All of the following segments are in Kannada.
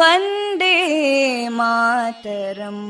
Vande Mataram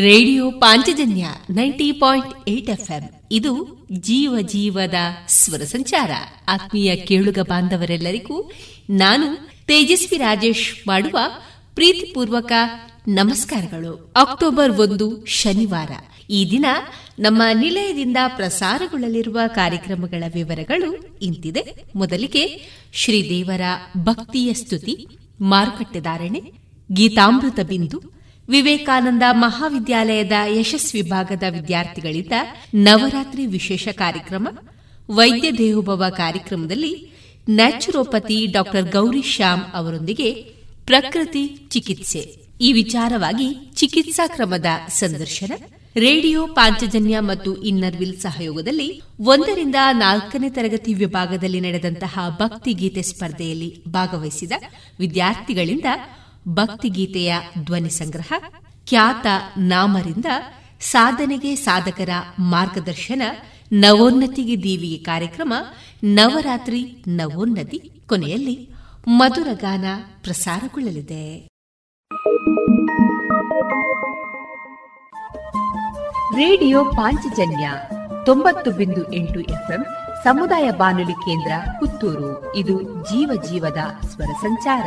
radio Panchajanya ninety point eight FM. ಇದು ಜೀವ ಜೀವದ ಸ್ವರ ಸಂಚಾರ. ಆತ್ಮೀಯ ಕೇಳುಗ ಬಾಂಧವರೆಲ್ಲರಿಗೂ ನಾನು ತೇಜಸ್ವಿ ರಾಜೇಶ್ ಮಾಡುವ ಪ್ರೀತಿಪೂರ್ವಕ ನಮಸ್ಕಾರಗಳು. ಅಕ್ಟೋಬರ್ ಒಂದು, ಶನಿವಾರ. ಈ ದಿನ ನಮ್ಮ ನಿಲಯದಿಂದ ಪ್ರಸಾರಗೊಳ್ಳಲಿರುವ ಕಾರ್ಯಕ್ರಮಗಳ ವಿವರಗಳು ಇಂತಿದೆ. ಮೊದಲಿಗೆ ಶ್ರೀದೇವರ ಭಕ್ತಿಯ ಸ್ತುತಿ ಮಾರುಕಟ್ಟೆದಾರಣೆ ಗೀತಾಮೃತ ಬಿಂದು ವಿವೇಕಾನಂದ ಮಹಾವಿದ್ಯಾಲಯದ ಯಶಸ್ವಿ ವಿಭಾಗದ ವಿದ್ಯಾರ್ಥಿಗಳಿಂದ ನವರಾತ್ರಿ ವಿಶೇಷ ಕಾರ್ಯಕ್ರಮ, ವೈದ್ಯ ದೇಹೋಭವ ಕಾರ್ಯಕ್ರಮದಲ್ಲಿ ನ್ಯಾಚುರೋಪತಿ ಡಾಕ್ಟರ್ ಗೌರಿ ಶ್ಯಾಮ್ ಅವರೊಂದಿಗೆ ಪ್ರಕೃತಿ ಚಿಕಿತ್ಸೆ. ಈ ವಿಚಾರವಾಗಿ ಚಿಕಿತ್ಸಾ ಕ್ರಮದ ಸಂದರ್ಶನ, ರೇಡಿಯೋ ಪಾಂಚಜನ್ಯ ಮತ್ತು ಇನ್ನರ್ವಿಲ್ ಸಹಯೋಗದಲ್ಲಿ ಒಂದರಿಂದ ನಾಲ್ಕನೇ ತರಗತಿ ವಿಭಾಗದಲ್ಲಿ ನಡೆದಂತಹ ಭಕ್ತಿಗೀತೆ ಸ್ಪರ್ಧೆಯಲ್ಲಿ ಭಾಗವಹಿಸಿದ ವಿದ್ಯಾರ್ಥಿಗಳಿಂದ ಭಕ್ತಿಗೀತೆಯ ಧ್ವನಿ ಸಂಗ್ರಹ, ಖ್ಯಾತ ನಾಮರಿಂದ ಸಾಧನೆಗೆ ಸಾಧಕರ ಮಾರ್ಗದರ್ಶನ, ನವೋನ್ನತಿಗೆ ದೀವಿ ಕಾರ್ಯಕ್ರಮ, ನವರಾತ್ರಿ ನವೋನ್ನತಿ ಕೊನೆಯಲ್ಲಿ ಮಧುರ ಗಾನ ಪ್ರಸಾರಗೊಳ್ಳಲಿದೆ. ರೇಡಿಯೋ ಪಾಂಚಜನ್ಯ ತೊಂಬತ್ತು ಬಿಂದು ಎಂಟು ಎಫ್ಎಂ ಸಮುದಾಯ ಬಾನುಲಿ ಕೇಂದ್ರ ಪುತ್ತೂರು. ಇದು ಜೀವ ಜೀವದ ಸ್ವರ ಸಂಚಾರ.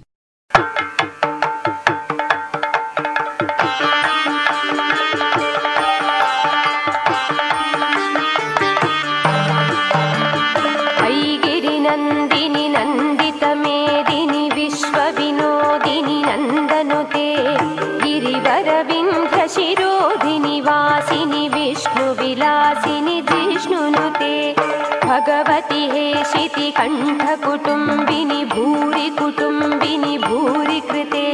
भगवति हे शितिकण्ठकुटुम्बिनि भूरि कुटुम्बिनि भूरि कृते।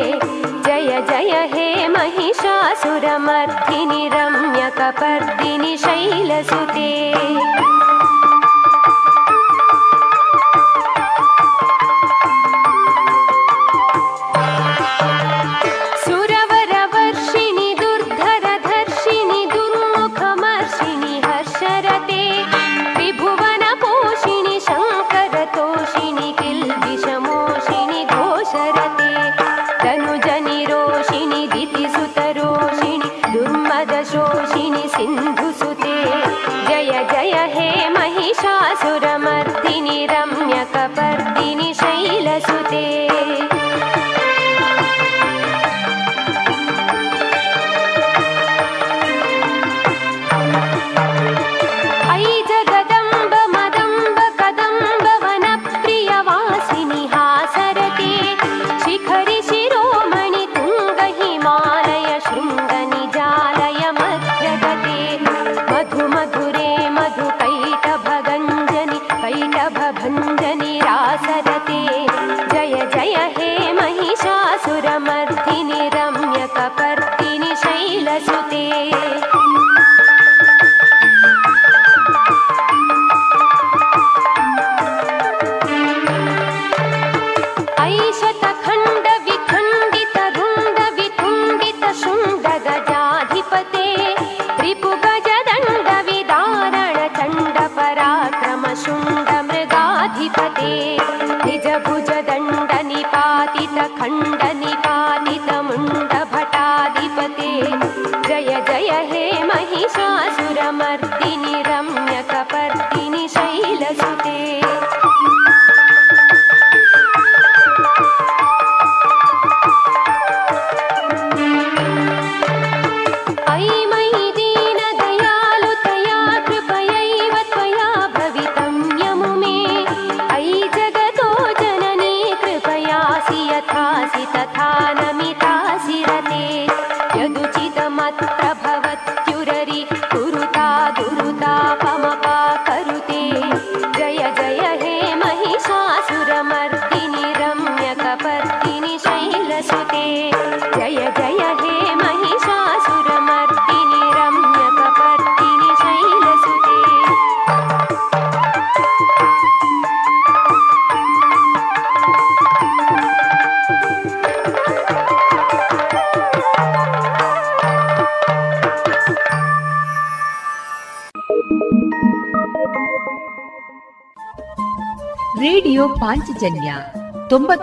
जय जय हे महिषासुरमर्दिनि रम्यकपर्दिनि शैलसुते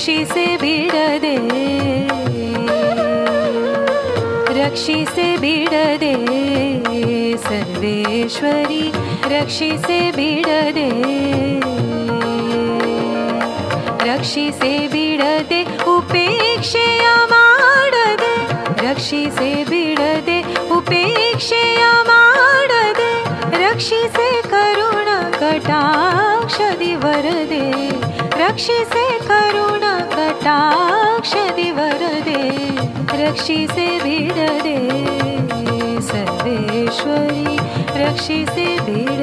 रक्षिसे बीडदे रक्षिसे बीडदे सर्वेश्वरी रक्षिसे बीडदे रक्षिसे बीडदे उपेक्षया माडदे रक्षिसे बीडदे उपेक्षया माडदे रक्षिसे करुण कटाक्षदि वरदे रक्षिसे रक्षि बीररे सर्वेश्वरी रक्षि से बीर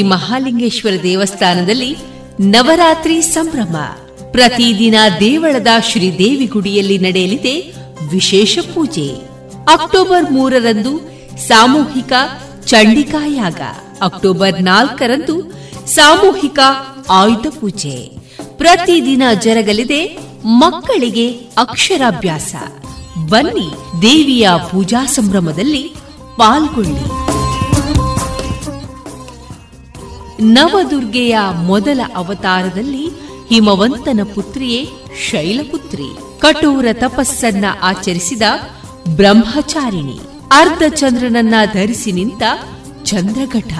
ಶ್ರೀ ಮಹಾಲಿಂಗೇಶ್ವರ ದೇವಸ್ಥಾನದಲ್ಲಿ ನವರಾತ್ರಿ ಸಂಭ್ರಮ. ಪ್ರತಿದಿನ ದೇವಳದ ಶ್ರೀದೇವಿ ಗುಡಿಯಲ್ಲಿ ನಡೆಯಲಿದೆ ವಿಶೇಷ ಪೂಜೆ. ಅಕ್ಟೋಬರ್ ಮೂರರಂದು ಸಾಮೂಹಿಕ ಚಂಡಿಕಾಯಾಗ ಅಕ್ಟೋಬರ್ ನಾಲ್ಕರಂದು ಸಾಮೂಹಿಕ ಆಯುಧ ಪೂಜೆ. ಪ್ರತಿದಿನ ಜರಗಲಿದೆ ಮಕ್ಕಳಿಗೆ ಅಕ್ಷರಾಭ್ಯಾಸ. ಬನ್ನಿ ದೇವಿಯ ಪೂಜಾ ಸಂಭ್ರಮದಲ್ಲಿ ಪಾಲ್ಗೊಳ್ಳಿ. ನವದುರ್ಗೆಯ ಮೊದಲ ಅವತಾರದಲ್ಲಿ ಹಿಮವಂತನ ಪುತ್ರಿಯೇ ಶೈಲಪುತ್ರಿ. ಕಠೋರ ತಪಸ್ಸನ್ನ ಆಚರಿಸಿದ ಬ್ರಹ್ಮಚಾರಿಣಿ. ಅರ್ಧ ಚಂದ್ರನನ್ನ ಧರಿಸಿ ನಿಂತ ಚಂದ್ರಘಟ.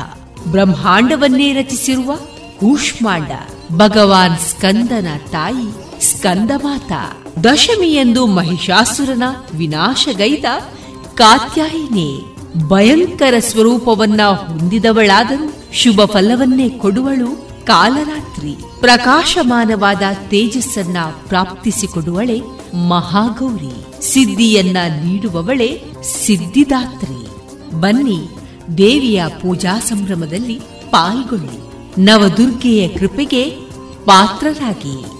ಬ್ರಹ್ಮಾಂಡವನ್ನೇ ರಚಿಸಿರುವ ಕೂಷ್ಮಾಂಡ. ಭಗವಾನ್ ಸ್ಕಂದನ ತಾಯಿ ಸ್ಕಂದಮಾತ. ದಶಮಿಯಂದು ಮಹಿಷಾಸುರನ ವಿನಾಶಗೈದ ಕಾತ್ಯಾಯಿನಿ ಭಯಂಕರ ಸ್ವರೂಪವನ್ನ ಹೊಂದಿದವಳಾದರೂ ಶುಭ ಫಲವನ್ನೇ ಕೊಡುವಳು ಕಾಲರಾತ್ರಿ. ಪ್ರಕಾಶಮಾನವಾದ ತೇಜಸ್ಸನ್ನ ಪ್ರಾಪ್ತಿಸಿಕೊಡುವಳೆ ಮಹಾಗೌರಿ. ಸಿದ್ಧಿಯನ್ನ ನೀಡುವವಳೆ ಸಿದ್ಧಿದಾತ್ರಿ. ಬನ್ನಿ, ದೇವಿಯ ಪೂಜಾ ಸಂಭ್ರಮದಲ್ಲಿ ಪಾಲ್ಗೊಳ್ಳಿ. ನವದುರ್ಗೆಯ ಕೃಪೆಗೆ ಪಾತ್ರರಾಗಿ.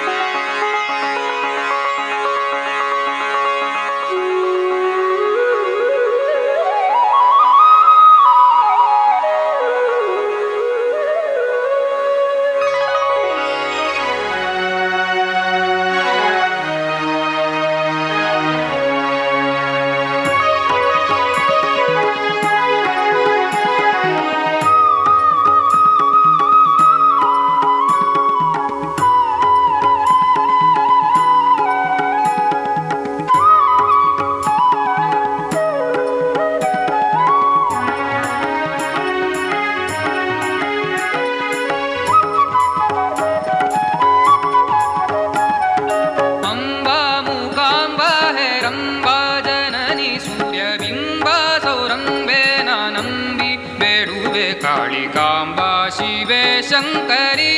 शङ्करी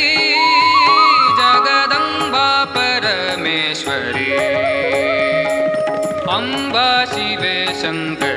जगदम्बा परमेश्वरी। अम्बा शिवे शङ्करी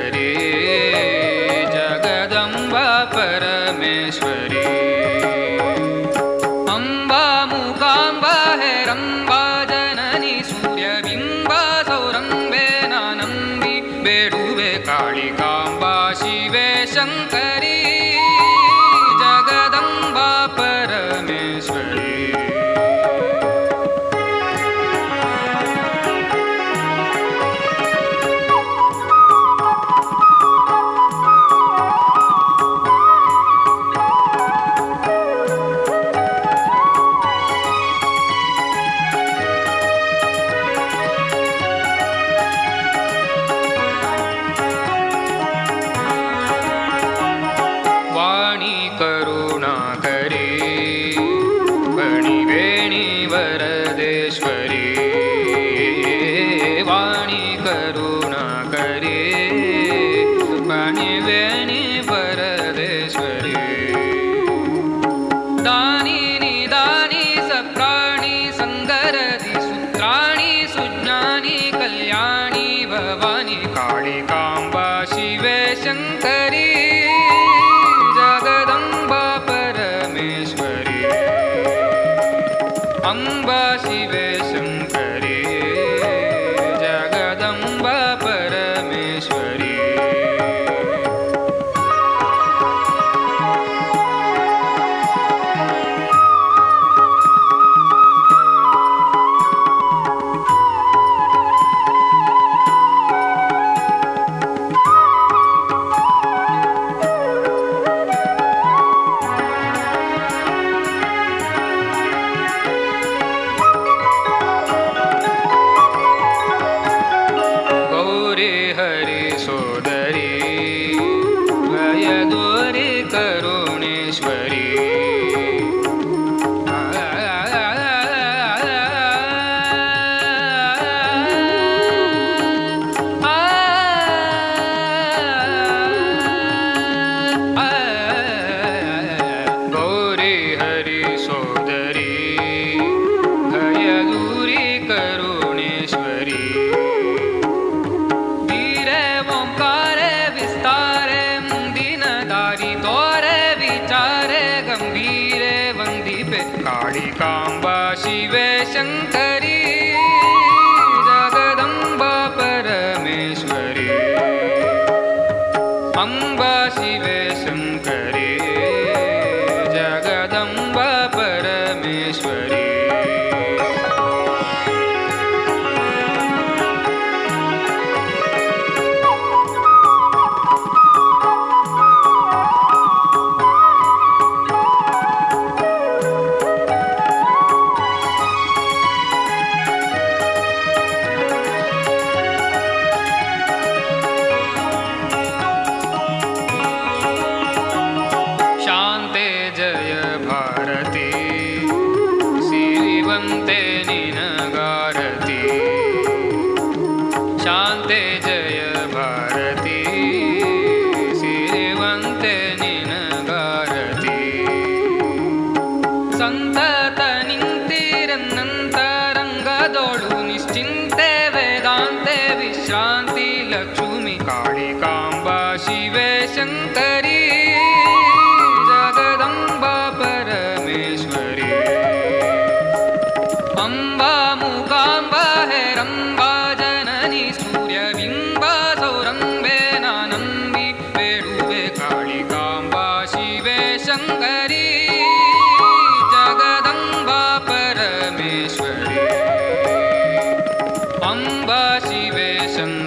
अम्बा शिवे शङ्कर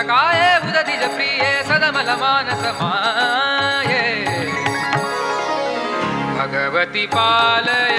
मृदुतरकाये उदधिज प्रिये सदमलमानसमाये। भगवति पालय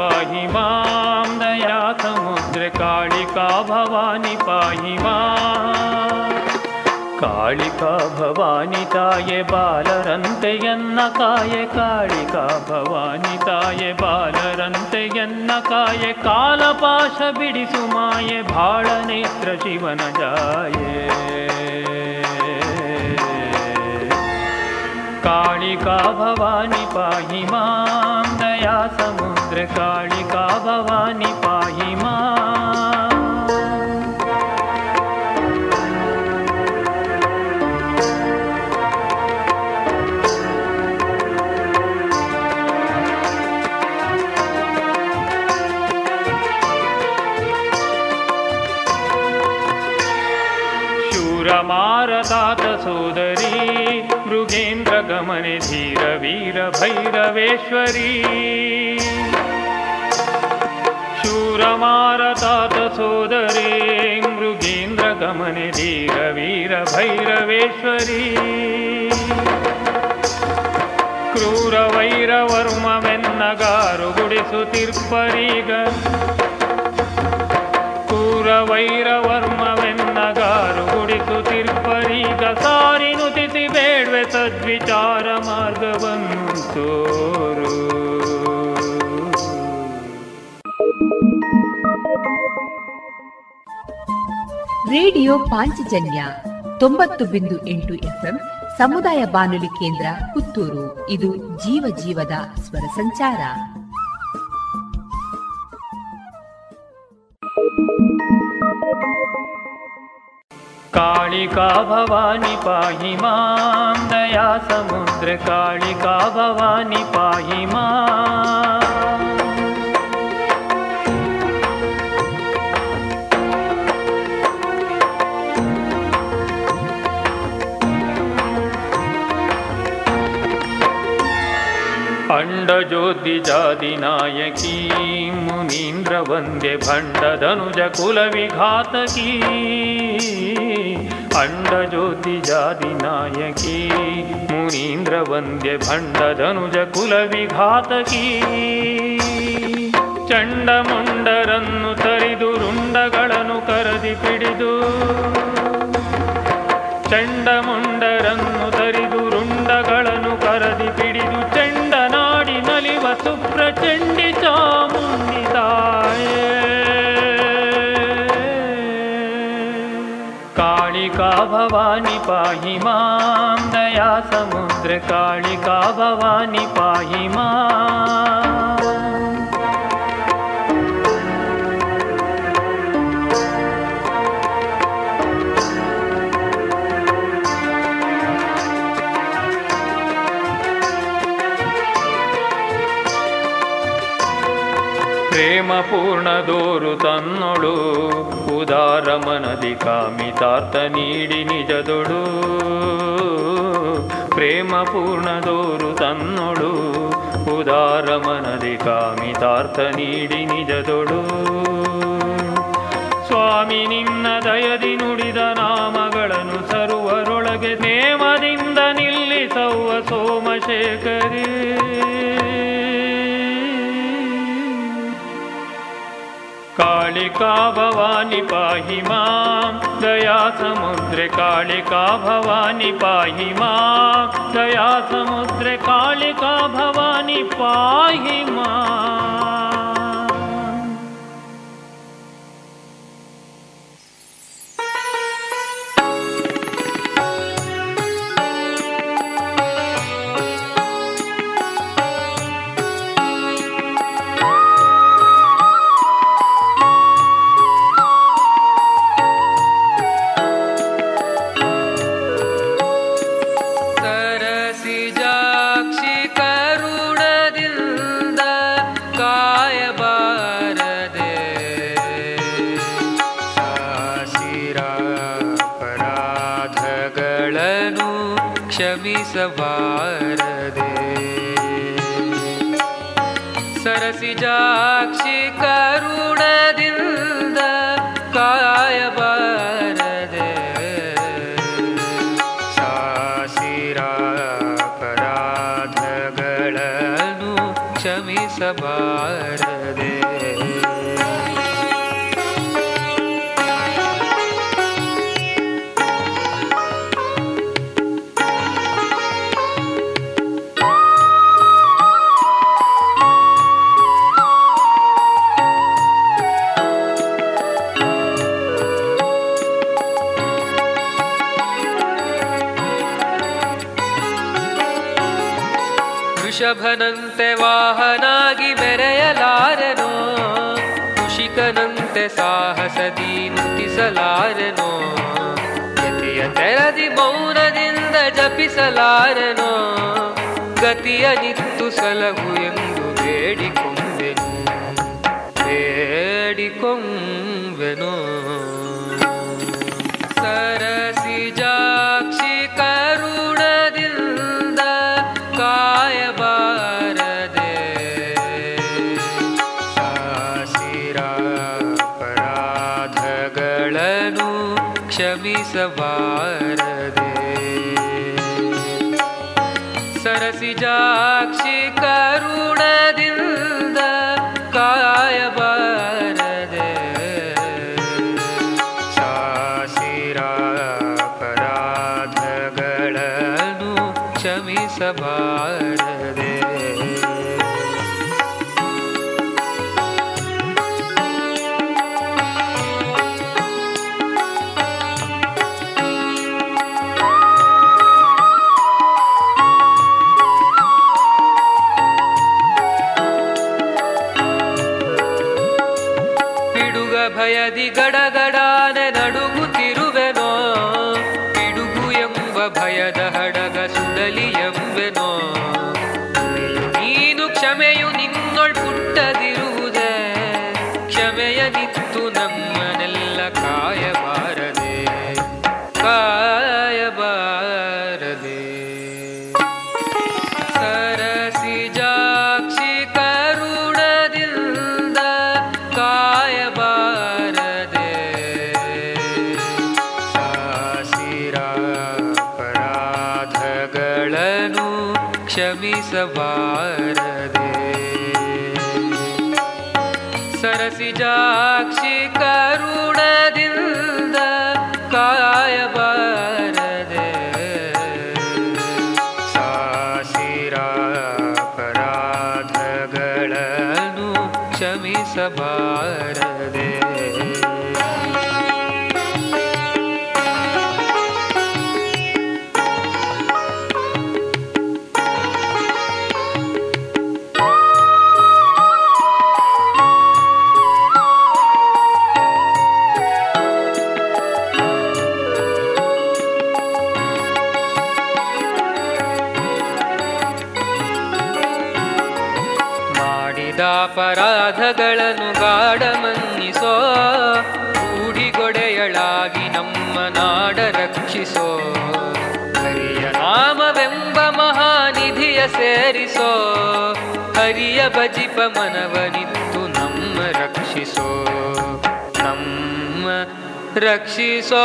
पाही माम दया का भवानी पाहि माँ। कालिका भवानी ताये बालरन्तयन्नकाय कालिका भवानी ताये बालरन्तयन्नकाय कालपाश बिडिसुमाये भाळनेत्र शिवन जाये। कालिका भवानी पाही माम दया समुद्र भद्रकालिका का भवानि पाहि मा? शूरमारतातसोदरी मृगेन्द्रगमने धीरवीरभैरवेश्वरी शूरमारतात सोदरे मृगेन्द्रगमने धीर वीर भैरवेश्वरी ಕ್ರೂರವೈರವರ್ಮವೆನ್ನಗಾರು ಗುಡಿಸುತ್ತಿರ್ಪರೀಗ ಕ್ರೂರವೈರವರ್ಮವೆನ್ನಗಾರು ಗುಡಿಸುತ್ತಿರ್ಪರೀಗ ಸಾರಿ ನುತಿಸಿ ಬೇಡ್ವೆ ಸದ್ವಿಚಾರ ಮಾರ್ಗವನ್ನು ರೇಡಿಯೋ ಪಾಂಚಜನ್ಯ ತೊಂಬತ್ತು ಬಿಂದು ಎಂಟು ಎಫ್ಎಂ ಸಮುದಾಯ ಬಾನುಲಿ ಕೇಂದ್ರ ಪುತ್ತೂರು ಇದು ಜೀವ ಜೀವದ ಸ್ವರ ಸಂಚಾರ कालिका भवानी पाहि मां दया समुद्र कालिका भवानी पाहि ಭಂಡ ಜ್ಯೋತಿ ಜಾತಿ ನಾಯಕಿ ಮುನೀಂದ್ರ ವಂದೇ ಭಂಡ ಧನುಜ ಕುಲ ವಿಘಾತಕಿ ಅಂಡ ಜ್ಯೋತಿ ಜಾತಿ ನಾಯಕಿ ಮುನೀಂದ್ರ ವಂದೇ ಭಂಡ ಧನುಜ ಕುಲ ವಿಘಾತಕಿ ಚಂಡಮುಂಡರನ್ನು ತರಿದು ರುಂಡಗಳನ್ನು ಕರದಿ ಪಿಡಿದು, ಚಂಡಮುಂಡರನ್ನು कालिका भवानी पाहि मां दया समुद्र कालिका भवानी पाहि माम् ಪ್ರೇಮ ಪೂರ್ಣದೋರು ತನ್ನೊಳು. ಉದಾರ ಮನದಿ ಕಾಮಿತಾರ್ಥ ನೀಡಿ ನಿಜದೊಡು ಪ್ರೇಮ ಪೂರ್ಣದೋರು ತನ್ನೊಳು. ಉದಾರ ಮನದಿ ಕಾಮಿತಾರ್ಥ ನೀಡಿ ನಿಜದೊಡು ಸ್ವಾಮಿ ನಿನ್ನ ದಯದಿ ನುಡಿದ ನಾಮಗಳನ್ನು ಸರ್ವರೊಳಗೆ, ನೇಮದಿಂದ ನಿಲ್ಲಿಸವ ಸೋಮಶೇಖರಿ. कालिका भवानी पाहि मां। दया समुद्रे कालिका भवानी पाहि मां। दया समुद्रे कालिका भवानी पाहि मां ಸಾಹಸದಿ ನುತಿಸಲಾರನೋ. ಗತಿಯ ತೆರದಿ ಮೌನದಿಂದ ಜಪಿಸಲಾರನೋ. ಗತಿಯ ನಿತ್ತು ಸಲಹು ಎಂದು ಬೇಡಿಕೊಂಡೆನು. ಬೇಡಿಕೊಂಬೆನು सवार ಮನವನಿತ್ತು ನಮ್ಮ ರಕ್ಷಿಸೋ ನಮ್ಮ ರಕ್ಷಿಸೋ.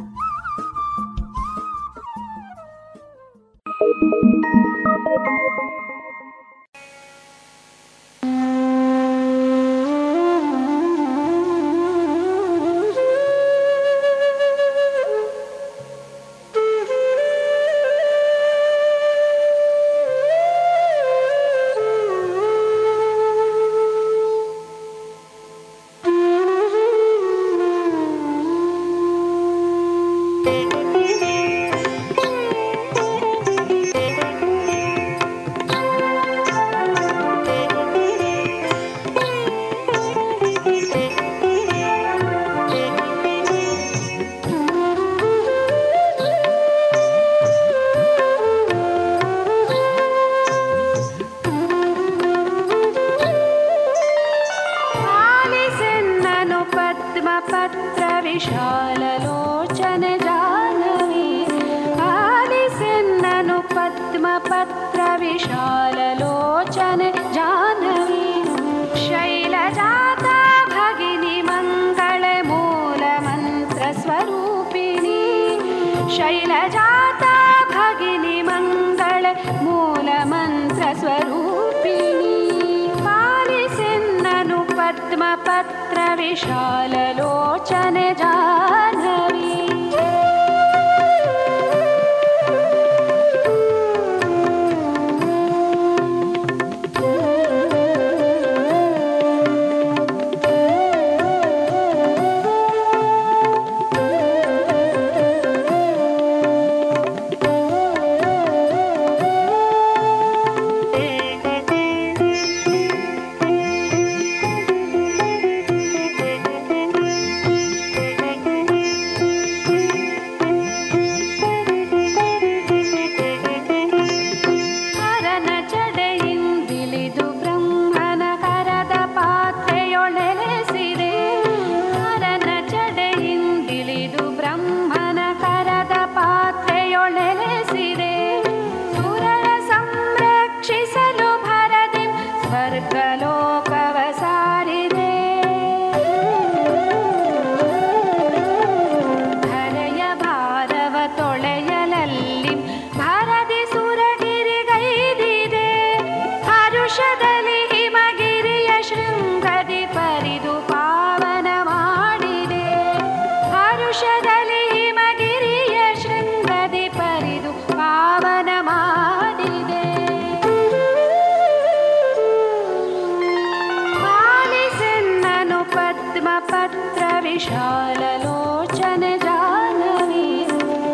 पत्र जानवी लोचन जाननि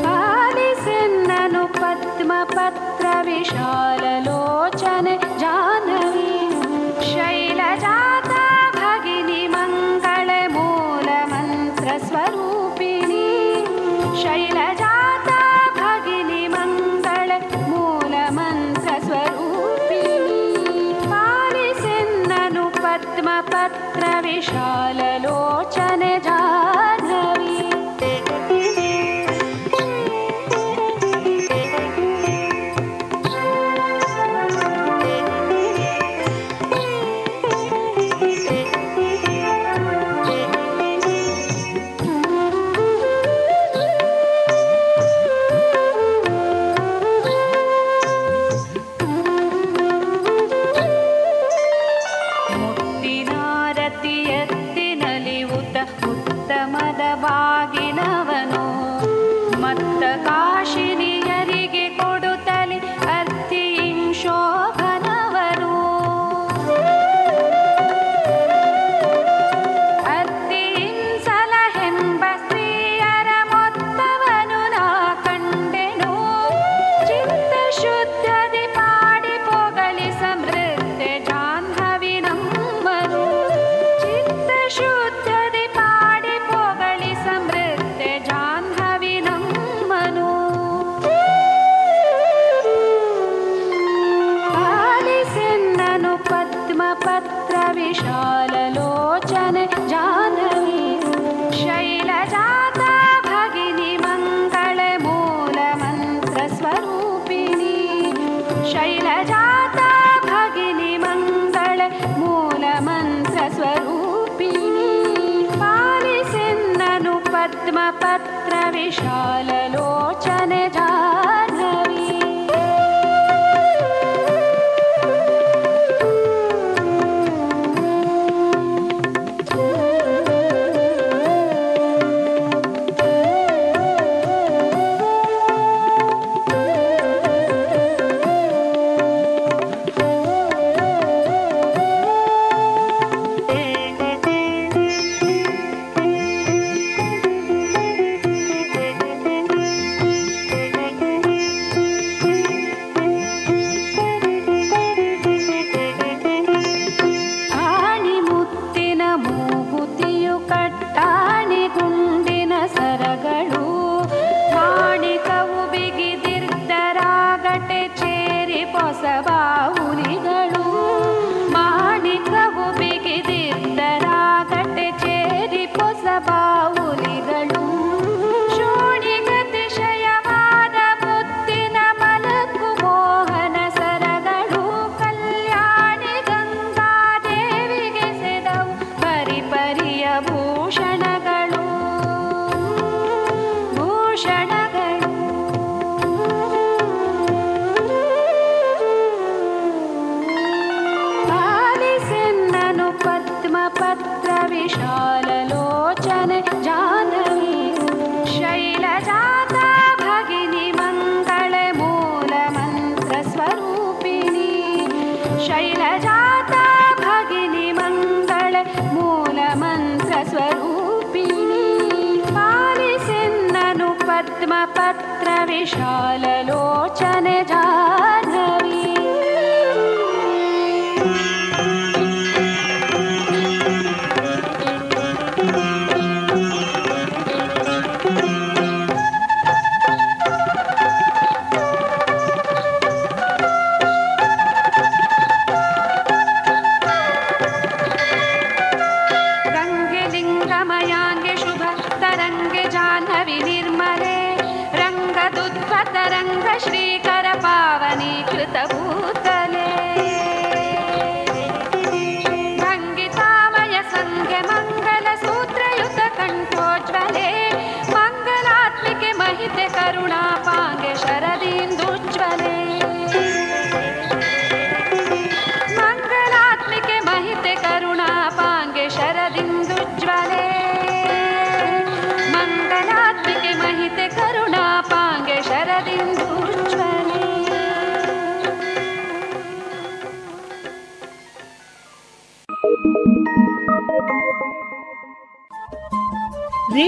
कालिसिन्ननु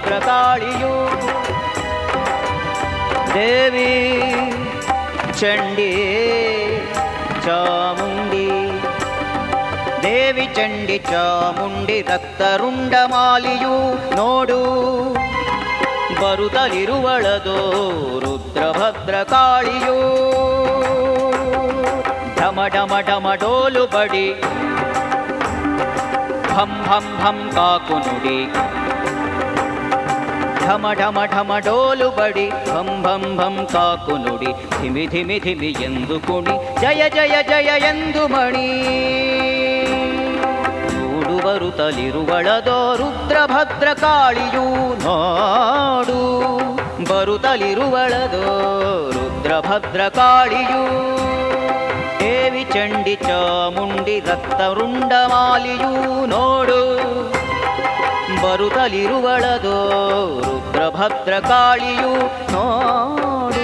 ರುದ್ರಭದ್ರ ಕಾಳಿಯು ದೇವಿ ಚಂಡಿ ಚಾಮುಂಡಿ ದೇವಿ ಚಂಡಿ ಚಾಮುಂಡಿ ರಕ್ತರುಂಡಮಾಲಿಯು ನೋಡು ಬರುತ್ತಲಿರುವಳದು ರುದ್ರಭದ್ರ ಕಾಳಿಯೂ ಢಮ ಢಮ ಢಮ ಡೋಲು ಬಡಿ ಭಂ ಭಂ ಭಂ ಕಾಕು ನುಡಿ ಢಮ ಢಮ ಢಮ ಡೋಲು ಬಡಿ, ಭಂ ಭಂ ಭಂ ಕಾಕು ನುಡಿ, ಧಿಮಿ ಧಿಮಿ ಧಿಮಿ ಎಂದು ಕುಣಿ, ಜಯ ಜಯ ಜಯ ಎಂದು ಮಣಿ. ನೋಡು ಬರುತ್ತಲಿರುವಳದೋ ರುದ್ರಭದ್ರ ಕಾಳಿಯೂ ನೋಡು. ಬರುತ್ತಲಿರುವಳದೋ ರುದ್ರಭದ್ರ ಕಾಳಿಯೂ. ದೇವಿ ಚಂಡಿ ಚಾಮುಂಡಿ ರಕ್ತವೃಂಡಮಾಲಿಯೂ ನೋಡು. ಬರುತ್ತಲಿರುವಳದೋ ರುದ್ರಭದ್ರ ಕಾಳಿಯು ನೋಡು.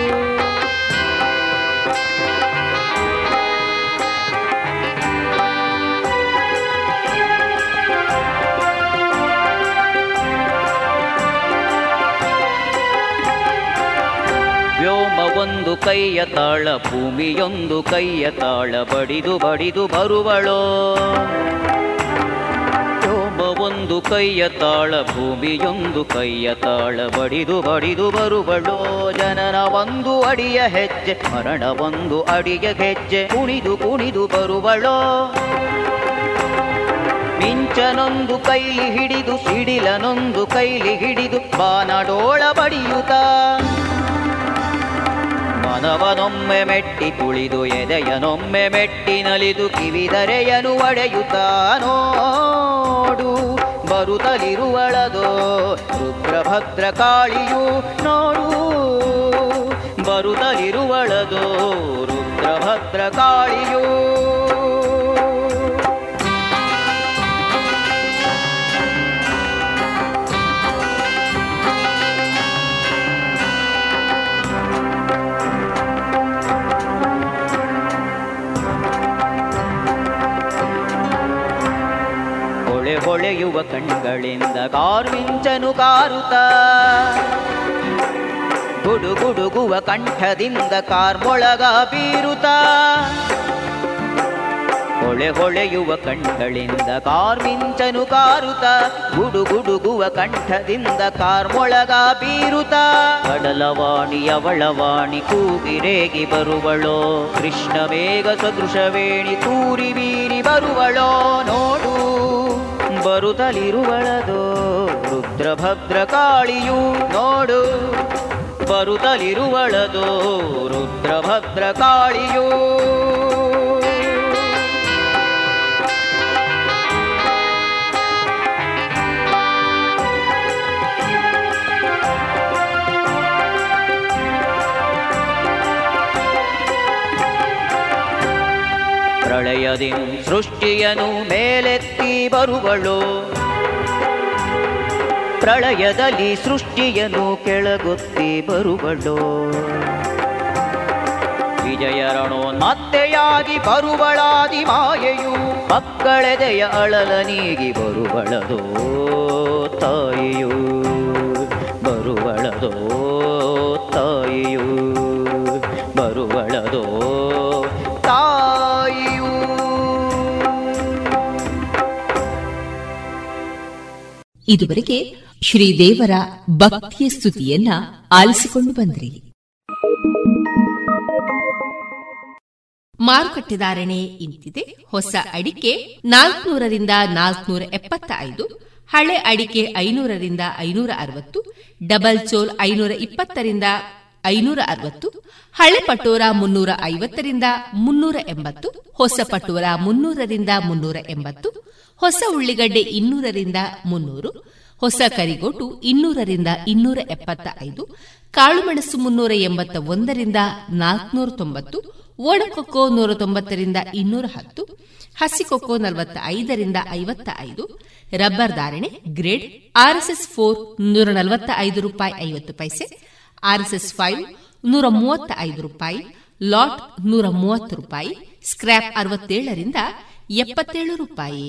ಒಂದು ಕೈಯ ತಾಳ ಭೂಮಿಯೊಂದು ಕೈಯ ತಾಳ ಬಡಿದು ಬಡಿದು ಬರುವಳೋ. ಒಂದು ಕೈಯ ತಾಳ, ಭೂಮಿಯೊಂದು ಕೈಯ ತಾಳ. ಬಡಿದು ಬಡಿದು ಬರುವಳೋ ಜನನ ಒಂದು ಅಡಿಯ ಹೆಜ್ಜೆ, ಮರಣ ಒಂದು ಅಡಿಯ ಹೆಜ್ಜೆ. ಕುಣಿದು ಕುಣಿದು ಬರುವಳೋ ಮಿಂಚನೊಂದು ಕೈಲಿ ಹಿಡಿದು, ಸಿಡಿಲನೊಂದು ಕೈಲಿ ಹಿಡಿದು. ಬಾನಡೋಳ ಬಡಿಯುತ್ತ ಮನವನೊಮ್ಮೆ ಮೆಟ್ಟಿ ಕುಳಿದು ಎದೆಯನೊಮ್ಮೆ ಮೆಟ್ಟಿ ನಲಿದು, ಕಿವಿದರೆಯನು ಒಡೆಯುತ್ತ ನೋಡು ಬರುತ್ತಲಿರುವಳದೋ ರುದ್ರಭದ್ರ ಕಾಳಿಯು ನೋಡು. ಬರುತ್ತಲಿರುವಳದೋ ರುದ್ರಭದ್ರ ಕಾಳಿಯೂ ಹೊಳೆಯುವ ಕಣ್ಣುಗಳಿಂದ ಕಾರ್ಮಿಂಚನು ಕಾರುತ ಗುಡುಗುಡುಗುವ ಕಂಠದಿಂದ ಕಾರ್ಮೊಳಗ ಬೀರುತ ಹೊಳೆ ಹೊಳೆಯುವ ಕಣ್ಗಳಿಂದ ಕಾರ್ಮಿಂಚನು ಕಾರುತ ಗುಡುಗುಡುಗುವ ಕಂಠದಿಂದ ಕಾರ್ಮೊಳಗ ಬೀರುತ ಕಡಲವಾಣಿ ಅವಳವಾಣಿ ಕೂಗಿರೇಗಿ ಬರುವಳೋ, ಕೃಷ್ಣ ಮೇಘ ಸದೃಶವೇಣಿ ತೂರಿ ಬೀರಿ ಬರುವಳೋ, ನೋಡು. ಬರುತ್ತಲಿರುವಳದೋ. ರುದ್ರಭದ್ರ ಕಾಳಿಯು ನೋಡು. ಬರುತ್ತಲಿರುವಳದು. ರುದ್ರಭದ್ರ ಕಾಳಿಯೂ ಸೃಷ್ಟಿಯನು ಮೇಲೆತ್ತಿ ಬರುವಳು. ಪ್ರಳಯದಲ್ಲಿ ಸೃಷ್ಟಿಯನು ಕೆಳಗುತ್ತಿ ಬರುವಳು. ವಿಜಯರಣೋ ಮತ್ತೆಯಾಗಿ ಬರುವಳಾದಿ ಮಾಯೆಯು ಮಕ್ಕಳೆದೆಯ ಅಳಲ ನೀಗಿ ಬರುವಳದು ತಾಯಿಯು. ಇದುವರೆಗೆ ಶ್ರೀದೇವರ ಭಕ್ತಿಯ ಸ್ತುತಿಯನ್ನ ಆಲಿಸಿಕೊಂಡು ಬಂದ್ರಿ. ಮಾರುಕಟ್ಟೆ ಧಾರಣೆ ಇಂತಿದೆ. ಹೊಸ ಅಡಿಕೆ ನಾಲ್ಕನೂರರಿಂದ ನಾಲ್ಕನೂರ ಎಪ್ಪತ್ತ ಐದು ಹಳೆ ಅಡಿಕೆ ಐನೂರರಿಂದ ಐನೂರ ಅರವತ್ತು ಡಬಲ್ ಚೋಲ್ ಐನೂರ ಇಪ್ಪತ್ತರಿಂದ ಐನೂರ ಅರವತ್ತು ಹಳೆ ಪಟೋರ ಮುನ್ನೂರ ಐವತ್ತರಿಂದ ಮುನ್ನೂರ ಎಂಬತ್ತು ಹೊಸ ಪಟೋರ ಮುನ್ನೂರರಿಂದ ಮುನ್ನೂರ ಎಂಬತ್ತು ಹೊಸ ಉಳ್ಳಿಗಡ್ಡೆ ಇನ್ನೂರರಿಂದ ಮುನ್ನೂರು, ಹೊಸ ಕರಿಗೋಟು ಇನ್ನೂರರಿಂದ ಇನ್ನೂರ ಎಪ್ಪತ್ತ ಐದು ಕಾಳುಮೆಣಸು ಮುನ್ನೂರ ಎಂಬತ್ತ ಒಂದರಿಂದ ನಾಲ್ಕನೂರ ತೊಂಬತ್ತು ಒಣಕೊಕ್ಕೋ ನೂರ ತೊಂಬತ್ತರಿಂದ ಇನ್ನೂರ ಹತ್ತು ಹಸಿಕೊಕ್ಕೋ ನಲವತ್ತ ಐದರಿಂದ ಐವತ್ತ ಐದು ರಬ್ಬರ್ ಧಾರಣೆ ಗ್ರೇಡ್ ಆರ್ಎಸ್ಎಸ್ ಫೋರ್ ನೂರ ನಲವತ್ತ ಐದು ರೂಪಾಯಿ ಐವತ್ತು ಪೈಸೆ, ಆರ್ಎಸ್ಎಸ್ ಫೈವ್ ನೂರ ಮೂವತ್ತ ಐದು ರೂಪಾಯಿ, ಲಾಟ್ ನೂರ ಮೂವತ್ತು ರೂಪಾಯಿ ಸ್ಕ್ರಾಪ್ ಅರವತ್ತೇಳರಿಂದ ಎಪ್ಪತ್ತೇಳು ರೂಪಾಯಿ.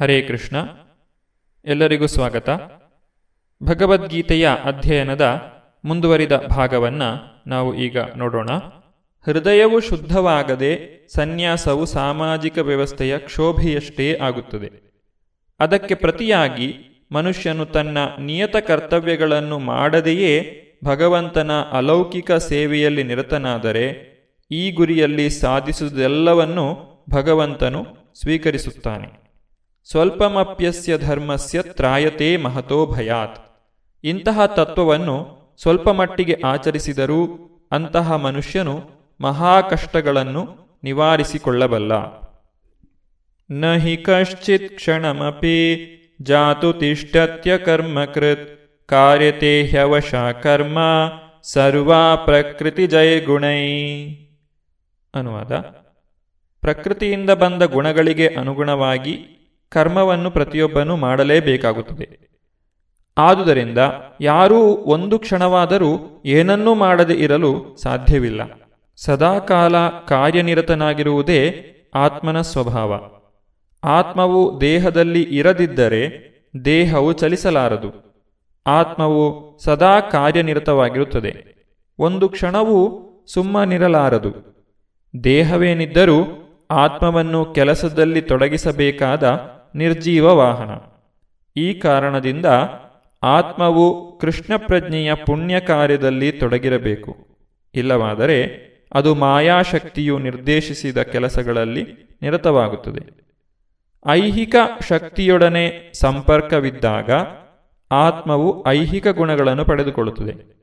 ಹರೇ ಕೃಷ್ಣ. ಎಲ್ಲರಿಗೂ ಸ್ವಾಗತ. ಭಗವದ್ಗೀತೆಯ ಅಧ್ಯಯನದ ಮುಂದುವರಿದ ಭಾಗವನ್ನು ನಾವು ಈಗ ನೋಡೋಣ. ಹೃದಯವು ಶುದ್ಧವಾಗದೆ ಸನ್ಯಾಸವು ಸಾಮಾಜಿಕ ವ್ಯವಸ್ಥೆಯ ಕ್ಷೋಭೆಯಷ್ಟೇ ಆಗುತ್ತದೆ. ಅದಕ್ಕೆ ಪ್ರತಿಯಾಗಿ ಮನುಷ್ಯನು ತನ್ನ ನಿಯತ ಕರ್ತವ್ಯಗಳನ್ನು ಮಾಡದೆಯೇ ಭಗವಂತನ ಅಲೌಕಿಕ ಸೇವೆಯಲ್ಲಿ ನಿರತನಾದರೆ ಈ ಗುರಿಯಲ್ಲಿ ಸಾಧಿಸುವುದೆಲ್ಲವನ್ನು ಭಗವಂತನು ಸ್ವೀಕರಿಸುತ್ತಾನೆ. ಸ್ವಲ್ಪಮಪ್ಯಸ್ಯ ಧರ್ಮಸ್ಯ ತ್ರಾಯತೆ ಮಹತೋ ಭಯಾತ್. ಇಂತಹ ತತ್ವವನ್ನು ಸ್ವಲ್ಪ ಮಟ್ಟಿಗೆ ಆಚರಿಸಿದರೂ ಅಂತಹ ಮನುಷ್ಯನು ಮಹಾಕಷ್ಟಗಳನ್ನು ನಿವಾರಿಸಿಕೊಳ್ಳಬಲ್ಲ. ನ ಹಿ ಕಶ್ಚಿತ್ ಕ್ಷಣಮಪಿ ಜಾತು ತಿಷ್ಟತ್ಯ ಕರ್ಮಕೃತ್ ಕಾರ್ಯತೆ ಹ್ಯವಶ ಕರ್ಮ ಸರ್ವಾ ಪ್ರಕೃತಿ ಜಯ ಗುಣೈ ಅನುವಾದ. ಪ್ರಕೃತಿಯಿಂದ ಬಂದ ಗುಣಗಳಿಗೆ ಅನುಗುಣವಾಗಿ ಕರ್ಮವನ್ನು ಪ್ರತಿಯೊಬ್ಬನು ಮಾಡಲೇಬೇಕಾಗುತ್ತದೆ. ಆದುದರಿಂದ ಯಾರೂ ಒಂದು ಕ್ಷಣವಾದರೂ ಏನನ್ನೂ ಮಾಡದೆ ಇರಲು ಸಾಧ್ಯವಿಲ್ಲ. ಸದಾಕಾಲ ಕಾರ್ಯನಿರತನಾಗಿರುವುದೇ ಆತ್ಮನ ಸ್ವಭಾವ. ಆತ್ಮವು ದೇಹದಲ್ಲಿ ಇರದಿದ್ದರೆ ದೇಹವು ಚಲಿಸಲಾರದು. ಆತ್ಮವು ಸದಾ ಕಾರ್ಯನಿರತವಾಗಿರುತ್ತದೆ. ಒಂದು ಕ್ಷಣವೂ ಸುಮ್ಮನಿರಲಾರದು. ದೇಹವೇನಿದ್ದರೂ ಆತ್ಮವನ್ನು ಕೆಲಸದಲ್ಲಿ ತೊಡಗಿಸಬೇಕಾದ ನಿರ್ಜೀವ ವಾಹನ. ಈ ಕಾರಣದಿಂದ ಆತ್ಮವು ಕೃಷ್ಣ ಪ್ರಜ್ಞೆಯ ಪುಣ್ಯ ಕಾರ್ಯದಲ್ಲಿ ತೊಡಗಿರಬೇಕು. ಇಲ್ಲವಾದರೆ ಅದು ಮಾಯಾಶಕ್ತಿಯು ನಿರ್ದೇಶಿಸಿದ ಕೆಲಸಗಳಲ್ಲಿ ನಿರತವಾಗುತ್ತದೆ. ಐಹಿಕ ಶಕ್ತಿಯೊಡನೆ ಸಂಪರ್ಕವಿದ್ದಾಗ ಆತ್ಮವು ಐಹಿಕ ಗುಣಗಳನ್ನು ಪಡೆದುಕೊಳ್ಳುತ್ತದೆ.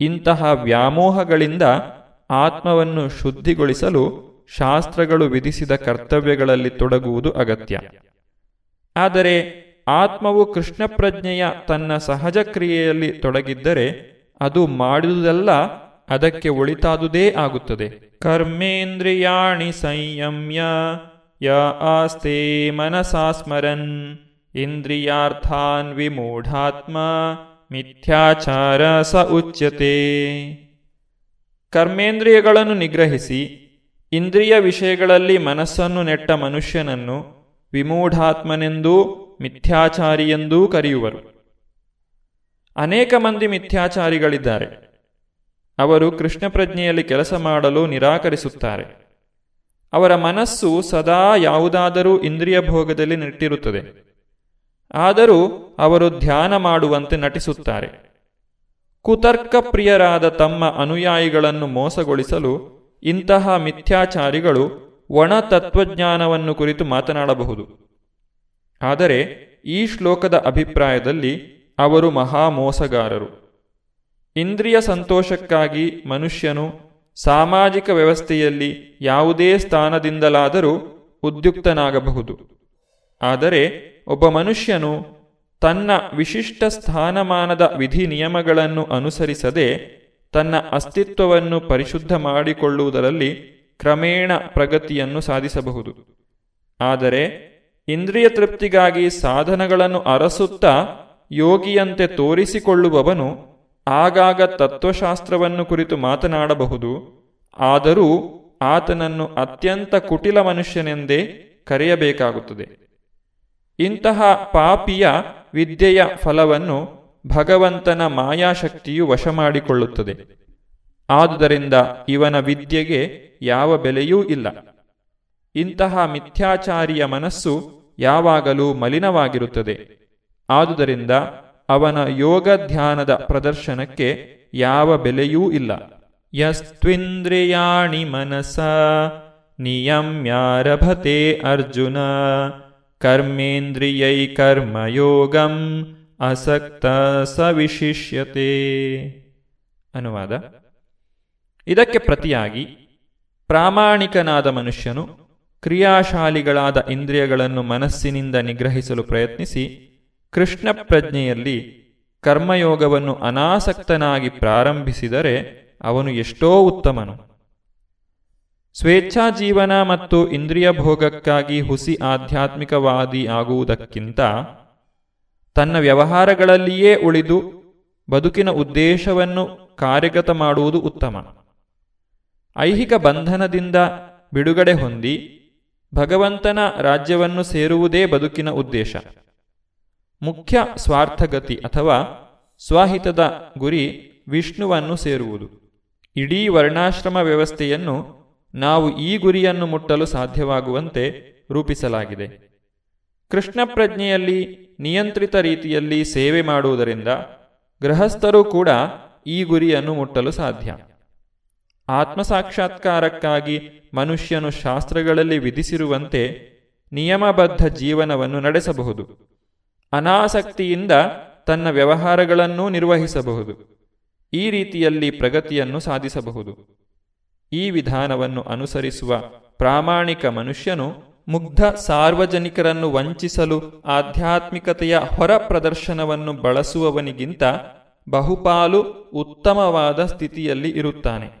ಇಂತಹ ವ್ಯಾಮೋಹಗಳಿಂದ ಆತ್ಮವನ್ನು ಶುದ್ಧಿಗೊಳಿಸಲು ಶಾಸ್ತ್ರಗಳು ವಿಧಿಸಿದ ಕರ್ತವ್ಯಗಳಲ್ಲಿ ತೊಡಗುವುದು ಅಗತ್ಯ. ಆದರೆ ಆತ್ಮವು ಕೃಷ್ಣ ಪ್ರಜ್ಞೆಯ ತನ್ನ ಸಹಜ ಕ್ರಿಯೆಯಲ್ಲಿ ತೊಡಗಿದ್ದರೆ ಅದು ಮಾಡಿದುದೆಲ್ಲ, ಅದಕ್ಕೆ ಒಳಿತಾದುದೇ ಆಗುತ್ತದೆ. ಕರ್ಮೇಂದ್ರಿಯಾಣಿ ಸಂಯಮ್ಯ, ಯ ಆಸ್ತೆ ಮನಸಾ ಸ್ಮರನ್, ಇಂದ್ರಿಯಾರ್ಥಾನ್ ವಿಮೂಢಾತ್ಮ, ಮಿಥ್ಯಾಚಾರ ಸ ಉಚ್ಯತೆ. ಕರ್ಮೇಂದ್ರಿಯಗಳನ್ನು ನಿಗ್ರಹಿಸಿ, ಇಂದ್ರಿಯ ವಿಷಯಗಳಲ್ಲಿ ಮನಸ್ಸನ್ನು ನೆಟ್ಟ ಮನುಷ್ಯನನ್ನು ವಿಮೂಢಾತ್ಮನೆಂದೂ, ಮಿಥ್ಯಾಚಾರಿಯೆಂದೂ ಕರೆಯುವರು. ಅನೇಕ ಮಂದಿ ಮಿಥ್ಯಾಚಾರಿಗಳಿದ್ದಾರೆ. ಅವರು ಕೃಷ್ಣ ಪ್ರಜ್ಞೆಯಲ್ಲಿ ಕೆಲಸ ಮಾಡಲು ನಿರಾಕರಿಸುತ್ತಾರೆ. ಅವರ ಮನಸ್ಸು ಸದಾ ಯಾವುದಾದರೂ ಇಂದ್ರಿಯ ಭೋಗದಲ್ಲಿ ನೆಟ್ಟಿರುತ್ತದೆ. ಆದರೂ ಅವರು ಧ್ಯಾನ ಮಾಡುವಂತೆ ನಟಿಸುತ್ತಾರೆ. ಕುತರ್ಕ ಪ್ರಿಯರಾದ ತಮ್ಮ ಅನುಯಾಯಿಗಳನ್ನು ಮೋಸಗೊಳಿಸಲು ಇಂತಹ ಮಿಥ್ಯಾಚಾರಿಗಳು ಒಣ ತತ್ವಜ್ಞಾನವನ್ನು ಕುರಿತು ಮಾತನಾಡಬಹುದು. ಆದರೆ ಈ ಶ್ಲೋಕದ ಅಭಿಪ್ರಾಯದಲ್ಲಿ ಅವರು ಮಹಾಮೋಸಗಾರರು. ಇಂದ್ರಿಯ ಸಂತೋಷಕ್ಕಾಗಿ ಮನುಷ್ಯನು ಸಾಮಾಜಿಕ ವ್ಯವಸ್ಥೆಯಲ್ಲಿ ಯಾವುದೇ ಸ್ಥಾನದಿಂದಲಾದರೂ ಉದ್ಯುಕ್ತನಾಗಬಹುದು. ಆದರೆ ಒಬ್ಬ ಮನುಷ್ಯನು ತನ್ನ ವಿಶಿಷ್ಟ ಸ್ಥಾನಮಾನದ ವಿಧಿ ನಿಯಮಗಳನ್ನು ಅನುಸರಿಸದೆ ತನ್ನ ಅಸ್ತಿತ್ವವನ್ನು ಪರಿಶುದ್ಧ ಮಾಡಿಕೊಳ್ಳುವುದರಲ್ಲಿ ಕ್ರಮೇಣ ಪ್ರಗತಿಯನ್ನು ಸಾಧಿಸಬಹುದು. ಆದರೆ, ಇಂದ್ರಿಯ ತೃಪ್ತಿಗಾಗಿ ಸಾಧನಗಳನ್ನು ಅರಸುತ್ತಾ ಯೋಗಿಯಂತೆ ತೋರಿಸಿಕೊಳ್ಳುವವನು ಆಗಾಗ ತತ್ವಶಾಸ್ತ್ರವನ್ನು ಕುರಿತು ಮಾತನಾಡಬಹುದು. ಆದರೂ ಆತನನ್ನು ಅತ್ಯಂತ ಕುಟಿಲ ಮನುಷ್ಯನೆಂದೇ ಕರೆಯಬೇಕಾಗುತ್ತದೆ. ಇಂತಹ ಪಾಪಿಯ ವಿದ್ಯೆಯ ಫಲವನ್ನು ಭಗವಂತನ ಮಾಯಾಶಕ್ತಿಯು ವಶ ಮಾಡಿಕೊಳ್ಳುತ್ತದೆ. ಆದುದರಿಂದ ಇವನ ವಿದ್ಯೆಗೆ ಯಾವ ಬೆಲೆಯೂ ಇಲ್ಲ. ಇಂತಹ ಮಿಥ್ಯಾಚಾರಿಯ ಮನಸ್ಸು ಯಾವಾಗಲೂ ಮಲಿನವಾಗಿರುತ್ತದೆ. ಆದುದರಿಂದ ಅವನ ಯೋಗ ಧ್ಯಾನದ ಪ್ರದರ್ಶನಕ್ಕೆ ಯಾವ ಬೆಲೆಯೂ ಇಲ್ಲ. ಯಸ್ತ್ವಿಂದ್ರಿಯಾಣಿ ಮನಸ ನಿಯಮ್ಯಾರಭತೆ ಅರ್ಜುನ. ಕರ್ಮೇಂದ್ರಿಯೈ ಕರ್ಮಯೋಗಂ ಅಸಕ್ತ ಸವಿಶಿಷ್ಯತೆ. ಅನುವಾದ ಇದಕ್ಕೆ ಪ್ರತಿಯಾಗಿ ಪ್ರಾಮಾಣಿಕನಾದ ಮನುಷ್ಯನು ಕ್ರಿಯಾಶಾಲಿಗಳಾದ ಇಂದ್ರಿಯಗಳನ್ನು ಮನಸ್ಸಿನಿಂದ ನಿಗ್ರಹಿಸಲು ಪ್ರಯತ್ನಿಸಿ ಕೃಷ್ಣ ಪ್ರಜ್ಞೆಯಲ್ಲಿ ಕರ್ಮಯೋಗವನ್ನು ಅನಾಸಕ್ತನಾಗಿ ಪ್ರಾರಂಭಿಸಿದರೆ ಅವನು ಎಷ್ಟೋ ಉತ್ತಮನು. ಸ್ವೇಚ್ಛಾ ಜೀವನ ಮತ್ತು ಇಂದ್ರಿಯ ಭೋಗಕ್ಕಾಗಿ ಹುಸಿ ಆಧ್ಯಾತ್ಮಿಕವಾದಿ ಆಗುವುದಕ್ಕಿಂತ ತನ್ನ ವ್ಯವಹಾರಗಳಲ್ಲಿಯೇ ಉಳಿದು ಬದುಕಿನ ಉದ್ದೇಶವನ್ನು ಕಾರ್ಯಗತ ಮಾಡುವುದು ಉತ್ತಮ. ಐಹಿಕ ಬಂಧನದಿಂದ ಬಿಡುಗಡೆ ಹೊಂದಿ ಭಗವಂತನ ರಾಜ್ಯವನ್ನು ಸೇರುವುದೇ ಬದುಕಿನ ಉದ್ದೇಶ. ಮುಖ್ಯ ಸ್ವಾರ್ಥಗತಿ ಅಥವಾ ಸ್ವಾಹಿತದ ಗುರಿ ವಿಷ್ಣುವನ್ನು ಸೇರುವುದು. ಇಡೀ ವರ್ಣಾಶ್ರಮ ವ್ಯವಸ್ಥೆಯನ್ನು ನಾವು ಈ ಗುರಿಯನ್ನು ಮುಟ್ಟಲು ಸಾಧ್ಯವಾಗುವಂತೆ ರೂಪಿಸಲಾಗಿದೆ. ಕೃಷ್ಣ ಪ್ರಜ್ಞೆಯಲ್ಲಿ ನಿಯಂತ್ರಿತ ರೀತಿಯಲ್ಲಿ ಸೇವೆ ಮಾಡುವುದರಿಂದ ಗೃಹಸ್ಥರು ಕೂಡ ಈ ಗುರಿಯನ್ನು ಮುಟ್ಟಲು ಸಾಧ್ಯ. ಆತ್ಮಸಾಕ್ಷಾತ್ಕಾರಕ್ಕಾಗಿ ಮನುಷ್ಯನು ಶಾಸ್ತ್ರಗಳಲ್ಲಿ ವಿಧಿಸಿರುವಂತೆ ನಿಯಮಬದ್ಧ ಜೀವನವನ್ನು ನಡೆಸಬಹುದು. ಅನಾಸಕ್ತಿಯಿಂದ ತನ್ನ ವ್ಯವಹಾರಗಳನ್ನೂ ನಿರ್ವಹಿಸಬಹುದು. ಈ ರೀತಿಯಲ್ಲಿ ಪ್ರಗತಿಯನ್ನು ಸಾಧಿಸಬಹುದು. ಈ ವಿಧಾನವನ್ನು ಅನುಸರಿಸುವ ಪ್ರಾಮಾಣಿಕ ಮನುಷ್ಯನು ಮುಗ್ಧ ಸಾರ್ವಜನಿಕರನ್ನು ವಂಚಿಸಲು ಆಧ್ಯಾತ್ಮಿಕತೆಯ ಹೊರ ಪ್ರದರ್ಶನವನ್ನು ಬಳಸುವವನಿಗಿಂತ ಬಹುಪಾಲು ಉತ್ತಮವಾದ ಸ್ಥಿತಿಯಲ್ಲಿ ಇರುತ್ತಾನೆ.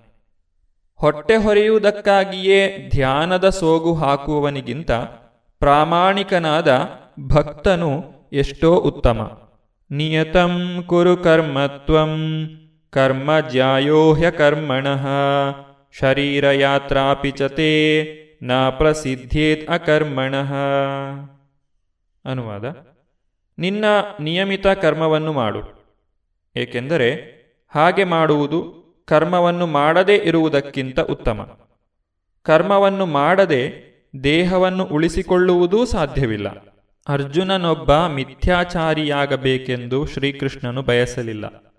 ಹೊಟ್ಟೆ ಹೊರೆಯುವುದಕ್ಕಾಗಿಯೇ ಧ್ಯಾನದ ಸೋಗು ಹಾಕುವವನಿಗಿಂತ ಪ್ರಾಮಾಣಿಕನಾದ ಭಕ್ತನು ಎಷ್ಟೋ ಉತ್ತಮ. ನಿಯತಂ ಕುರು ಕರ್ಮತ್ವಂ ಕರ್ಮ ಜ್ಯಾಯೋಹ್ಯ ಕರ್ಮಣಃ, ಶರೀರಯಾತ್ರಾಪಿ ಚತೆ ನ ಪ್ರಸಿದ್ಧೇತ್ ಅಕರ್ಮಣಃ. ಅನುವಾದ, ನಿನ್ನ ನಿಯಮಿತ ಕರ್ಮವನ್ನು ಮಾಡು. ಏಕೆಂದರೆ ಹಾಗೆ ಮಾಡುವುದು ಕರ್ಮವನ್ನು ಮಾಡದೇ ಇರುವುದಕ್ಕಿಂತ ಉತ್ತಮ. ಕರ್ಮವನ್ನು ಮಾಡದೆ ದೇಹವನ್ನು ಉಳಿಸಿಕೊಳ್ಳುವುದೂ ಸಾಧ್ಯವಿಲ್ಲ. ಅರ್ಜುನನೊಬ್ಬ ಮಿಥ್ಯಾಚಾರಿಯಾಗಬೇಕೆಂದು ಶ್ರೀಕೃಷ್ಣನು ಬಯಸಲಿಲ್ಲ.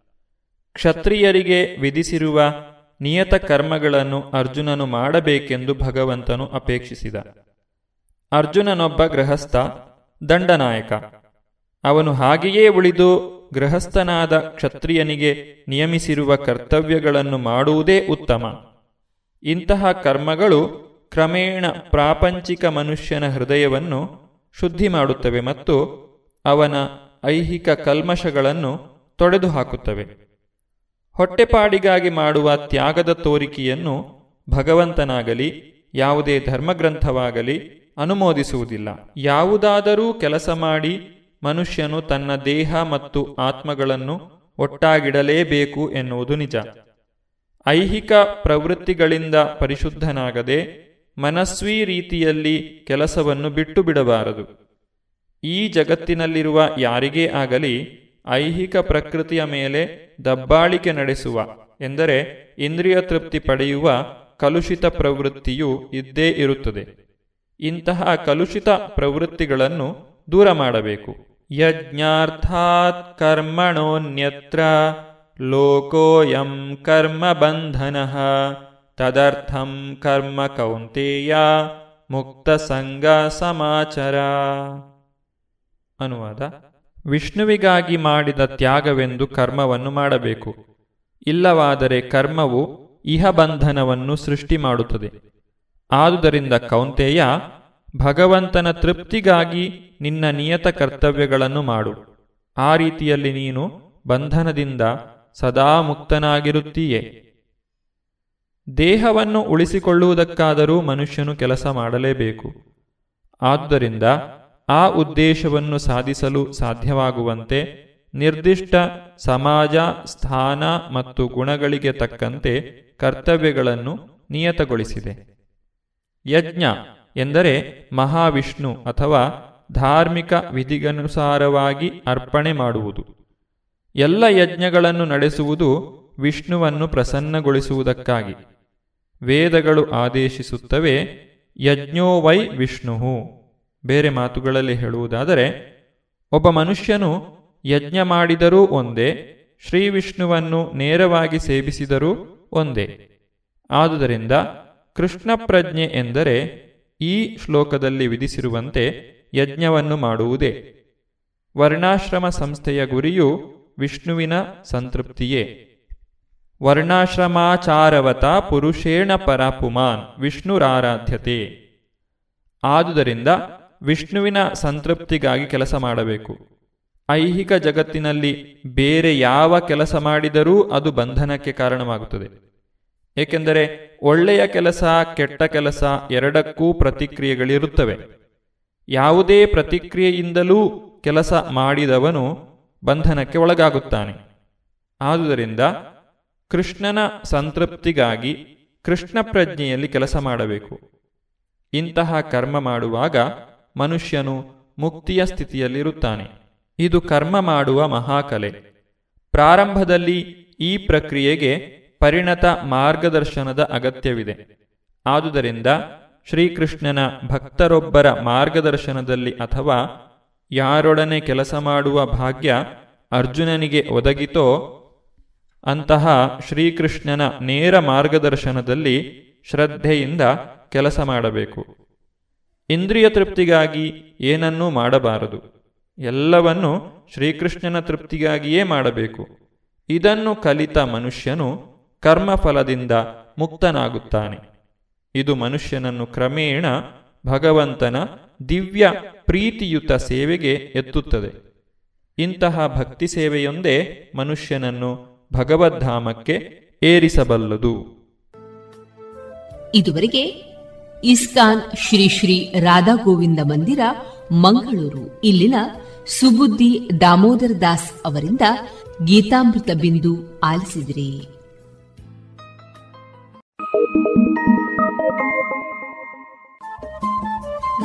ಕ್ಷತ್ರಿಯರಿಗೆ ವಿಧಿಸಿರುವ ನಿಯತ ಕರ್ಮಗಳನ್ನು ಅರ್ಜುನನು ಮಾಡಬೇಕೆಂದು ಭಗವಂತನು ಅಪೇಕ್ಷಿಸಿದ. ಅರ್ಜುನನೊಬ್ಬ ಗೃಹಸ್ಥ, ದಂಡನಾಯಕ. ಅವನು ಹಾಗೆಯೇ ಉಳಿದು ಗೃಹಸ್ಥನಾದ ಕ್ಷತ್ರಿಯನಿಗೆ ನಿಯಮಿಸಿರುವ ಕರ್ತವ್ಯಗಳನ್ನು ಮಾಡುವುದೇ ಉತ್ತಮ. ಇಂತಹ ಕರ್ಮಗಳು ಕ್ರಮೇಣ ಪ್ರಾಪಂಚಿಕ ಮನುಷ್ಯನ ಹೃದಯವನ್ನು ಶುದ್ಧಿ ಮಾಡುತ್ತವೆ ಮತ್ತು ಅವನ ಐಹಿಕ ಕಲ್ಮಶಗಳನ್ನು ತೊಡೆದು ಹಾಕುತ್ತವೆ ಹೊಟ್ಟೆಪಾಡಿಗಾಗಿ ಮಾಡುವ ತ್ಯಾಗದ ತೋರಿಕೆಯನ್ನು ಭಗವಂತನಾಗಲಿ, ಯಾವುದೇ ಧರ್ಮಗ್ರಂಥವಾಗಲಿ ಅನುಮೋದಿಸುವುದಿಲ್ಲ. ಯಾವುದಾದರೂ ಕೆಲಸ ಮಾಡಿ ಮನುಷ್ಯನು ತನ್ನ ದೇಹ ಮತ್ತು ಆತ್ಮಗಳನ್ನು ಒಟ್ಟಾಗಿಡಲೇಬೇಕು ಎನ್ನುವುದು ನಿಜ. ಐಹಿಕ ಪ್ರವೃತ್ತಿಗಳಿಂದ ಪರಿಶುದ್ಧನಾಗದೆ ಮನಸ್ವಿ ರೀತಿಯಲ್ಲಿ ಕೆಲಸವನ್ನು ಬಿಟ್ಟು ಬಿಡಬಾರದು ಈ ಜಗತ್ತಿನಲ್ಲಿರುವ ಯಾರಿಗೇ ಆಗಲಿ ಐಹಿಕ ಪ್ರಕೃತಿಯ ಮೇಲೆ ದಬ್ಬಾಳಿಕೆ ನಡೆಸುವ, ಎಂದರೆ ಇಂದ್ರಿಯ ತೃಪ್ತಿ ಪಡೆಯುವ ಕಲುಷಿತ ಪ್ರವೃತ್ತಿಯು ಇದ್ದೇ ಇರುತ್ತದೆ. ಇಂತಹ ಕಲುಷಿತ ಪ್ರವೃತ್ತಿಗಳನ್ನು ದೂರ ಮಾಡಬೇಕು. ಯಜ್ಞಾರ್ಥಾತ್ ಕರ್ಮಣೋನ್ಯತ್ರ ಲೋಕೋಯಂ ಕರ್ಮ ಬಂಧನ ತದರ್ಥಂ ಕರ್ಮ ಕೌಂತೆಯ ಮುಕ್ತ ಸಂಗ ಸಮಾಚಾರ. ಅನುವಾದ. ವಿಷ್ಣುವಿಗಾಗಿ ಮಾಡಿದ ತ್ಯಾಗವೆಂದು ಕರ್ಮವನ್ನು ಮಾಡಬೇಕು. ಇಲ್ಲವಾದರೆ ಕರ್ಮವು ಇಹ ಬಂಧನವನ್ನು ಸೃಷ್ಟಿ ಮಾಡುತ್ತದೆ. ಆದುದರಿಂದ ಕೌಂತೆಯ ಭಗವಂತನ ತೃಪ್ತಿಗಾಗಿ ನಿನ್ನ ನಿಯತ ಕರ್ತವ್ಯಗಳನ್ನು ಮಾಡು. ಆ ರೀತಿಯಲ್ಲಿ ನೀನು ಬಂಧನದಿಂದ ಸದಾ ಮುಕ್ತನಾಗಿರುತ್ತೀಯೇ. ದೇಹವನ್ನು ಉಳಿಸಿಕೊಳ್ಳುವುದಕ್ಕಾದರೂ ಮನುಷ್ಯನು ಕೆಲಸ ಮಾಡಲೇಬೇಕು. ಆದ್ದರಿಂದ ಆ ಉದ್ದೇಶವನ್ನು ಸಾಧಿಸಲು ಸಾಧ್ಯವಾಗುವಂತೆ ನಿರ್ದಿಷ್ಟ ಸಮಾಜ, ಸ್ಥಾನ ಮತ್ತು ಗುಣಗಳಿಗೆ ತಕ್ಕಂತೆ ಕರ್ತವ್ಯಗಳನ್ನು ನಿಯತಗೊಳಿಸಿದೆ. ಯಜ್ಞ. ಎಂದರೆ ಮಹಾವಿಷ್ಣು ಅಥವಾ ಧಾರ್ಮಿಕ ವಿಧಿಗನುಸಾರವಾಗಿ ಅರ್ಪಣೆ ಮಾಡುವುದು. ಎಲ್ಲ ಯಜ್ಞಗಳನ್ನು ನಡೆಸುವುದು ವಿಷ್ಣುವನ್ನು ಪ್ರಸನ್ನಗೊಳಿಸುವುದಕ್ಕಾಗಿ. ವೇದಗಳು ಆದೇಶಿಸುತ್ತವೆ, ಯಜ್ಞೋ ವೈ ವಿಷ್ಣು ಬೇರೆ ಮಾತುಗಳಲ್ಲಿ ಹೇಳುವುದಾದರೆ, ಒಬ್ಬ ಮನುಷ್ಯನು ಯಜ್ಞ ಮಾಡಿದರೂ ಒಂದೇ, ಶ್ರೀ ವಿಷ್ಣುವನ್ನು ನೇರವಾಗಿ ಸೇವಿಸಿದರೂ ಒಂದೇ. ಆದುದರಿಂದ ಕೃಷ್ಣ ಪ್ರಜ್ಞೆ ಎಂದರೆ ಈ ಶ್ಲೋಕದಲ್ಲಿ ವಿಧಿಸಿರುವಂತೆ ಯಜ್ಞವನ್ನು ಮಾಡುವುದೇ. ವರ್ಣಾಶ್ರಮ ಸಂಸ್ಥೆಯ ಗುರಿಯು ವಿಷ್ಣುವಿನ ಸಂತೃಪ್ತಿಯೇ. ವರ್ಣಾಶ್ರಮಾಚಾರವತ ಪುರುಷೇಣ ಪರಾಪುಮಾನ್ ವಿಷ್ಣುರಾರಾಧ್ಯತೆ. ಆದುದರಿಂದ ವಿಷ್ಣುವಿನ ಸಂತೃಪ್ತಿಗಾಗಿ ಕೆಲಸ ಮಾಡಬೇಕು. ಐಹಿಕ ಜಗತ್ತಿನಲ್ಲಿ ಬೇರೆ ಯಾವ ಕೆಲಸ ಮಾಡಿದರೂ ಅದು ಬಂಧನಕ್ಕೆ ಕಾರಣವಾಗುತ್ತದೆ. ಏಕೆಂದರೆ ಒಳ್ಳೆಯ ಕೆಲಸ, ಕೆಟ್ಟ ಕೆಲಸ ಎರಡಕ್ಕೂ ಪ್ರತಿಕ್ರಿಯೆಗಳಿರುತ್ತವೆ. ಯಾವುದೇ ಪ್ರತಿಕ್ರಿಯೆಯಿಂದಲೂ ಕೆಲಸ ಮಾಡಿದವನು ಬಂಧನಕ್ಕೆ ಒಳಗಾಗುತ್ತಾನೆ. ಆದುದರಿಂದ ಕೃಷ್ಣನ ಸಂತೃಪ್ತಿಗಾಗಿ ಕೃಷ್ಣ ಪ್ರಜ್ಞೆಯಲ್ಲಿ ಕೆಲಸ ಮಾಡಬೇಕು. ಇಂತಹ ಕರ್ಮ ಮಾಡುವಾಗ ಮನುಷ್ಯನು ಮುಕ್ತಿಯ ಸ್ಥಿತಿಯಲ್ಲಿರುತ್ತಾನೆ. ಇದು ಕರ್ಮ ಮಾಡುವ ಮಹಾಕಲೆ. ಪ್ರಾರಂಭದಲ್ಲಿ ಈ ಪ್ರಕ್ರಿಯೆಗೆ ಪರಿಣತ ಮಾರ್ಗದರ್ಶನದ ಅಗತ್ಯವಿದೆ. ಆದುದರಿಂದ ಶ್ರೀಕೃಷ್ಣನ ಭಕ್ತರೊಬ್ಬರ ಮಾರ್ಗದರ್ಶನದಲ್ಲಿ ಅಥವಾ ಯಾರೊಡನೆ ಕೆಲಸ ಮಾಡುವ ಭಾಗ್ಯ ಅರ್ಜುನನಿಗೆ ಒದಗಿತೋ, ಅಂತಹ ಶ್ರೀಕೃಷ್ಣನ ನೇರ ಮಾರ್ಗದರ್ಶನದಲ್ಲಿ ಶ್ರದ್ಧೆಯಿಂದ ಕೆಲಸ ಮಾಡಬೇಕು. ಇಂದ್ರಿಯ ತೃಪ್ತಿಗಾಗಿ ಏನನ್ನೂ ಮಾಡಬಾರದು. ಎಲ್ಲವನ್ನೂ ಶ್ರೀಕೃಷ್ಣನ ತೃಪ್ತಿಗಾಗಿಯೇ ಮಾಡಬೇಕು. ಇದನ್ನು ಕಲಿತ ಮನುಷ್ಯನು ಕರ್ಮಫಲದಿಂದ ಮುಕ್ತನಾಗುತ್ತಾನೆ. ಇದು ಮನುಷ್ಯನನ್ನು ಕ್ರಮೇಣ ಭಗವಂತನ ದಿವ್ಯ ಪ್ರೀತಿಯುತ ಸೇವೆಗೆ ಎತ್ತುತ್ತದೆ. ಇಂತಹ ಭಕ್ತಿ ಸೇವೆಯೊಂದೇ ಮನುಷ್ಯನನ್ನು ಭಗವದ್ಧಾಮಕ್ಕೆ ಏರಿಸಬಲ್ಲದು. ಇದುವರೆಗೆ ಇಸ್ಕಾನ್ ಶ್ರೀ ಶ್ರೀ ರಾಧಾ ಗೋವಿಂದ ಮಂದಿರ, ಮಂಗಳೂರು. ಇಲ್ಲಿನ ಸುಬುದ್ದಿ ದಾಮೋದರ ದಾಸ್ ಅವರಿಂದ ಗೀತಾಮೃತ ಬಿಂದು ಆಲಿಸಿದ್ರಿ.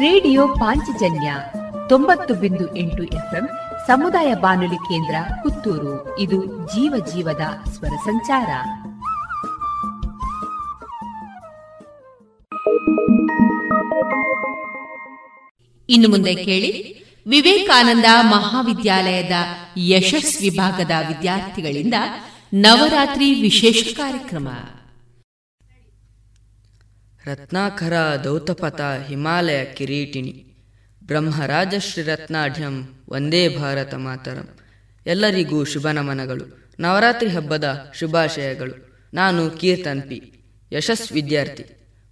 ರೇಡಿಯೋ ಪಾಂಚಜನ್ಯ ತೊಂಬತ್ತು ಬಿಂದು ಎಂಟು ಎಫ್ಎಂ ಸಮುದಾಯ ಬಾನುಲಿ ಕೇಂದ್ರ ಪುತ್ತೂರು. ಇದು ಜೀವ ಜೀವದ ಸ್ವರ ಸಂಚಾರ. ಇನ್ನು ಮುಂದೆ ಕೇಳಿ, ವಿವೇಕಾನಂದ ಮಹಾವಿದ್ಯಾಲಯದ ಯಶಸ್ ವಿಭಾಗದ ವಿದ್ಯಾರ್ಥಿಗಳಿಂದ ನವರಾತ್ರಿ ವಿಶೇಷ ಕಾರ್ಯಕ್ರಮ. ರತ್ನಾಕರ ದೌತಪಥ ಹಿಮಾಲಯ ಕಿರೀಟಿನಿ ಬ್ರಹ್ಮರಾಜ ಶ್ರೀರತ್ನಾಢ್ಯಂ ವಂದೇ ಭಾರತ ಮಾತರಂ. ಎಲ್ಲರಿಗೂ ಶುಭ ನಮನಗಳು. ನವರಾತ್ರಿ ಹಬ್ಬದ ಶುಭಾಶಯಗಳು. ನಾನು ಕೀರ್ತನ್ ಪಿ. ಯಶಸ್ ವಿದ್ಯಾರ್ಥಿ.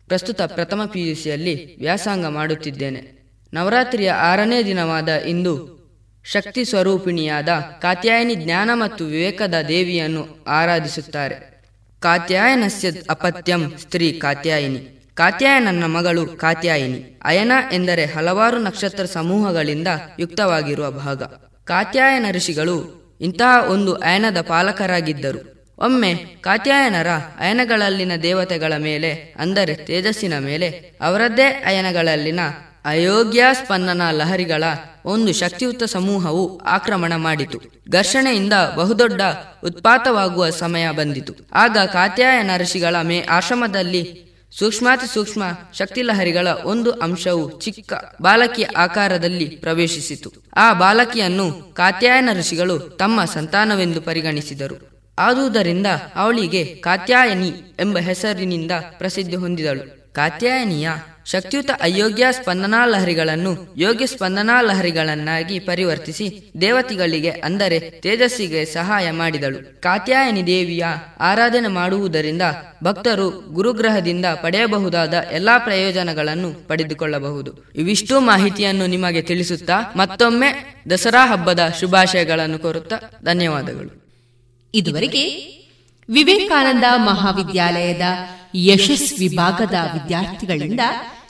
ಪ್ರಸ್ತುತ ಪ್ರಥಮ ಪಿಯುಸಿಯಲ್ಲಿ ವ್ಯಾಸಂಗ ಮಾಡುತ್ತಿದ್ದೇನೆ. ನವರಾತ್ರಿಯ ಆರನೇ ದಿನವಾದ ಇಂದು ಶಕ್ತಿ ಸ್ವರೂಪಿಣಿಯಾದ ಕಾತ್ಯಾಯನಿ ಜ್ಞಾನ ಮತ್ತು ವಿವೇಕದ ದೇವಿಯನ್ನು ಆರಾಧಿಸುತ್ತಾರೆ. ಕಾತ್ಯಾಯನಸ್ಯ ಅಪತ್ಯಂ ಸ್ತ್ರೀ ಕಾತ್ಯಾಯಿನಿ. ಕಾತ್ಯಾಯನನ್ನ ಮಗಳು ಕಾತ್ಯಾಯಿನಿ. ಅಯನ ಎಂದರೆ ಹಲವಾರು ನಕ್ಷತ್ರ ಸಮೂಹಗಳಿಂದ ಯುಕ್ತವಾಗಿರುವ ಭಾಗ. ಕಾತ್ಯಾಯನ ಋಷಿಗಳು ಇಂತಹ ಒಂದು ಅಯನದ ಪಾಲಕರಾಗಿದ್ದರು. ಒಮ್ಮೆ ಕಾತ್ಯಾಯನರ ಅಯನಗಳಲ್ಲಿನ ದೇವತೆಗಳ ಮೇಲೆ, ಅಂದರೆ ತೇಜಸ್ಸಿನ ಮೇಲೆ, ಅವರದ್ದೇ ಅಯನಗಳಲ್ಲಿನ ಅಯೋಗ್ಯ ಸ್ಪಂದನ ಲಹರಿಗಳ ಒಂದು ಶಕ್ತಿಯುತ ಸಮೂಹವು ಆಕ್ರಮಣ ಮಾಡಿತು. ಘರ್ಷಣೆಯಿಂದ ಬಹುದೊಡ್ಡ ಉತ್ಪಾತವಾಗುವ ಸಮಯ ಬಂದಿತು. ಆಗ ಕಾತ್ಯಾಯನ ಋಷಿಗಳ ಮೇ ಆಶ್ರಮದಲ್ಲಿ ಸೂಕ್ಷ್ಮಾತಿ ಸೂಕ್ಷ್ಮ ಶಕ್ತಿಲಹರಿಗಳ ಒಂದು ಅಂಶವು ಚಿಕ್ಕ ಬಾಲಕಿಯ ಆಕಾರದಲ್ಲಿ ಪ್ರವೇಶಿಸಿತು. ಆ ಬಾಲಕಿಯನ್ನು ಕಾತ್ಯಾಯನ ಋಷಿಗಳು ತಮ್ಮ ಸಂತಾನವೆಂದು ಪರಿಗಣಿಸಿದರು. ಆದುದರಿಂದ ಅವಳಿಗೆ ಕಾತ್ಯಾಯನಿ ಎಂಬ ಹೆಸರಿನಿಂದ ಪ್ರಸಿದ್ಧಿ ಹೊಂದಿದಳು. ಕಾತ್ಯಾಯನಿಯ ಶಕ್ತಿಯುತ ಅಯೋಗ್ಯ ಸ್ಪಂದನಾ ಲಹರಿಗಳನ್ನು ಯೋಗ್ಯ ಸ್ಪಂದನಾ ಲಹರಿಗಳನ್ನಾಗಿ ಪರಿವರ್ತಿಸಿ ದೇವತೆಗಳಿಗೆ ಅಂದರೆ ತೇಜಸ್ಸಿಗೆ ಸಹಾಯ ಮಾಡಿದಳು. ಕಾತ್ಯಾಯನಿ ದೇವಿಯ ಆರಾಧನೆ ಮಾಡುವುದರಿಂದ ಭಕ್ತರು ಗುರುಗ್ರಹದಿಂದ ಪಡೆಯಬಹುದಾದ ಎಲ್ಲಾ ಪ್ರಯೋಜನಗಳನ್ನು ಪಡೆದುಕೊಳ್ಳಬಹುದು. ಇವಿಷ್ಟು ಮಾಹಿತಿಯನ್ನು ನಿಮಗೆ ತಿಳಿಸುತ್ತಾ ಮತ್ತೊಮ್ಮೆ ದಸರಾ ಹಬ್ಬದ ಶುಭಾಶಯಗಳನ್ನು ಕೋರುತ್ತಾ ಧನ್ಯವಾದಗಳು. ಇದುವರೆಗೆ ವಿವೇಕಾನಂದ ಮಹಾವಿದ್ಯಾಲಯದ ಯಶಸ್ ವಿಭಾಗದ ವಿದ್ಯಾರ್ಥಿಗಳಿಂದ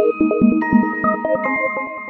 Thank you.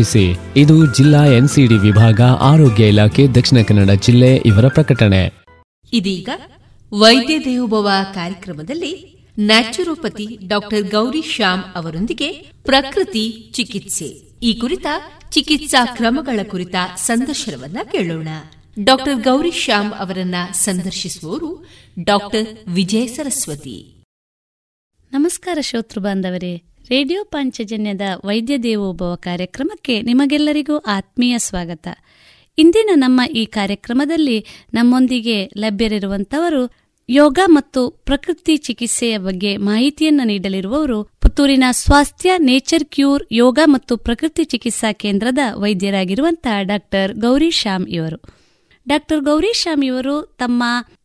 ಇದು ಜಿಲ್ಲಾ ಎನ್ಸಿಡಿ ವಿಭಾಗ ಆರೋಗ್ಯ ಇಲಾಖೆ ದಕ್ಷಿಣ ಕನ್ನಡ ಜಿಲ್ಲೆ ಇವರ ಪ್ರಕಟಣೆ. ಇದೀಗ ವೈದ್ಯ ದೇವೋಭವ ಕಾರ್ಯಕ್ರಮದಲ್ಲಿ ನ್ಯಾಚುರೋಪತಿ ಡಾಕ್ಟರ್ ಗೌರಿ ಶ್ಯಾಮ್ ಅವರೊಂದಿಗೆ ಪ್ರಕೃತಿ ಚಿಕಿತ್ಸೆ. ಈ ಕುರಿತ ಚಿಕಿತ್ಸಾ ಕ್ರಮಗಳ ಕುರಿತ ಸಂದರ್ಶನವನ್ನ ಕೇಳೋಣ. ಡಾಕ್ಟರ್ ಗೌರಿ ಶ್ಯಾಮ್ ಅವರನ್ನ ಸಂದರ್ಶಿಸುವವರು ಡಾಕ್ಟರ್ ವಿಜಯ ಸರಸ್ವತಿ. ನಮಸ್ಕಾರ ಶ್ರೋತೃ ಬಾಂಧವರೇ. ರೇಡಿಯೋ ಪಾಂಚಜನ್ಯದ ವೈದ್ಯ ದೇವೋಭವ ಕಾರ್ಯಕ್ರಮಕ್ಕೆ ನಿಮಗೆಲ್ಲರಿಗೂ ಆತ್ಮೀಯ ಸ್ವಾಗತ. ಇಂದಿನ ನಮ್ಮ ಈ ಕಾರ್ಯಕ್ರಮದಲ್ಲಿ ನಮ್ಮೊಂದಿಗೆ ಲಭ್ಯರಿರುವಂತವರು ಯೋಗ ಮತ್ತು ಪ್ರಕೃತಿ ಚಿಕಿತ್ಸೆಯ ಬಗ್ಗೆ ಮಾಹಿತಿಯನ್ನು ನೀಡಲಿರುವವರು ಪುತ್ತೂರಿನ ಸ್ವಾಸ್ಥ್ಯ ನೇಚರ್ ಕ್ಯೂರ್ ಯೋಗ ಮತ್ತು ಪ್ರಕೃತಿ ಚಿಕಿತ್ಸಾ ಕೇಂದ್ರದ ವೈದ್ಯರಾಗಿರುವಂತಹ ಡಾಕ್ಟರ್ ಗೌರಿ ಶ್ಯಾಮ್ ಇವರು. ಡಾಕ್ಟರ್ ಗೌರಿ ಶ್ಯಾಮ್ ಇವರು ತಮ್ಮ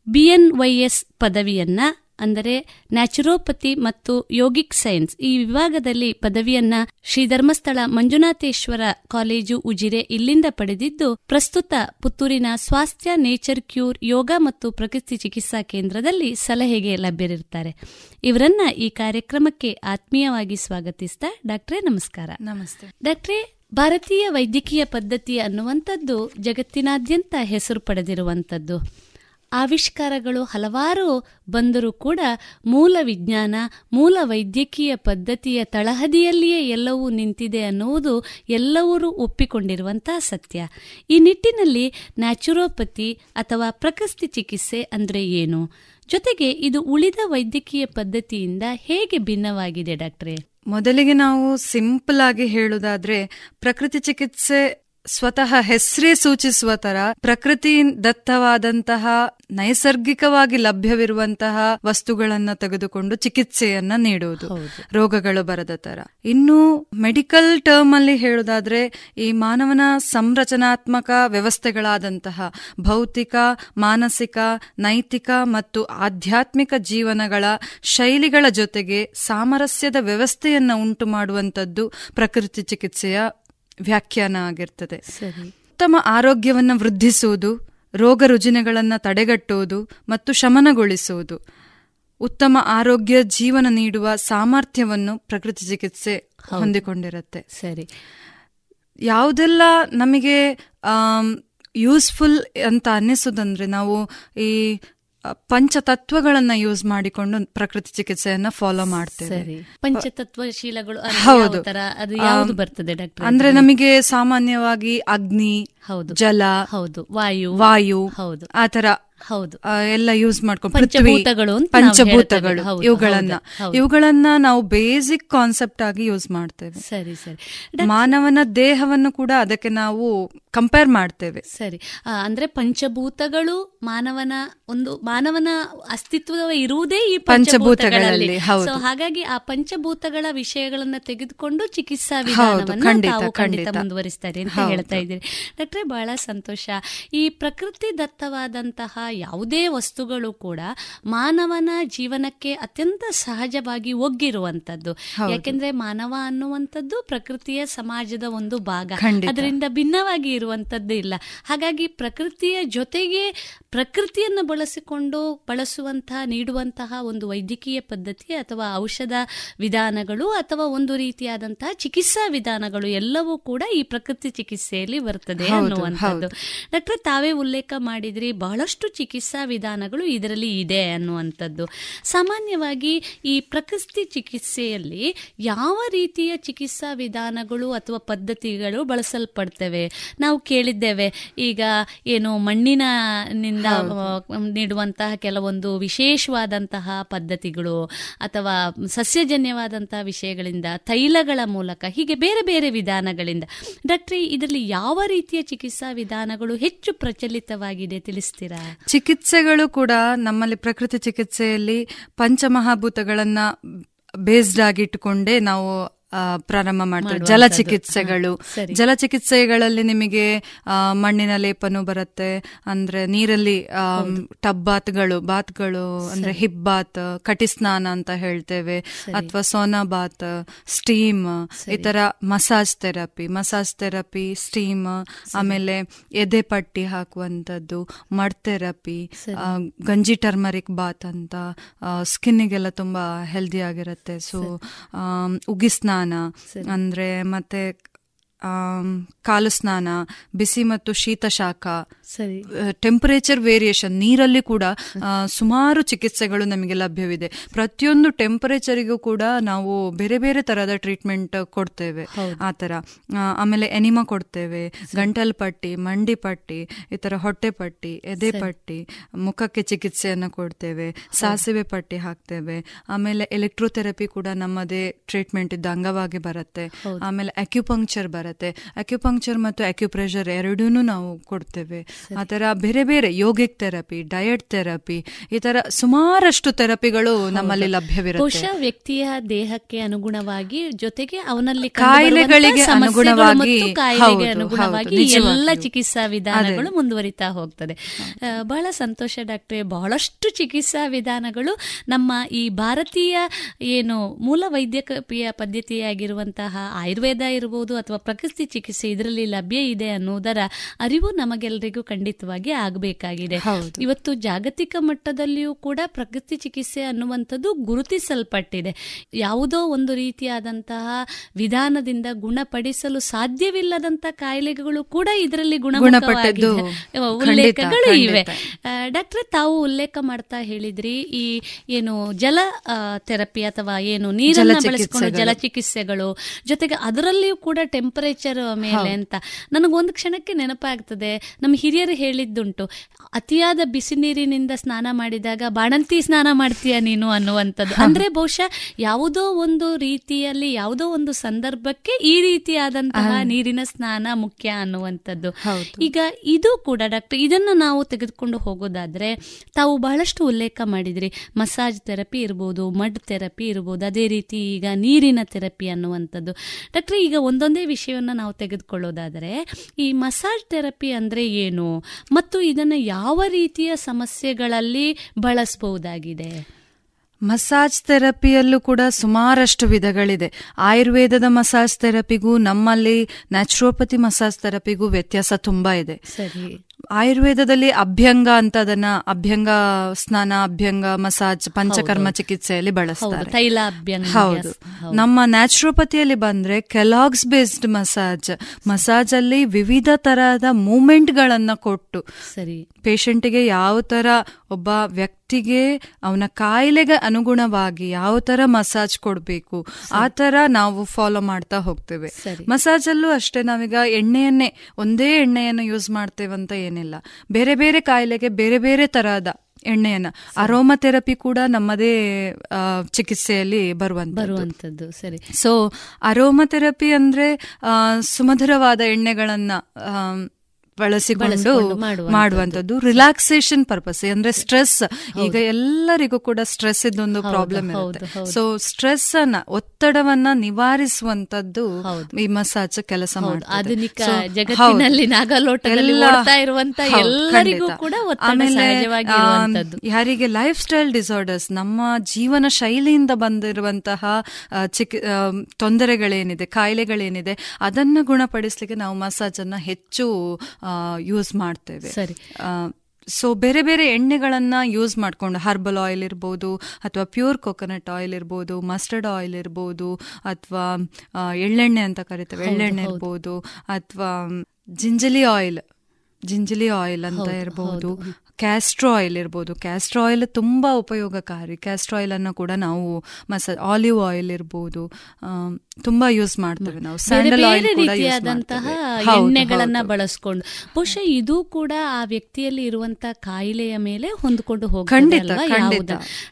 ಬಿಎನ್ವೈಎಸ್ ಪದವಿಯನ್ನ ಅಂದರೆ ನ್ಯಾಚುರೋಪತಿ ಮತ್ತು ಯೋಗಿಕ್ ಸೈನ್ಸ್. ಈ ವಿಭಾಗದಲ್ಲಿ ಪದವಿಯನ್ನ ಶ್ರೀ ಧರ್ಮಸ್ಥಳ ಮಂಜುನಾಥೇಶ್ವರ ಕಾಲೇಜು ಉಜಿರೆ ಇಲ್ಲಿಂದ ಪಡೆದಿದ್ದು ಪ್ರಸ್ತುತ ಪುತ್ತೂರಿನ ಸ್ವಾಸ್ಥ್ಯ ನೇಚರ್ ಕ್ಯೂರ್ ಯೋಗ ಮತ್ತು ಪ್ರಕೃತಿ ಚಿಕಿತ್ಸಾ ಕೇಂದ್ರದಲ್ಲಿ ಸಲಹೆಗೆ ಲಭ್ಯರಿರುತ್ತಾರೆ. ಇವರನ್ನ ಈ ಕಾರ್ಯಕ್ರಮಕ್ಕೆ ಆತ್ಮೀಯವಾಗಿ ಸ್ವಾಗತಿಸ್ತಾ ಡಾಕ್ಟ್ರೇ ನಮಸ್ಕಾರ. ನಮಸ್ತೆ. ಡಾಕ್ಟ್ರೇ ಭಾರತೀಯ ವೈದ್ಯಕೀಯ ಪದ್ಧತಿ ಅನ್ನುವಂಥದ್ದು ಜಗತ್ತಿನಾದ್ಯಂತ ಹೆಸರು ಪಡೆದಿರುವಂಥದ್ದು. ಆವಿಷ್ಕಾರಗಳು ಹಲವಾರು ಬಂದರೂ ಕೂಡ ಮೂಲ ವಿಜ್ಞಾನ, ಮೂಲ ವೈದ್ಯಕೀಯ ಪದ್ಧತಿಯ ತಳಹದಿಯಲ್ಲಿಯೇ ಎಲ್ಲವೂ ನಿಂತಿದೆ ಅನ್ನುವುದು ಎಲ್ಲವರೂ ಒಪ್ಪಿಕೊಂಡಿರುವಂತಹ ಸತ್ಯ. ಈ ನಿಟ್ಟಿನಲ್ಲಿ ನ್ಯಾಚುರೋಪತಿ ಅಥವಾ ಪ್ರಕೃತಿ ಚಿಕಿತ್ಸೆ ಅಂದರೆ ಏನು? ಜೊತೆಗೆ ಇದು ಉಳಿದ ವೈದ್ಯಕೀಯ ಪದ್ಧತಿಯಿಂದ ಹೇಗೆ ಭಿನ್ನವಾಗಿದೆ ಡಾಕ್ಟ್ರೆ? ಮೊದಲಿಗೆ ನಾವು ಸಿಂಪಲ್ ಆಗಿ ಹೇಳುವುದಾದ್ರೆ ಪ್ರಕೃತಿ ಚಿಕಿತ್ಸೆ ಸ್ವತಃ ಹೆಸರೇ ಸೂಚಿಸುವ ತರ ಪ್ರಕೃತಿ ದತ್ತವಾದಂತಹ ನೈಸರ್ಗಿಕವಾಗಿ ಲಭ್ಯವಿರುವಂತಹ ವಸ್ತುಗಳನ್ನ ತೆಗೆದುಕೊಂಡು ಚಿಕಿತ್ಸೆಯನ್ನ ನೀಡುವುದು. ರೋಗಗಳು ಬರದ ತರ. ಇನ್ನು ಮೆಡಿಕಲ್ ಟರ್ಮ್ ಅಲ್ಲಿ ಹೇಳುದಾದ್ರೆ ಈ ಮಾನವನ ಸಂರಚನಾತ್ಮಕ ವ್ಯವಸ್ಥೆಗಳಾದಂತಹ ಭೌತಿಕ ಮಾನಸಿಕ ನೈತಿಕ ಮತ್ತು ಆಧ್ಯಾತ್ಮಿಕ ಜೀವನಗಳ ಶೈಲಿಗಳ ಜೊತೆಗೆ ಸಾಮರಸ್ಯದ ವ್ಯವಸ್ಥೆಯನ್ನ ಉಂಟು ಮಾಡುವಂತದ್ದು ಪ್ರಕೃತಿ ಚಿಕಿತ್ಸೆಯ ವ್ಯಾಖ್ಯಾನ ಆಗಿರ್ತದೆ. ಉತ್ತಮ ಆರೋಗ್ಯವನ್ನು ವೃದ್ಧಿಸುವುದು ರೋಗ ರುಜಿನಗಳನ್ನು ತಡೆಗಟ್ಟುವುದು ಮತ್ತು ಶಮನಗೊಳಿಸುವುದು. ಉತ್ತಮ ಆರೋಗ್ಯ ಜೀವನ ನೀಡುವ ಸಾಮರ್ಥ್ಯವನ್ನು ಪ್ರಕೃತಿ ಚಿಕಿತ್ಸೆ ಹೊಂದಿಕೊಂಡಿರುತ್ತೆ. ಸರಿ. ಯಾವುದೆಲ್ಲ ನಮಗೆ ಯೂಸ್ಫುಲ್ ಅಂತ ಅನ್ನಿಸೋದಂದ್ರೆ ನಾವು ಈ ಪಂಚತತ್ವಗಳನ್ನ ಯೂಸ್ ಮಾಡಿಕೊಂಡು ಪ್ರಕೃತಿ ಚಿಕಿತ್ಸೆಯನ್ನ ಫಾಲೋ ಮಾಡ್ತೇವೆ. ಪಂಚತತ್ವಶೀಲಗಳು ಹೌದು. ಅದು ಯಾವುದು ಬರ್ತದೆ ಅಂದ್ರೆ ನಮಗೆ ಸಾಮಾನ್ಯವಾಗಿ ಅಗ್ನಿ ಹೌದು. ಜಲ ಹೌದು. ವಾಯು. ವಾಯು ಹೌದು. ಆತರ ಹೌದು. ಎಲ್ಲ ಯೂಸ್ ಮಾಡ್ಕೊಂಡು ಪಂಚಭೂತಗಳು ಪಂಚಭೂತಗಳು ಹೌದು, ಇವುಗಳನ್ನ ಹೌದು, ಹೌದು. ಇವುಗಳನ್ನ ನಾವು ಬೇಸಿಕ್ ಕಾನ್ಸೆಪ್ಟ್ ಆಗಿ ಯೂಸ್ ಮಾಡ್ತೇವೆ. ಸರಿ ಸರಿ. ಮಾನವನ ದೇಹವನ್ನು ಕೂಡ ಅದಕ್ಕೆ ನಾವು ಕಂಪೇರ್ ಮಾಡ್ತೇವೆ. ಸರಿ. ಅಂದ್ರೆ ಪಂಚಭೂತಗಳು ಮಾನವನ ಒಂದು ಮಾನವನ ಅಸ್ತಿತ್ವ ಇರುವುದೇ ಈ ಪಂಚಭೂತಗಳಲ್ಲಿ, ಹಾಗಾಗಿ ಆ ಪಂಚಭೂತಗಳ ವಿಷಯಗಳನ್ನ ತೆಗೆದುಕೊಂಡು ಚಿಕಿತ್ಸಾ ವಿಧಾನವನ್ನು ಖಂಡಿತ. ಮುಂದುವರಿಸ್ತಾರೆ ಅಂತ ಹೇಳ್ತಾ ಇದ್ದೀರಿ. ಡಾಕ್ಟ್ರೆ ಬಹಳ ಸಂತೋಷ. ಈ ಪ್ರಕೃತಿ ದತ್ತವಾದಂತಹ ಯಾವುದೇ ವಸ್ತುಗಳು ಕೂಡ ಮಾನವನ ಜೀವನಕ್ಕೆ ಅತ್ಯಂತ ಸಹಜವಾಗಿ ಒಗ್ಗಿರುವಂತದ್ದು ಯಾಕೆಂದ್ರೆ ಮಾನವ ಅನ್ನುವಂಥದ್ದು ಪ್ರಕೃತಿಯ ಸಮಾಜದ ಒಂದು ಭಾಗ. ಅದರಿಂದ ಭಿನ್ನವಾಗಿ ಇರುವಂತಹ ಇರುವಂತದ್ದು ಇಲ್ಲ. ಹಾಗಾಗಿ ಪ್ರಕೃತಿಯ ಜೊತೆಗೆ ಪ್ರಕೃತಿಯನ್ನು ಬಳಸಿಕೊಂಡು ಬಳಸುವಂತಹ ನೀಡುವಂತಹ ಒಂದು ವೈದ್ಯಕೀಯ ಪದ್ಧತಿ ಅಥವಾ ಔಷಧ ವಿಧಾನಗಳು ಅಥವಾ ಒಂದು ರೀತಿಯಾದಂತಹ ಚಿಕಿತ್ಸಾ ವಿಧಾನಗಳು ಎಲ್ಲವೂ ಕೂಡ ಈ ಪ್ರಕೃತಿ ಚಿಕಿತ್ಸೆಯಲ್ಲಿ ಬರ್ತದೆ ಅನ್ನುವಂಥದ್ದು. ಡಾಕ್ಟರ್ ತಾವೇ ಉಲ್ಲೇಖ ಮಾಡಿದ್ರಿ ಬಹಳಷ್ಟು ಚಿಕಿತ್ಸಾ ವಿಧಾನಗಳು ಇದರಲ್ಲಿ ಇದೆ ಅನ್ನುವಂಥದ್ದು. ಸಾಮಾನ್ಯವಾಗಿ ಈ ಪ್ರಕೃತಿ ಚಿಕಿತ್ಸೆಯಲ್ಲಿ ಯಾವ ರೀತಿಯ ಚಿಕಿತ್ಸಾ ವಿಧಾನಗಳು ಅಥವಾ ಪದ್ಧತಿಗಳು ಬಳಸಲ್ಪಡ್ತವೆ? ನಾವು ಕೇಳಿದ್ದೇವೆ. ಈಗ ಏನು ಮಣ್ಣಿನಿಂದ ನಿಂದ ನೀಡುವಂತಹ ಕೆಲವೊಂದು ವಿಶೇಷವಾದಂತಹ ಪದ್ಧತಿಗಳು ಅಥವಾ ಸಸ್ಯಜನ್ಯವಾದಂತಹ ವಿಷಯಗಳಿಂದ ತೈಲಗಳ ಮೂಲಕ ಹೀಗೆ ಬೇರೆ ಬೇರೆ ವಿಧಾನಗಳಿಂದ. ಡಾಕ್ಟ್ರಿ ಇದರಲ್ಲಿ ಯಾವ ರೀತಿಯ ಚಿಕಿತ್ಸಾ ವಿಧಾನಗಳು ಹೆಚ್ಚು ಪ್ರಚಲಿತವಾಗಿದೆ ತಿಳಿಸ್ತೀರಾ? ಚಿಕಿತ್ಸೆಗಳು ಕೂಡ ನಮ್ಮಲ್ಲಿ ಪ್ರಕೃತಿ ಚಿಕಿತ್ಸೆಯಲ್ಲಿ ಪಂಚಮಹಾಭೂತಗಳನ್ನ ಬೇಸ್ಡ್ ಆಗಿಟ್ಟುಕೊಂಡೇ ನಾವು ಪ್ರಾರಂಭ ಮಾಡ್ತಾರೆ. ಜಲಚಿಕಿತ್ಸೆಗಳು. ಜಲಚಿಕಿತ್ಸೆಗಳಲ್ಲಿ ನಿಮಗೆ ಮಣ್ಣಿನ ಲೇಪನು ಬರುತ್ತೆ. ಅಂದ್ರೆ ನೀರಲ್ಲಿ ಟಬ್ ಬಾತ್ಗಳು ಬಾತ್ಗಳು ಅಂದ್ರೆ ಹಿಪ್ ಬಾತ್ ಕಟಿ ಸ್ನಾನ ಅಂತ ಹೇಳ್ತೇವೆ. ಅಥವಾ ಸೋನಾ ಬಾತ್ ಸ್ಟೀಮ್ ಈ ತರ massage therapy massage therapy steam ಆಮೇಲೆ ಎದೆ ಪಟ್ಟಿ ಹಾಕುವಂತದ್ದು ಮಡ್ ಥೆರಪಿ ಗಂಜಿ ಟರ್ಮರಿಕ್ ಬಾತ್ ಅಂತ ಸ್ಕಿನ್ನಿಗೆಲ್ಲ ತುಂಬಾ ಹೆಲ್ದಿ ಆಗಿರುತ್ತೆ. ಸೊ ಉಗಿ ಸ್ನಾನ ಅಂದ್ರೆ ಮತ್ತೆ ಕಾಲು ಸ್ನಾನ ಬಿಸಿ ಮತ್ತು ಶೀತ ಶಾಖ ಸರಿ. ಟೆಂಪರೇಚರ್ ವೇರಿಯೇಷನ್ ನೀರಲ್ಲಿ ಕೂಡ ಸುಮಾರು ಚಿಕಿತ್ಸೆಗಳು ನಮಗೆ ಲಭ್ಯವಿದೆ. ಪ್ರತಿಯೊಂದು ಟೆಂಪರೇಚರಿಗೂ ಕೂಡ ನಾವು ಬೇರೆ ಬೇರೆ ತರಹದ ಟ್ರೀಟ್ಮೆಂಟ್ ಕೊಡ್ತೇವೆ. ಆ ತರ ಆಮೇಲೆ ಎನಿಮಾ ಕೊಡ್ತೇವೆ. ಗಂಟಲ್ ಪಟ್ಟಿ ಮಂಡಿ ಪಟ್ಟಿ ಈ ತರ ಹೊಟ್ಟೆ ಪಟ್ಟಿ ಎದೆ ಪಟ್ಟಿ ಮುಖಕ್ಕೆ ಚಿಕಿತ್ಸೆಯನ್ನು ಕೊಡ್ತೇವೆ. ಸಾಸಿವೆ ಪಟ್ಟಿ ಹಾಕ್ತೇವೆ. ಆಮೇಲೆ ಎಲೆಕ್ಟ್ರೋಥೆರಪಿ ಕೂಡ ನಮ್ಮದೇ ಟ್ರೀಟ್ಮೆಂಟ್ ಇದ್ದ ಅಂಗವಾಗಿ ಬರುತ್ತೆ. ಆಮೇಲೆ ಅಕ್ಯುಪಂಕ್ಚರ್ ಬರುತ್ತೆ. ಅಕ್ಯುಪಂಕ್ಚರ್ ಮತ್ತು ಅಕ್ಯುಪ್ರೆಷರ್ ಎರಡೂ ನಾವು ಕೊಡ್ತೇವೆ. ಆ ಥರ ಬೇರೆ ಬೇರೆ ಯೋಗಿಕ್ ಥೆರಪಿ ಡಯಟ್ ಥೆರಪಿ ಈ ಥರ ಸುಮಾರಷ್ಟು ಥೆರಪಿಗಳು ನಮ್ಮಲ್ಲಿ ಲಭ್ಯವಿರುತ್ತೆ. ಬಹುಶಃ ವ್ಯಕ್ತಿಯ ದೇಹಕ್ಕೆ ಅನುಗುಣವಾಗಿ ಜೊತೆಗೆ ಅವನಲ್ಲಿ ಕಾಯಿಲೆಗಳಿಗೆ ಅನುಗುಣವಾಗಿ, ಕಾಯಿಲೆಗೆ ಅನುಗುಣವಾಗಿ ಎಲ್ಲ ಚಿಕಿತ್ಸಾ ವಿಧಾನಗಳು ಮುಂದುವರಿತಾ ಹೋಗ್ತದೆ. ಬಹಳ ಸಂತೋಷ ಡಾಕ್ಟ್ರೆ. ಬಹಳಷ್ಟು ಚಿಕಿತ್ಸಾ ವಿಧಾನಗಳು ನಮ್ಮ ಈ ಭಾರತೀಯ ಏನು ಮೂಲ ವೈದ್ಯಕೀಯ ಪದ್ಧತಿಯಾಗಿರುವಂತಹ ಆಯುರ್ವೇದ ಇರಬಹುದು ಅಥವಾ ಪ್ರಕೃತಿ ಚಿಕಿತ್ಸೆ ಇದರಲ್ಲಿ ಲಭ್ಯ ಇದೆ ಅನ್ನೋದರ ಅರಿವು ನಮಗೆಲ್ಲರಿಗೂ ಖಂಡಿತವಾಗಿ ಆಗಬೇಕಾಗಿದೆ. ಇವತ್ತು ಜಾಗತಿಕ ಮಟ್ಟದಲ್ಲಿಯೂ ಕೂಡ ಪ್ರಕೃತಿ ಚಿಕಿತ್ಸೆ ಅನ್ನುವಂಥದ್ದು ಗುರುತಿಸಲ್ಪಟ್ಟಿದೆ. ಯಾವುದೋ ಒಂದು ರೀತಿಯಾದಂತಹ ವಿಧಾನದಿಂದ ಗುಣಪಡಿಸಲು ಸಾಧ್ಯವಿಲ್ಲದಂತ ಕಾಯಿಲೆಗಳು ಕೂಡ ಇದರಲ್ಲಿ ಗುಣಪಟ್ಟದ್ದು ಉಲ್ಲೇಖಗಳು ಇವೆ. ಡಾಕ್ಟರ್ ಡಾಕ್ಟ್ರೆ ತಾವು ಉಲ್ಲೇಖ ಮಾಡ್ತಾ ಹೇಳಿದ್ರಿ ಈ ಏನು ಜಲ ಥೆರಪಿ ಅಥವಾ ಏನು ನೀರನ್ನು ಬಳಸಿಕೊಂಡು ಜಲ ಚಿಕಿತ್ಸೆಗಳು ಜೊತೆಗೆ ಅದರಲ್ಲಿಯೂ ಕೂಡ ಟೆಂಪರೇಚರ್ ಮೇಲೆ ಅಂತ. ನನಗೊಂದು ಕ್ಷಣಕ್ಕೆ ನೆನಪಾಗ್ತದೆ. ನಮ್ಮ ಹಿರಿಯರು ಹೇಳಿದ್ದುಂಟು ಅತಿಯಾದ ಬಿಸಿ ನೀರಿನಿಂದ ಸ್ನಾನ ಮಾಡಿದಾಗ ಬಾಣಂತಿ ಸ್ನಾನ ಮಾಡ್ತೀಯ ನೀನು ಅನ್ನುವಂಥದ್ದು. ಅಂದ್ರೆ ಬಹುಶಃ ಯಾವುದೋ ಒಂದು ರೀತಿಯಲ್ಲಿ ಯಾವುದೋ ಒಂದು ಸಂದರ್ಭಕ್ಕೆ ಈ ರೀತಿಯಾದಂತಹ ನೀರಿನ ಸ್ನಾನ ಮುಖ್ಯ ಅನ್ನುವಂಥದ್ದು. ಈಗ ಇದು ಕೂಡ ಡಾಕ್ಟರ್ ಇದನ್ನು ನಾವು ತೆಗೆದುಕೊಂಡು ಹೋಗೋದಾದ್ರೆ ತಾವು ಬಹಳಷ್ಟು ಉಲ್ಲೇಖ ಮಾಡಿದ್ರಿ. ಮಸಾಜ್ ಥೆರಪಿ ಇರ್ಬೋದು ಮಡ್ ಥೆರಪಿ ಇರ್ಬೋದು ಅದೇ ರೀತಿ ಈಗ ನೀರಿನ ಥೆರಪಿ ಅನ್ನುವಂಥದ್ದು. ಡಾಕ್ಟರ್ ಈಗ ಒಂದೊಂದೇ ವಿಷಯವನ್ನ ನಾವು ತೆಗೆದುಕೊಳ್ಳೋದಾದರೆ ಈ ಮಸಾಜ್ ಥೆರಪಿ ಅಂದ್ರೆ ಏನು? ಮತ್ತು ಇದನ್ನು ಯಾವ ರೀತಿಯ ಸಮಸ್ಯೆಗಳಲ್ಲಿ ಬಳಸಬಹುದಾಗಿದೆ? ಮಸಾಜ್ ಥೆರಪಿಯಲ್ಲೂ ಕೂಡ ಸುಮಾರಷ್ಟು ವಿಧಗಳಿದೆ. ಆಯುರ್ವೇದದ ಮಸಾಜ್ ಥೆರಪಿಗೂ ನಮ್ಮಲ್ಲಿ ನ್ಯಾಚುರೋಪತಿ ಮಸಾಜ್ ಥೆರಪಿಗೂ ವ್ಯತ್ಯಾಸ ತುಂಬಾ ಇದೆ. ಸರಿ. ಆಯುರ್ವೇದದಲ್ಲಿ ಅಭ್ಯಂಗ ಅಂತ ಅದನ್ನ ಅಭ್ಯಂಗ ಸ್ನಾನ ಅಭ್ಯಂಗ ಮಸಾಜ್ ಪಂಚಕರ್ಮ ಚಿಕಿತ್ಸೆಯಲ್ಲಿ ಬಳಸ್ತಾರೆ. ತೈಲ ಹೌದು. ನಮ್ಮ ನ್ಯಾಚುರೋಪತಿಯಲ್ಲಿ ಬಂದ್ರೆ ಕೆಲಾಗ್ಸ್ ಬೇಸ್ಡ್ ಮಸಾಜ್ ಮಸಾಜ್ ಅಲ್ಲಿ ವಿವಿಧ ತರಹದ ಮೂಮೆಂಟ್ ಗಳನ್ನ ಕೊಟ್ಟು ಸರಿ. ಪೇಷಂಟ್ಗೆ ಯಾವ ತರ ಒಬ್ಬ ವ್ಯಕ್ತಿಗೆ ಅವನ ಕಾಯಿಲೆಗೆ ಅನುಗುಣವಾಗಿ ಯಾವ ತರ ಮಸಾಜ್ ಕೊಡಬೇಕು ಆ ತರ ನಾವು ಫಾಲೋ ಮಾಡ್ತಾ ಹೋಗ್ತೇವೆ. ಮಸಾಜ್ ಅಲ್ಲೂ ಅಷ್ಟೇ ನಾವೀಗ ಎಣ್ಣೆಯನ್ನೇ ಒಂದೇ ಎಣ್ಣೆಯನ್ನು ಯೂಸ್ ಮಾಡ್ತೇವಂತ ಏನಿಲ್ಲ. ಬೇರೆ ಬೇರೆ ಕಾಯಿಲೆಗೆ ಬೇರೆ ಬೇರೆ ತರಹದ ಎಣ್ಣೆಯನ್ನ. ಅರೋಮಾ ಥೆರಪಿ ಕೂಡ ನಮ್ಮದೇ ಚಿಕಿತ್ಸೆಯಲ್ಲಿ ಬರುವಂತ ಬರುವಂತದ್ದು. ಸರಿ. ಸೊ ಅರೋಮಾ ಥೆರಪಿ ಅಂದ್ರೆ ಸುಮಧುರವಾದ ಎಣ್ಣೆಗಳನ್ನ ಬಳಸಿಕೊಂಡು. ಮಾಡುವಂತದ್ದು ರಿಲ್ಯಾಕ್ಸೇಷನ್ ಪರ್ಪಸ್ ಅಂದ್ರೆ ಸ್ಟ್ರೆಸ್ ಈಗ ಎಲ್ಲರಿಗೂ ಕೂಡ ಸ್ಟ್ರೆಸ್ ಇದೊಂದು ಪ್ರಾಬ್ಲಮ್ ಇರುತ್ತೆ. ಸೊ ಸ್ಟ್ರೆಸ್ ಅನ್ನ ಒತ್ತಡವನ್ನ ನಿವಾರಿಸುವಂತದ್ದು ಈ ಮಸಾಜ್ ಕೆಲಸ. ಯಾರಿಗೆ ಲೈಫ್ ಸ್ಟೈಲ್ ಡಿಸಾರ್ಡರ್ಸ್ ನಮ್ಮ ಜೀವನ ಶೈಲಿಯಿಂದ ಬಂದಿರುವಂತಹ ಚಿಕ್ ಚಿಕಿ ತೊಂದರೆಗಳೇನಿದೆ ಕಾಯಿಲೆಗಳೇನಿದೆ ಅದನ್ನ ಗುಣಪಡಿಸ್ಲಿಕ್ಕೆ ನಾವು ಮಸಾಜ್ ಅನ್ನ ಹೆಚ್ಚು ಯೂಸ್ ಮಾಡ್ತೇವೆ. ಸರಿ. ಸೊ ಬೇರೆ ಬೇರೆ ಎಣ್ಣೆಗಳನ್ನ ಯೂಸ್ ಮಾಡ್ಕೊಂಡು ಹರ್ಬಲ್ ಆಯಿಲ್ ಇರ್ಬೋದು ಅಥವಾ ಪ್ಯೂರ್ ಕೊಕೊನಟ್ ಆಯಿಲ್ ಇರ್ಬೋದು ಮಸ್ಟರ್ಡ್ ಆಯಿಲ್ ಇರ್ಬೋದು ಅಥವಾ ಎಳ್ಳೆಣ್ಣೆ ಅಂತ ಕರಿತೇವೆ. ಎಳ್ಳೆಣ್ಣೆ. ಇರ್ಬೋದು ಅಥವಾ ಜಿಂಜಲಿ ಆಯಿಲ್ ಜಿಂಜಲಿ ಆಯಿಲ್ ಅಂತ ಇರಬಹುದು ಇರ್ಬೋದು ಕ್ಯಾಸ್ಟ್ರೋ ಆಯಿಲ್ ಇರ್ಬೋದು. ಕ್ಯಾಸ್ಟ್ರೋ ಆಯಿಲ್ ತುಂಬಾ ಉಪಯೋಗಕಾರಿ. ಕ್ಯಾಸ್ಟ್ರೋ ಆಯಿಲ್ ಅನ್ನು ಕೂಡ ನಾವು ಮಸಾ ಆಲಿವ್ ಆಯಿಲ್ ಇರ್ಬೋದು ತುಂಬಾ ಯೂಸ್ ಮಾಡ್ತೇವೆ ನಾವು. ಬೇರೆ ರೀತಿಯಾದಂತಹ ಎಣ್ಣೆಗಳನ್ನ ಬಳಸ್ಕೊಂಡು. ಬಹುಶಃ ಇದು ಕೂಡ ಆ ವ್ಯಕ್ತಿಯಲ್ಲಿ ಇರುವಂತ ಕಾಯಿಲೆಯ ಮೇಲೆ ಹೊಂದ್ಕೊಂಡು ಹೋಗಿ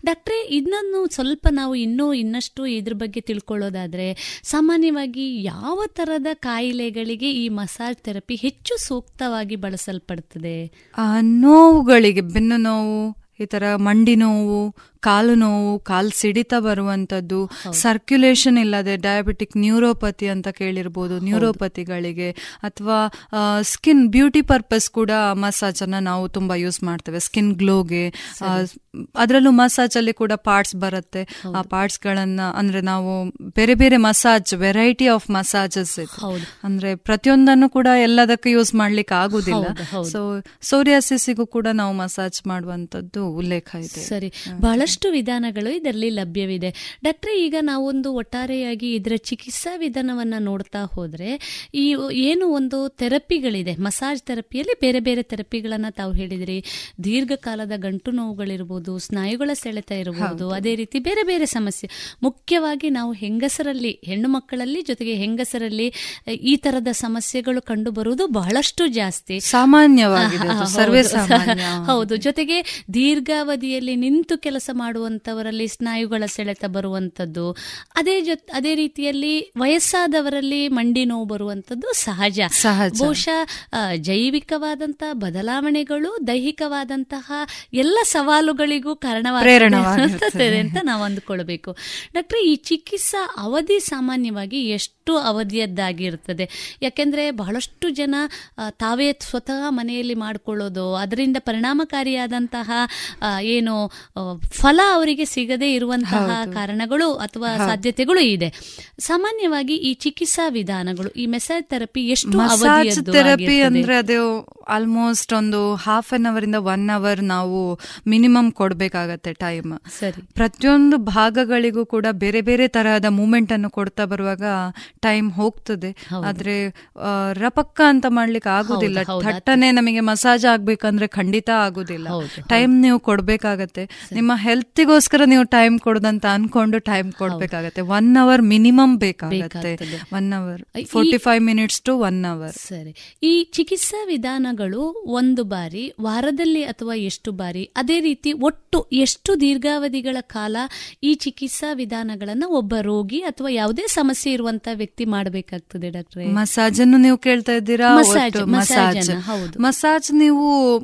ಡಾಕ್ಟ್ರೆ ಇದನ್ನು ಸ್ವಲ್ಪ ನಾವು ಇನ್ನೂ ಇನ್ನಷ್ಟು ಇದ್ರ ಬಗ್ಗೆ ತಿಳ್ಕೊಳ್ಳೋದಾದ್ರೆ ಸಾಮಾನ್ಯವಾಗಿ ಯಾವ ತರದ ಕಾಯಿಲೆಗಳಿಗೆ ಈ ಮಸಾಜ್ ಥೆರಪಿ ಹೆಚ್ಚು ಸೂಕ್ತವಾಗಿ ಬಳಸಲ್ಪಡ್ತದೆ? ಆ, ನೋವುಗಳಿಗೆ ಬೆನ್ನು ನೋವು ಈ ತರ ಮಂಡಿ ನೋವು ಕಾಲು ನೋವು ಕಾಲು ಸಿಡಿತ ಬರುವಂತದ್ದು ಸರ್ಕ್ಯುಲೇಷನ್ ಇಲ್ಲದೆ ಡಯಾಬಿಟಿಕ್ ನ್ಯೂರೋಪತಿ ಅಂತ ಕೇಳಿರ್ಬೋದು ನ್ಯೂರೋಪತಿಗಳಿಗೆ ಅಥವಾ ಸ್ಕಿನ್ ಬ್ಯೂಟಿ ಪರ್ಪಸ್ ಕೂಡ ಮಸಾಜ್ ಅನ್ನ ನಾವು ತುಂಬಾ ಯೂಸ್ ಮಾಡ್ತೇವೆ. ಸ್ಕಿನ್ ಗ್ಲೋಗೆ ಅದರಲ್ಲೂ ಮಸಾಜ್ ಅಲ್ಲಿ ಕೂಡ ಪಾರ್ಟ್ಸ್ ಬರುತ್ತೆ. ಆ ಪಾರ್ಟ್ಸ್ ಗಳನ್ನ ಅಂದ್ರೆ ನಾವು ಬೇರೆ ಬೇರೆ ಮಸಾಜ್ ವೆರೈಟಿ ಆಫ್ ಮಸಾಜಸ್ ಇದೆ ಹೌದು. ಅಂದ್ರೆ ಪ್ರತಿಯೊಂದನ್ನು ಕೂಡ ಎಲ್ಲದಕ್ಕೂ ಯೂಸ್ ಮಾಡ್ಲಿಕ್ಕೆ ಆಗುದಿಲ್ಲ. ಸೊ ಸೋರಿಯಾಸಿಸಿಗೂ ಕೂಡ ನಾವು ಮಸಾಜ್ ಮಾಡುವಂತದ್ದು ಉಲ್ಲೇಖ ಇದೆ. ಸರಿ. ಬಹಳಷ್ಟು ವಿಧಾನಗಳು ಇದರಲ್ಲಿ ಲಭ್ಯವಿದೆ. ಡಾಕ್ಟ್ರೆ ಈಗ ನಾವೊಂದು ಒಟ್ಟಾರೆಯಾಗಿ ಇದರ ಚಿಕಿತ್ಸಾ ವಿಧಾನವನ್ನ ನೋಡ್ತಾ ಹೋದ್ರೆ ಈ ಏನು ಒಂದು ಥೆರಪಿಗಳಿದೆ ಮಸಾಜ್ ಥೆರಪಿಯಲ್ಲಿ ಬೇರೆ ಬೇರೆ ಥೆರಪಿಗಳನ್ನ ತಾವು ಹೇಳಿದ್ರಿ. ದೀರ್ಘಕಾಲದ ಗಂಟು ನೋವುಗಳಿರ್ಬೋದು ಸ್ನಾಯುಗಳ ಸೆಳೆತ ಇರಬಹುದು ಅದೇ ರೀತಿ ಬೇರೆ ಬೇರೆ ಸಮಸ್ಯೆ. ಮುಖ್ಯವಾಗಿ ನಾವು ಹೆಂಗಸರಲ್ಲಿ ಹೆಣ್ಣು ಮಕ್ಕಳಲ್ಲಿ ಜೊತೆಗೆ ಹೆಂಗಸರಲ್ಲಿ ಈ ತರದ ಸಮಸ್ಯೆಗಳು ಕಂಡು ಬರುವುದು ಬಹಳಷ್ಟು ಜಾಸ್ತಿ. ಸಾಮಾನ್ಯವಾಗಿ ಹೌದು. ಜೊತೆಗೆ ಸಾಮಾನ್ಯ. ದೀರ್ಘಾವಧಿಯಲ್ಲಿ ನಿಂತು ಕೆಲಸ ಮಾಡುವಂತವರಲ್ಲಿ ಸ್ನಾಯುಗಳ ಸೆಳೆತ ಬರುವಂತದ್ದು ಅದೇ ಜೊತೆ ಅದೇ ರೀತಿಯಲ್ಲಿ ವಯಸ್ಸಾದವರಲ್ಲಿ ಮಂಡಿ ನೋವು ಬರುವಂತದ್ದು ಸಹಜ. ಬಹುಶಃ ಜೈವಿಕವಾದಂತಹ ಬದಲಾವಣೆಗಳು ದೈಹಿಕವಾದಂತಹ ಎಲ್ಲ ಸವಾಲುಗಳಿಗೂ ಕಾರಣವಾಗಿ ಕಾರಣವಾಗುತ್ತದೆ ಅಂತ ನಾವು ಅಂದುಕೊಳ್ಬೇಕು. ಡಾಕ್ಟ್ರೆ ಈ ಚಿಕಿತ್ಸಾ ಅವಧಿ ಸಾಮಾನ್ಯವಾಗಿ ಎಷ್ಟು ಅವಧಿಯದ್ದಾಗಿರ್ತದೆ ಯಾಕೆಂದ್ರೆ ಬಹಳಷ್ಟು ಜನ ತಾವೇ ಸ್ವತಃ ಮನೆಯಲ್ಲಿ ಮಾಡಿಕೊಳ್ಳೋದು ಅದರಿಂದ ಪರಿಣಾಮಕಾರಿಯಾದಂತಹ ಏನು ಫಲ ಅವರಿಗೆ ಸಿಗದೇ ಇರುವಂತಹ ಕಾರಣಗಳು ಅಥವಾ ಸಾಧ್ಯತೆಗಳು ಇದೆ. ಸಾಮಾನ್ಯವಾಗಿ ಈ ಚಿಕಿತ್ಸಾ ವಿಧಾನಗಳು ಈ ಮೆಸಾಜ್ ಥೆರಪಿ ಎಷ್ಟು ಥೆರಪಿ? ಅಂದ್ರೆ ಅದು ಆಲ್ಮೋಸ್ಟ್ ಒಂದು ಹಾಫ್ ಅನ್ ಅವರ್ ಇಂದ ಒನ್ ಅವರ್ ನಾವು ಮಿನಿಮಮ್ ಕೊಡಬೇಕಾಗತ್ತೆ ಟೈಮ್ ಸರಿ. ಪ್ರತಿಯೊಂದು ಭಾಗಗಳಿಗೂ ಕೂಡ ಬೇರೆ ಬೇರೆ ತರಹದ ಮೂಮೆಂಟ್ ಅನ್ನು ಕೊಡ್ತಾ ಬರುವಾಗ ಟೈಮ್ ಹೋಗ್ತದೆ. ಆದ್ರೆ ರಪಕ್ಕ ಅಂತ ಮಾಡ್ಲಿಕ್ಕೆ ಆಗುದಿಲ್ಲ. ಥಟ್ಟನೆ ನಮಗೆ ಮಸಾಜ್ ಆಗ್ಬೇಕಂದ್ರೆ ಖಂಡಿತ ಆಗುದಿಲ್ಲ. ಟೈಮ್ ನೀವು ಕೊಡ್ಬೇಕಾಗತ್ತೆ. ನಿಮ್ಮ ಹೆಲ್ತಿಗೋಸ್ಕರ ನೀವು ಟೈಮ್ ಕೊಡದಂತ ಅನ್ಕೊಂಡು ಟೈಮ್ ಕೊಡ್ಬೇಕಾಗತ್ತೆ. ಒನ್ ಅವರ್ ಮಿನಿಮಮ್ ಬೇಕಾಗತ್ತೆ. One hour forty five minutes to one hour ಸರಿ. ಈ ಚಿಕಿತ್ಸಾ ವಿಧಾನಗಳು ಒಂದು ಬಾರಿ ವಾರದಲ್ಲಿ ಅಥವಾ ಎಷ್ಟು ಬಾರಿ ಅದೇ ರೀತಿ ಒಟ್ಟು ಎಷ್ಟು ದೀರ್ಘಾವಧಿಗಳ ಕಾಲ ಈ ಚಿಕಿತ್ಸಾ ವಿಧಾನಗಳನ್ನ ಒಬ್ಬ ರೋಗಿ ಅಥವಾ ಯಾವುದೇ ಸಮಸ್ಯೆ ಇರುವಂತ ವ್ಯಕ್ತಿ ಮಾಡಬೇಕಾಗ್ತದೆ ಡಾಕ್ಟ್ರೆ. ಮಸಾಜ್ ಅನ್ನು ನೀವು ಕೇಳ್ತಾ ಇದ್ದೀರಾ? Massage, massage massage. ಹೌದು. ಮಸಾಜ್ ನೀವು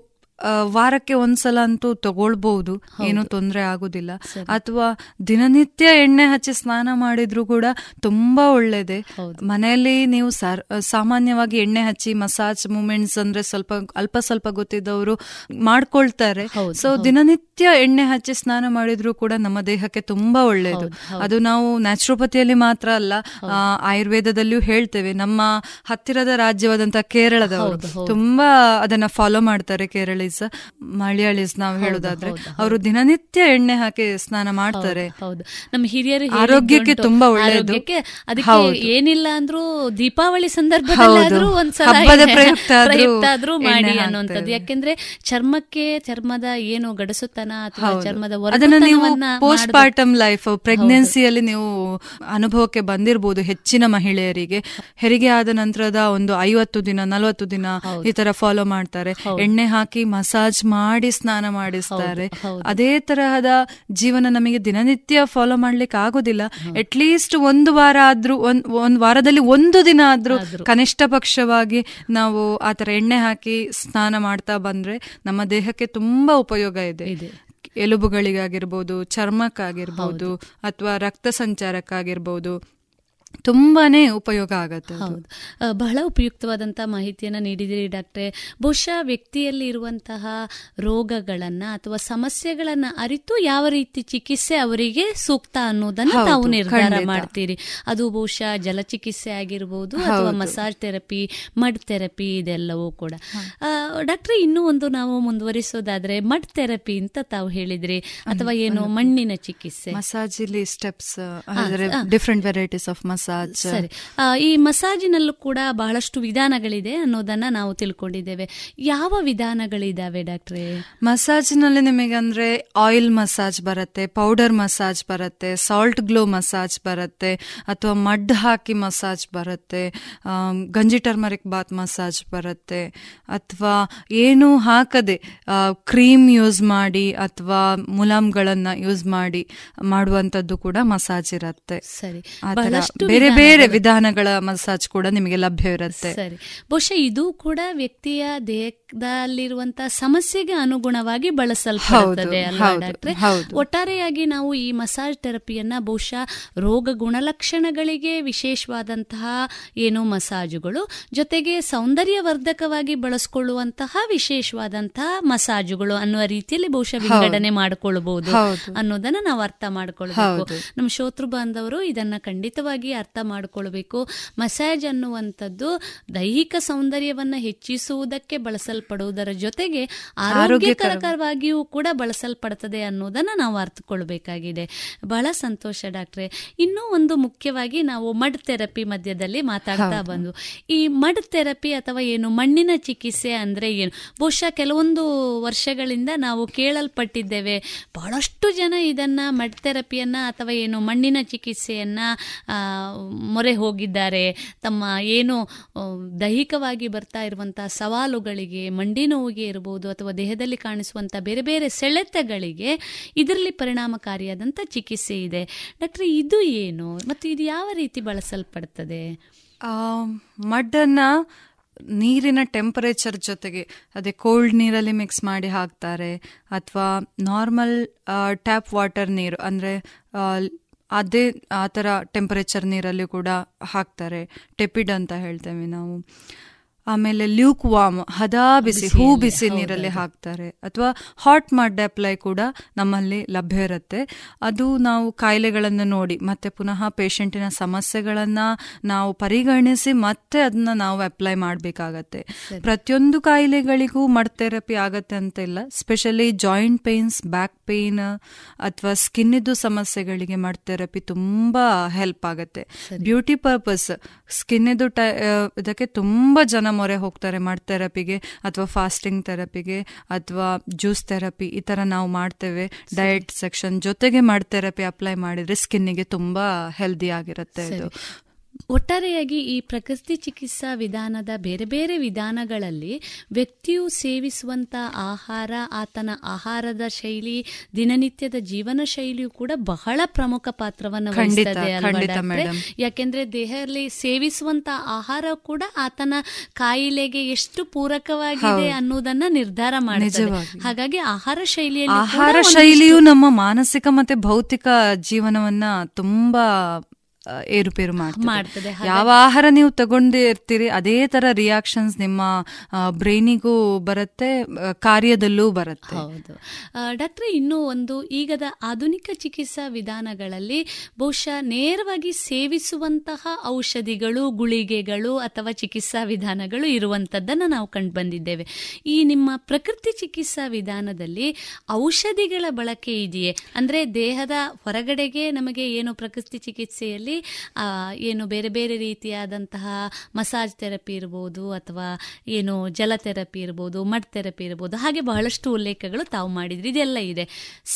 ವಾರಕ್ಕೆ ಒಂದ್ಸಲ ಅಂತೂ ತಗೊಳ್ಬಹುದು. ಏನು ತೊಂದರೆ ಆಗುದಿಲ್ಲ. ಅಥವಾ ದಿನನಿತ್ಯ ಎಣ್ಣೆ ಹಚ್ಚಿ ಸ್ನಾನ ಮಾಡಿದ್ರು ಕೂಡ ತುಂಬಾ ಒಳ್ಳೇದೆ. ಮನೆಯಲ್ಲಿ ನೀವು ಸಾಮಾನ್ಯವಾಗಿ ಎಣ್ಣೆ ಹಚ್ಚಿ ಮಸಾಜ್ ಮೂಮೆಂಟ್ಸ್ ಅಂದ್ರೆ ಸ್ವಲ್ಪ ಅಲ್ಪ ಸ್ವಲ್ಪ ಗೊತ್ತಿದ್ದವರು ಮಾಡ್ಕೊಳ್ತಾರೆ. ಸೊ ದಿನನಿತ್ಯ ಎಣ್ಣೆ ಹಚ್ಚಿ ಸ್ನಾನ ಮಾಡಿದ್ರು ಕೂಡ ನಮ್ಮ ದೇಹಕ್ಕೆ ತುಂಬಾ ಒಳ್ಳೇದು. ಅದು ನಾವು ನ್ಯಾಚುರೋಪತಿಯಲ್ಲಿ ಮಾತ್ರ ಅಲ್ಲ ಆಯುರ್ವೇದದಲ್ಲಿಯೂ ಹೇಳ್ತೇವೆ ನಮ್ಮ ಹತ್ತಿರದ ರಾಜ್ಯವಾದಂತಹ ಕೇರಳದವರು ತುಂಬಾ ಅದನ್ನ ಫಾಲೋ ಮಾಡ್ತಾರೆ ಕೇರಳೀಸ್ ಮಲಯಾಳೀಸ್ ನಾವು ಹೇಳುದಾದ್ರೆ ಅವರು ದಿನನಿತ್ಯ ಎಣ್ಣೆ ಹಾಕಿ ಸ್ನಾನ ಮಾಡ್ತಾರೆ. ಹೌದು. ನಮ್ಮ ಹಿರಿಯರು ಆರೋಗ್ಯಕ್ಕೆ ತುಂಬಾ ಒಳ್ಳೆಯದು. ಅದಕ್ಕೆ ಏನಿಲ್ಲ ಅಂದ್ರೂ ದೀಪಾವಳಿ ಸಂದರ್ಭದಲ್ಲಾದ್ರೂ. ಒಂದ್ಸಲ ಪ್ರಯುಕ್ತ ಆದ್ರೂ ಎಣ್ಣೆ ಮಾಡಿ. ಅನ್ನುವಂಥದ್ದು. ಯಾಕೆಂದ್ರೆ ಚರ್ಮಕ್ಕೆ ಚರ್ಮದ ಏನು ಗಡಸುತನ ಅಥವಾ ಚರ್ಮದ ಅದನ್ನ ನೀವು ಪೋಸ್ಟ್. ಪಾರ್ಟಮ್ ಲೈಫ್ ಪ್ರೆಗ್ನೆನ್ಸಿಯಲ್ಲಿ ನೀವು ಅನುಭವಕ್ಕೆ ಬಂದಿರಬಹುದು ಹೆಚ್ಚಿನ ಮಹಿಳೆಯರಿಗೆ. ಹೆರಿಗೆ ಆದ ನಂತರದ ಒಂದು ಐವತ್ತು ದಿನ ನಲವತ್ತು ದಿನ ಈ ತರ ಫಾಲೋ ಮಾಡ್ತಾರೆ. ಎಣ್ಣೆ ಹಾಕಿ ಮಸಾಜ್ ಮಾಡಿ ಸ್ನಾನ ಮಾಡಿಸ್ತಾರೆ. ಅದೇ ತರಹದ ಜೀವನ ನಮಗೆ ದಿನನಿತ್ಯ ಫಾಲೋ ಮಾಡ್ಲಿಕ್ಕೆ ಆಗೋದಿಲ್ಲ. ಅಟ್ ಲೀಸ್ಟ್ ಒಂದು ವಾರ ಆದ್ರೂ ಒಂದ್ ಒಂದ್ ವಾರದಲ್ಲಿ ಒಂದು ದಿನ ಆದ್ರೂ ಕನಿಷ್ಠ ಪಕ್ಷವಾಗಿ ನಾವು ಆತರ ಎಣ್ಣೆ ಹಾಕಿ ಸ್ನಾನ ಮಾಡ್ತಾ ಬಂದ್ರೆ ನಮ್ಮ ದೇಹಕ್ಕೆ ತುಂಬಾ ಉಪಯೋಗ ಇದೆ. ಎಲುಬುಗಳಿಗಾಗಿರ್ಬೋದು ಚರ್ಮಕ್ಕಾಗಿರ್ಬೋದು ಅಥವಾ ರಕ್ತ ಸಂಚಾರಕ್ಕಾಗಿರ್ಬೋದು ತುಂಬಾನೇ ಉಪಯೋಗ ಆಗುತ್ತೆ ಹೌದು. ಬಹಳ ಉಪಯುಕ್ತವಾದಂತಹ ಮಾಹಿತಿಯನ್ನ ನೀಡಿದಿರಿ ಡಾಕ್ಟ್ರೆ. ಬಹುಶಃ ವ್ಯಕ್ತಿಯಲ್ಲಿ ಇರುವಂತಹ ರೋಗಗಳನ್ನ ಅಥವಾ ಸಮಸ್ಯೆಗಳನ್ನ ಅರಿತು ಯಾವ ರೀತಿ ಚಿಕಿತ್ಸೆ ಅವರಿಗೆ ಸೂಕ್ತ ಅನ್ನೋದನ್ನ ತಾವು ನಿರ್ಧಾರ. ಮಾಡ್ತೀರಿ. ಅದು ಬಹುಶಃ ಜಲಚಿಕಿತ್ಸೆ ಆಗಿರ್ಬೋದು ಅಥವಾ ಮಸಾಜ್ ಥೆರಪಿ ಮಡ್ ಥೆರಪಿ ಇದೆಲ್ಲವೂ ಕೂಡ. ಡಾಕ್ಟ್ರೆ ಇನ್ನೂ ಒಂದು ನಾವು ಮುಂದುವರಿಸೋದಾದ್ರೆ ಮಡ್ ಥೆರಪಿ ಅಂತ ತಾವು ಹೇಳಿದ್ರಿ. ಅಥವಾ ಏನು ಮಣ್ಣಿನ ಚಿಕಿತ್ಸೆ. ಮಸಾಜ್ ಇಲ್ಲಿ steps. Different varieties of massage ಸರಿ. ಆ, ಈ ಮಸಾಜಿನಲ್ಲೂ ಕೂಡ ಬಹಳಷ್ಟು ವಿಧಾನಗಳಿದೆ ಅನ್ನೋದನ್ನ ನಾವು ತಿಳ್ಕೊಂಡಿದ್ದೇವೆ. ಯಾವ ವಿಧಾನಗಳಿದಾವೆ ಡಾಕ್ಟ್ರೆ? ಮಸಾಜ್ನಲ್ಲಿ ನಿಮಗೆ ಅಂದ್ರೆ ಆಯಿಲ್ ಮಸಾಜ್ ಬರುತ್ತೆ ಪೌಡರ್ ಮಸಾಜ್ ಬರುತ್ತೆ ಸಾಲ್ಟ್ ಗ್ಲೋ ಮಸಾಜ್ ಬರುತ್ತೆ ಅಥವಾ ಮಡ್ ಹಾಕಿ ಮಸಾಜ್ ಬರುತ್ತೆ ಗಂಜಿ ಟರ್ಮರಿಕ್ ಬಾತ್ ಮಸಾಜ್ ಬರುತ್ತೆ ಅಥವಾ ಏನು ಹಾಕದೆ ಕ್ರೀಮ್ ಯೂಸ್ ಮಾಡಿ ಅಥವಾ ಮುಲಾಮ್ಗಳನ್ನ ಯೂಸ್ ಮಾಡಿ ಮಾಡುವಂತದ್ದು ಕೂಡ ಮಸಾಜ್ ಇರುತ್ತೆ. ಸರಿ. ಬೇರೆ ಬೇರೆ ವಿಧಾನಗಳ ಮಸಾಜ್ ಕೂಡ ನಿಮಗೆ ಲಭ್ಯ ಇರುತ್ತೆ. ಸರಿ. ಬಹುಶಃ ಇದು ಕೂಡ ವ್ಯಕ್ತಿಯ ದೇಹದಲ್ಲಿರುವಂತಹ ಸಮಸ್ಯೆಗೆ ಅನುಗುಣವಾಗಿ ಬಳಸಲ್ಪಡುತ್ತದೆ ಅಲ್ವಾ ಡಾಕ್ಟ್ರೆ? ಒಟ್ಟಾರೆಯಾಗಿ ನಾವು ಈ ಮಸಾಜ್ ಥೆರಪಿಯನ್ನ ಬಹುಶಃ ರೋಗ ಗುಣಲಕ್ಷಣಗಳಿಗೆ ವಿಶೇಷವಾದಂತಹ ಏನು ಮಸಾಜುಗಳು ಜೊತೆಗೆ ಸೌಂದರ್ಯವರ್ಧಕವಾಗಿ ಬಳಸಿಕೊಳ್ಳುವಂತಹ ವಿಶೇಷವಾದಂತಹ ಮಸಾಜುಗಳು ಅನ್ನುವ ರೀತಿಯಲ್ಲಿ ಬಹುಶಃ ವಿಂಗಡಣೆ ಮಾಡಿಕೊಳ್ಳಬಹುದು ಅನ್ನೋದನ್ನ ನಾವು ಅರ್ಥ ಮಾಡ್ಕೊಳ್ಬೇಕು. ನಮ್ಮ ಶೋತೃ ಬಾಂಧವರು ಇದನ್ನ ಖಂಡಿತವಾಗಿ ಅರ್ಥ ಮಾಡ್ಕೊಳ್ಬೇಕು. ಮಸಾಜ್ ಅನ್ನುವಂಥದ್ದು ದೈಹಿಕ ಸೌಂದರ್ಯವನ್ನ ಹೆಚ್ಚಿಸುವುದಕ್ಕೆ ಬಳಸಲ್ಪಡುವುದರ ಜೊತೆಗೆ ಆರೋಗ್ಯಕರವಾಗಿಯೂ ಕೂಡ ಬಳಸಲ್ಪಡ್ತದೆ ಅನ್ನೋದನ್ನ ನಾವು ಅರ್ಥಕೊಳ್ಬೇಕಾಗಿದೆ. ಬಹಳ ಸಂತೋಷ ಡಾಕ್ಟ್ರೆ. ಇನ್ನೂ ಒಂದು ಮುಖ್ಯವಾಗಿ ನಾವು ಮಡ್ ಥೆರಪಿ ಮಧ್ಯದಲ್ಲಿ ಮಾತಾಡ್ತಾ. ಬಂದು ಈ ಮಡ್ ಥೆರಪಿ ಅಥವಾ ಏನು ಮಣ್ಣಿನ ಚಿಕಿತ್ಸೆ ಅಂದ್ರೆ ಏನು? ಬಹುಶಃ ಕೆಲವೊಂದು ವರ್ಷಗಳಿಂದ ನಾವು ಕೇಳಲ್ಪಟ್ಟಿದ್ದೇವೆ. ಬಹಳಷ್ಟು ಜನ ಇದನ್ನ ಮಡ್ ಥೆರಪಿಯನ್ನ ಅಥವಾ ಏನು ಮಣ್ಣಿನ ಚಿಕಿತ್ಸೆಯನ್ನ ಆ, ಮೊರೆ ಹೋಗಿದ್ದಾರೆ, ತಮ್ಮ ಏನು ದೈಹಿಕವಾಗಿ ಬರ್ತಾ ಇರುವಂಥ ಸವಾಲುಗಳಿಗೆ, ಮಂಡಿ ನೋವಿಗೆ ಇರಬಹುದು ಅಥವಾ ದೇಹದಲ್ಲಿ ಕಾಣಿಸುವಂಥ ಬೇರೆ ಬೇರೆ ಸೆಳೆತಗಳಿಗೆ ಇದರಲ್ಲಿ ಪರಿಣಾಮಕಾರಿಯಾದಂಥ ಚಿಕಿತ್ಸೆ ಇದೆ. ಡಾಕ್ಟ್ರಿ, ಇದು ಏನು? ಮತ್ತು ಇದು ಯಾವ ರೀತಿ ಬಳಸಲ್ಪಡ್ತದೆ? ಮಡ್ಡನ್ನು ನೀರಿನ ಟೆಂಪರೇಚರ್ ಜೊತೆಗೆ, ಅದೇ ಕೋಲ್ಡ್ ನೀರಲ್ಲಿ ಮಿಕ್ಸ್ ಮಾಡಿ ಹಾಕ್ತಾರೆ, ಅಥವಾ ನಾರ್ಮಲ್ ಟ್ಯಾಪ್ ವಾಟರ್ ನೀರು, ಅಂದರೆ ಅದೇ ಆ ಥರ ಟೆಂಪರೇಚರ್ ನೀರಲ್ಲಿ ಕೂಡ ಹಾಕ್ತಾರೆ. ಟೆಪಿಡ್ ಅಂತ ಹೇಳ್ತೇವೆ ನಾವು. ಆಮೇಲೆ ಲ್ಯೂಕ್ ವಾಮ್ ಹದ ಬಿಸಿ ಹೂ ಬಿಸಿ ನೀರಲ್ಲಿ ಹಾಕ್ತಾರೆ. ಅಥವಾ ಹಾಟ್ ಮಡ್ ಅಪ್ಲೈ ಕೂಡ ನಮ್ಮಲ್ಲಿ ಲಭ್ಯ ಇರುತ್ತೆ. ಅದು ನಾವು ಕಾಯಿಲೆಗಳನ್ನು ನೋಡಿ ಮತ್ತೆ ಪುನಃ ಪೇಷಂಟಿನ ಸಮಸ್ಯೆಗಳನ್ನ ನಾವು ಪರಿಗಣಿಸಿ ಮತ್ತೆ ಅದನ್ನ ನಾವು ಅಪ್ಲೈ ಮಾಡಬೇಕಾಗತ್ತೆ. ಪ್ರತಿಯೊಂದು ಕಾಯಿಲೆಗಳಿಗೂ ಮಡ್ ಥೆರಪಿ ಆಗತ್ತೆ ಅಂತ ಇಲ್ಲ. Specially joint pains back pain ಅಥವಾ ಸ್ಕಿನ್ನಿದ್ದು ಸಮಸ್ಯೆಗಳಿಗೆ ಮಡ್ ಥೆರಪಿ ತುಂಬಾ ಹೆಲ್ಪ್ ಆಗುತ್ತೆ. ಬ್ಯೂಟಿ ಪರ್ಪಸ್ ಸ್ಕಿನ್ನಿದ್ದು ಟೈ ಇದಕ್ಕೆ ತುಂಬಾ ಜನ ಮೊರೆ ಹೋಗ್ತಾರೆ ಮಡ್ ಥೆರಪಿಗೆ ಅಥವಾ ಫಾಸ್ಟಿಂಗ್ ಥೆರಪಿಗೆ ಅಥವಾ ಜ್ಯೂಸ್ ಥೆರಪಿ ಈ ಥರ ನಾವು ಮಾಡ್ತೇವೆ ಡಯಟ್ ಸೆಕ್ಷನ್ ಜೊತೆಗೆ ಮಡ್ ಥೆರಪಿ ಅಪ್ಲೈ ಮಾಡಿದ್ರೆ ಸ್ಕಿನ್ನಿಗೆ ತುಂಬಾ ಹೆಲ್ದಿ ಆಗಿರುತ್ತೆ ಇದು. ಒಟ್ಟಾರೆಯಾಗಿ ಈ ಪ್ರಕೃತಿ ಚಿಕಿತ್ಸಾ ವಿಧಾನದ ಬೇರೆ ಬೇರೆ ವಿಧಾನಗಳಲ್ಲಿ ವ್ಯಕ್ತಿಯು ಸೇವಿಸುವಂತ ಆಹಾರ ಆತನ ಆಹಾರದ ಶೈಲಿ ದಿನನಿತ್ಯದ ಜೀವನ ಶೈಲಿಯು ಕೂಡ ಬಹಳ ಪ್ರಮುಖ ಪಾತ್ರವನ್ನು ವಹಿಸುತ್ತದೆ ವಹಿಸ್ತದೆ ಯಾಕೆಂದ್ರೆ ದೇಹದಲ್ಲಿ ಸೇವಿಸುವಂತ ಆಹಾರ ಕೂಡ ಆತನ ಕಾಯಿಲೆಗೆ ಎಷ್ಟು ಪೂರಕವಾಗಿದೆ ಅನ್ನೋದನ್ನ ನಿರ್ಧಾರ ಮಾಡಿದೆ ಹಾಗಾಗಿ ಆಹಾರ ಶೈಲಿಯಲ್ಲಿ ಆಹಾರ ಶೈಲಿಯು ನಮ್ಮ ಮಾನಸಿಕ ಮತ್ತೆ ಭೌತಿಕ ಜೀವನವನ್ನ ತುಂಬಾ ಏರುಪೇರು ಮಾಡ್ತದೆ. ಮಾಡ್ತದೆ ಯಾವ ಆಹಾರ ನೀವು ತಗೊಂಡೇ ಇರ್ತೀರಿ ಅದೇ ತರ ರಿಯಾಕ್ಷನ್ಸ್ ನಿಮ್ಮ ಬ್ರೈನಿಗೂ ಬರುತ್ತೆ ಕಾರ್ಯದಲ್ಲೂ ಬರುತ್ತೆ. ಹೌದು. ಡಾಕ್ಟ್ರೆ ಇನ್ನೂ ಒಂದು ಈಗದ ಆಧುನಿಕ ಚಿಕಿತ್ಸಾ ವಿಧಾನಗಳಲ್ಲಿ ಬಹುಶಃ ನೇರವಾಗಿ ಸೇವಿಸುವಂತಹ ಔಷಧಿಗಳು ಗುಳಿಗೆಗಳು ಅಥವಾ ಚಿಕಿತ್ಸಾ ವಿಧಾನಗಳು ಇರುವಂತದ್ದನ್ನ ನಾವು ಕಂಡು ಬಂದಿದ್ದೇವೆ. ಈ ನಿಮ್ಮ ಪ್ರಕೃತಿ ಚಿಕಿತ್ಸಾ ವಿಧಾನದಲ್ಲಿ ಔಷಧಿಗಳ ಬಳಕೆ ಇದೆಯೇ? ಅಂದ್ರೆ ದೇಹದ ಹೊರಗಡೆಗೆ ನಮಗೆ ಏನು ಪ್ರಕೃತಿ ಚಿಕಿತ್ಸೆಯಲ್ಲಿ ವಿಧಾನದಲ್ಲಿ ಏನು ಬೇರೆ ಬೇರೆ ರೀತಿಯಾದಂತಹ ಮಸಾಜ್ ಥೆರಪಿ ಇರ್ಬೋದು ಅಥವಾ ಏನು ಜಲ ಥೆರಪಿ ಇರ್ಬೋದು ಮಡ್ ಥೆರಪಿ ಇರ್ಬೋದು ಹಾಗೆ ಬಹಳಷ್ಟು ಉಲ್ಲೇಖಗಳು ತಾವು ಮಾಡಿದ್ರಿ. ಇದೆಲ್ಲ ಇದೆ.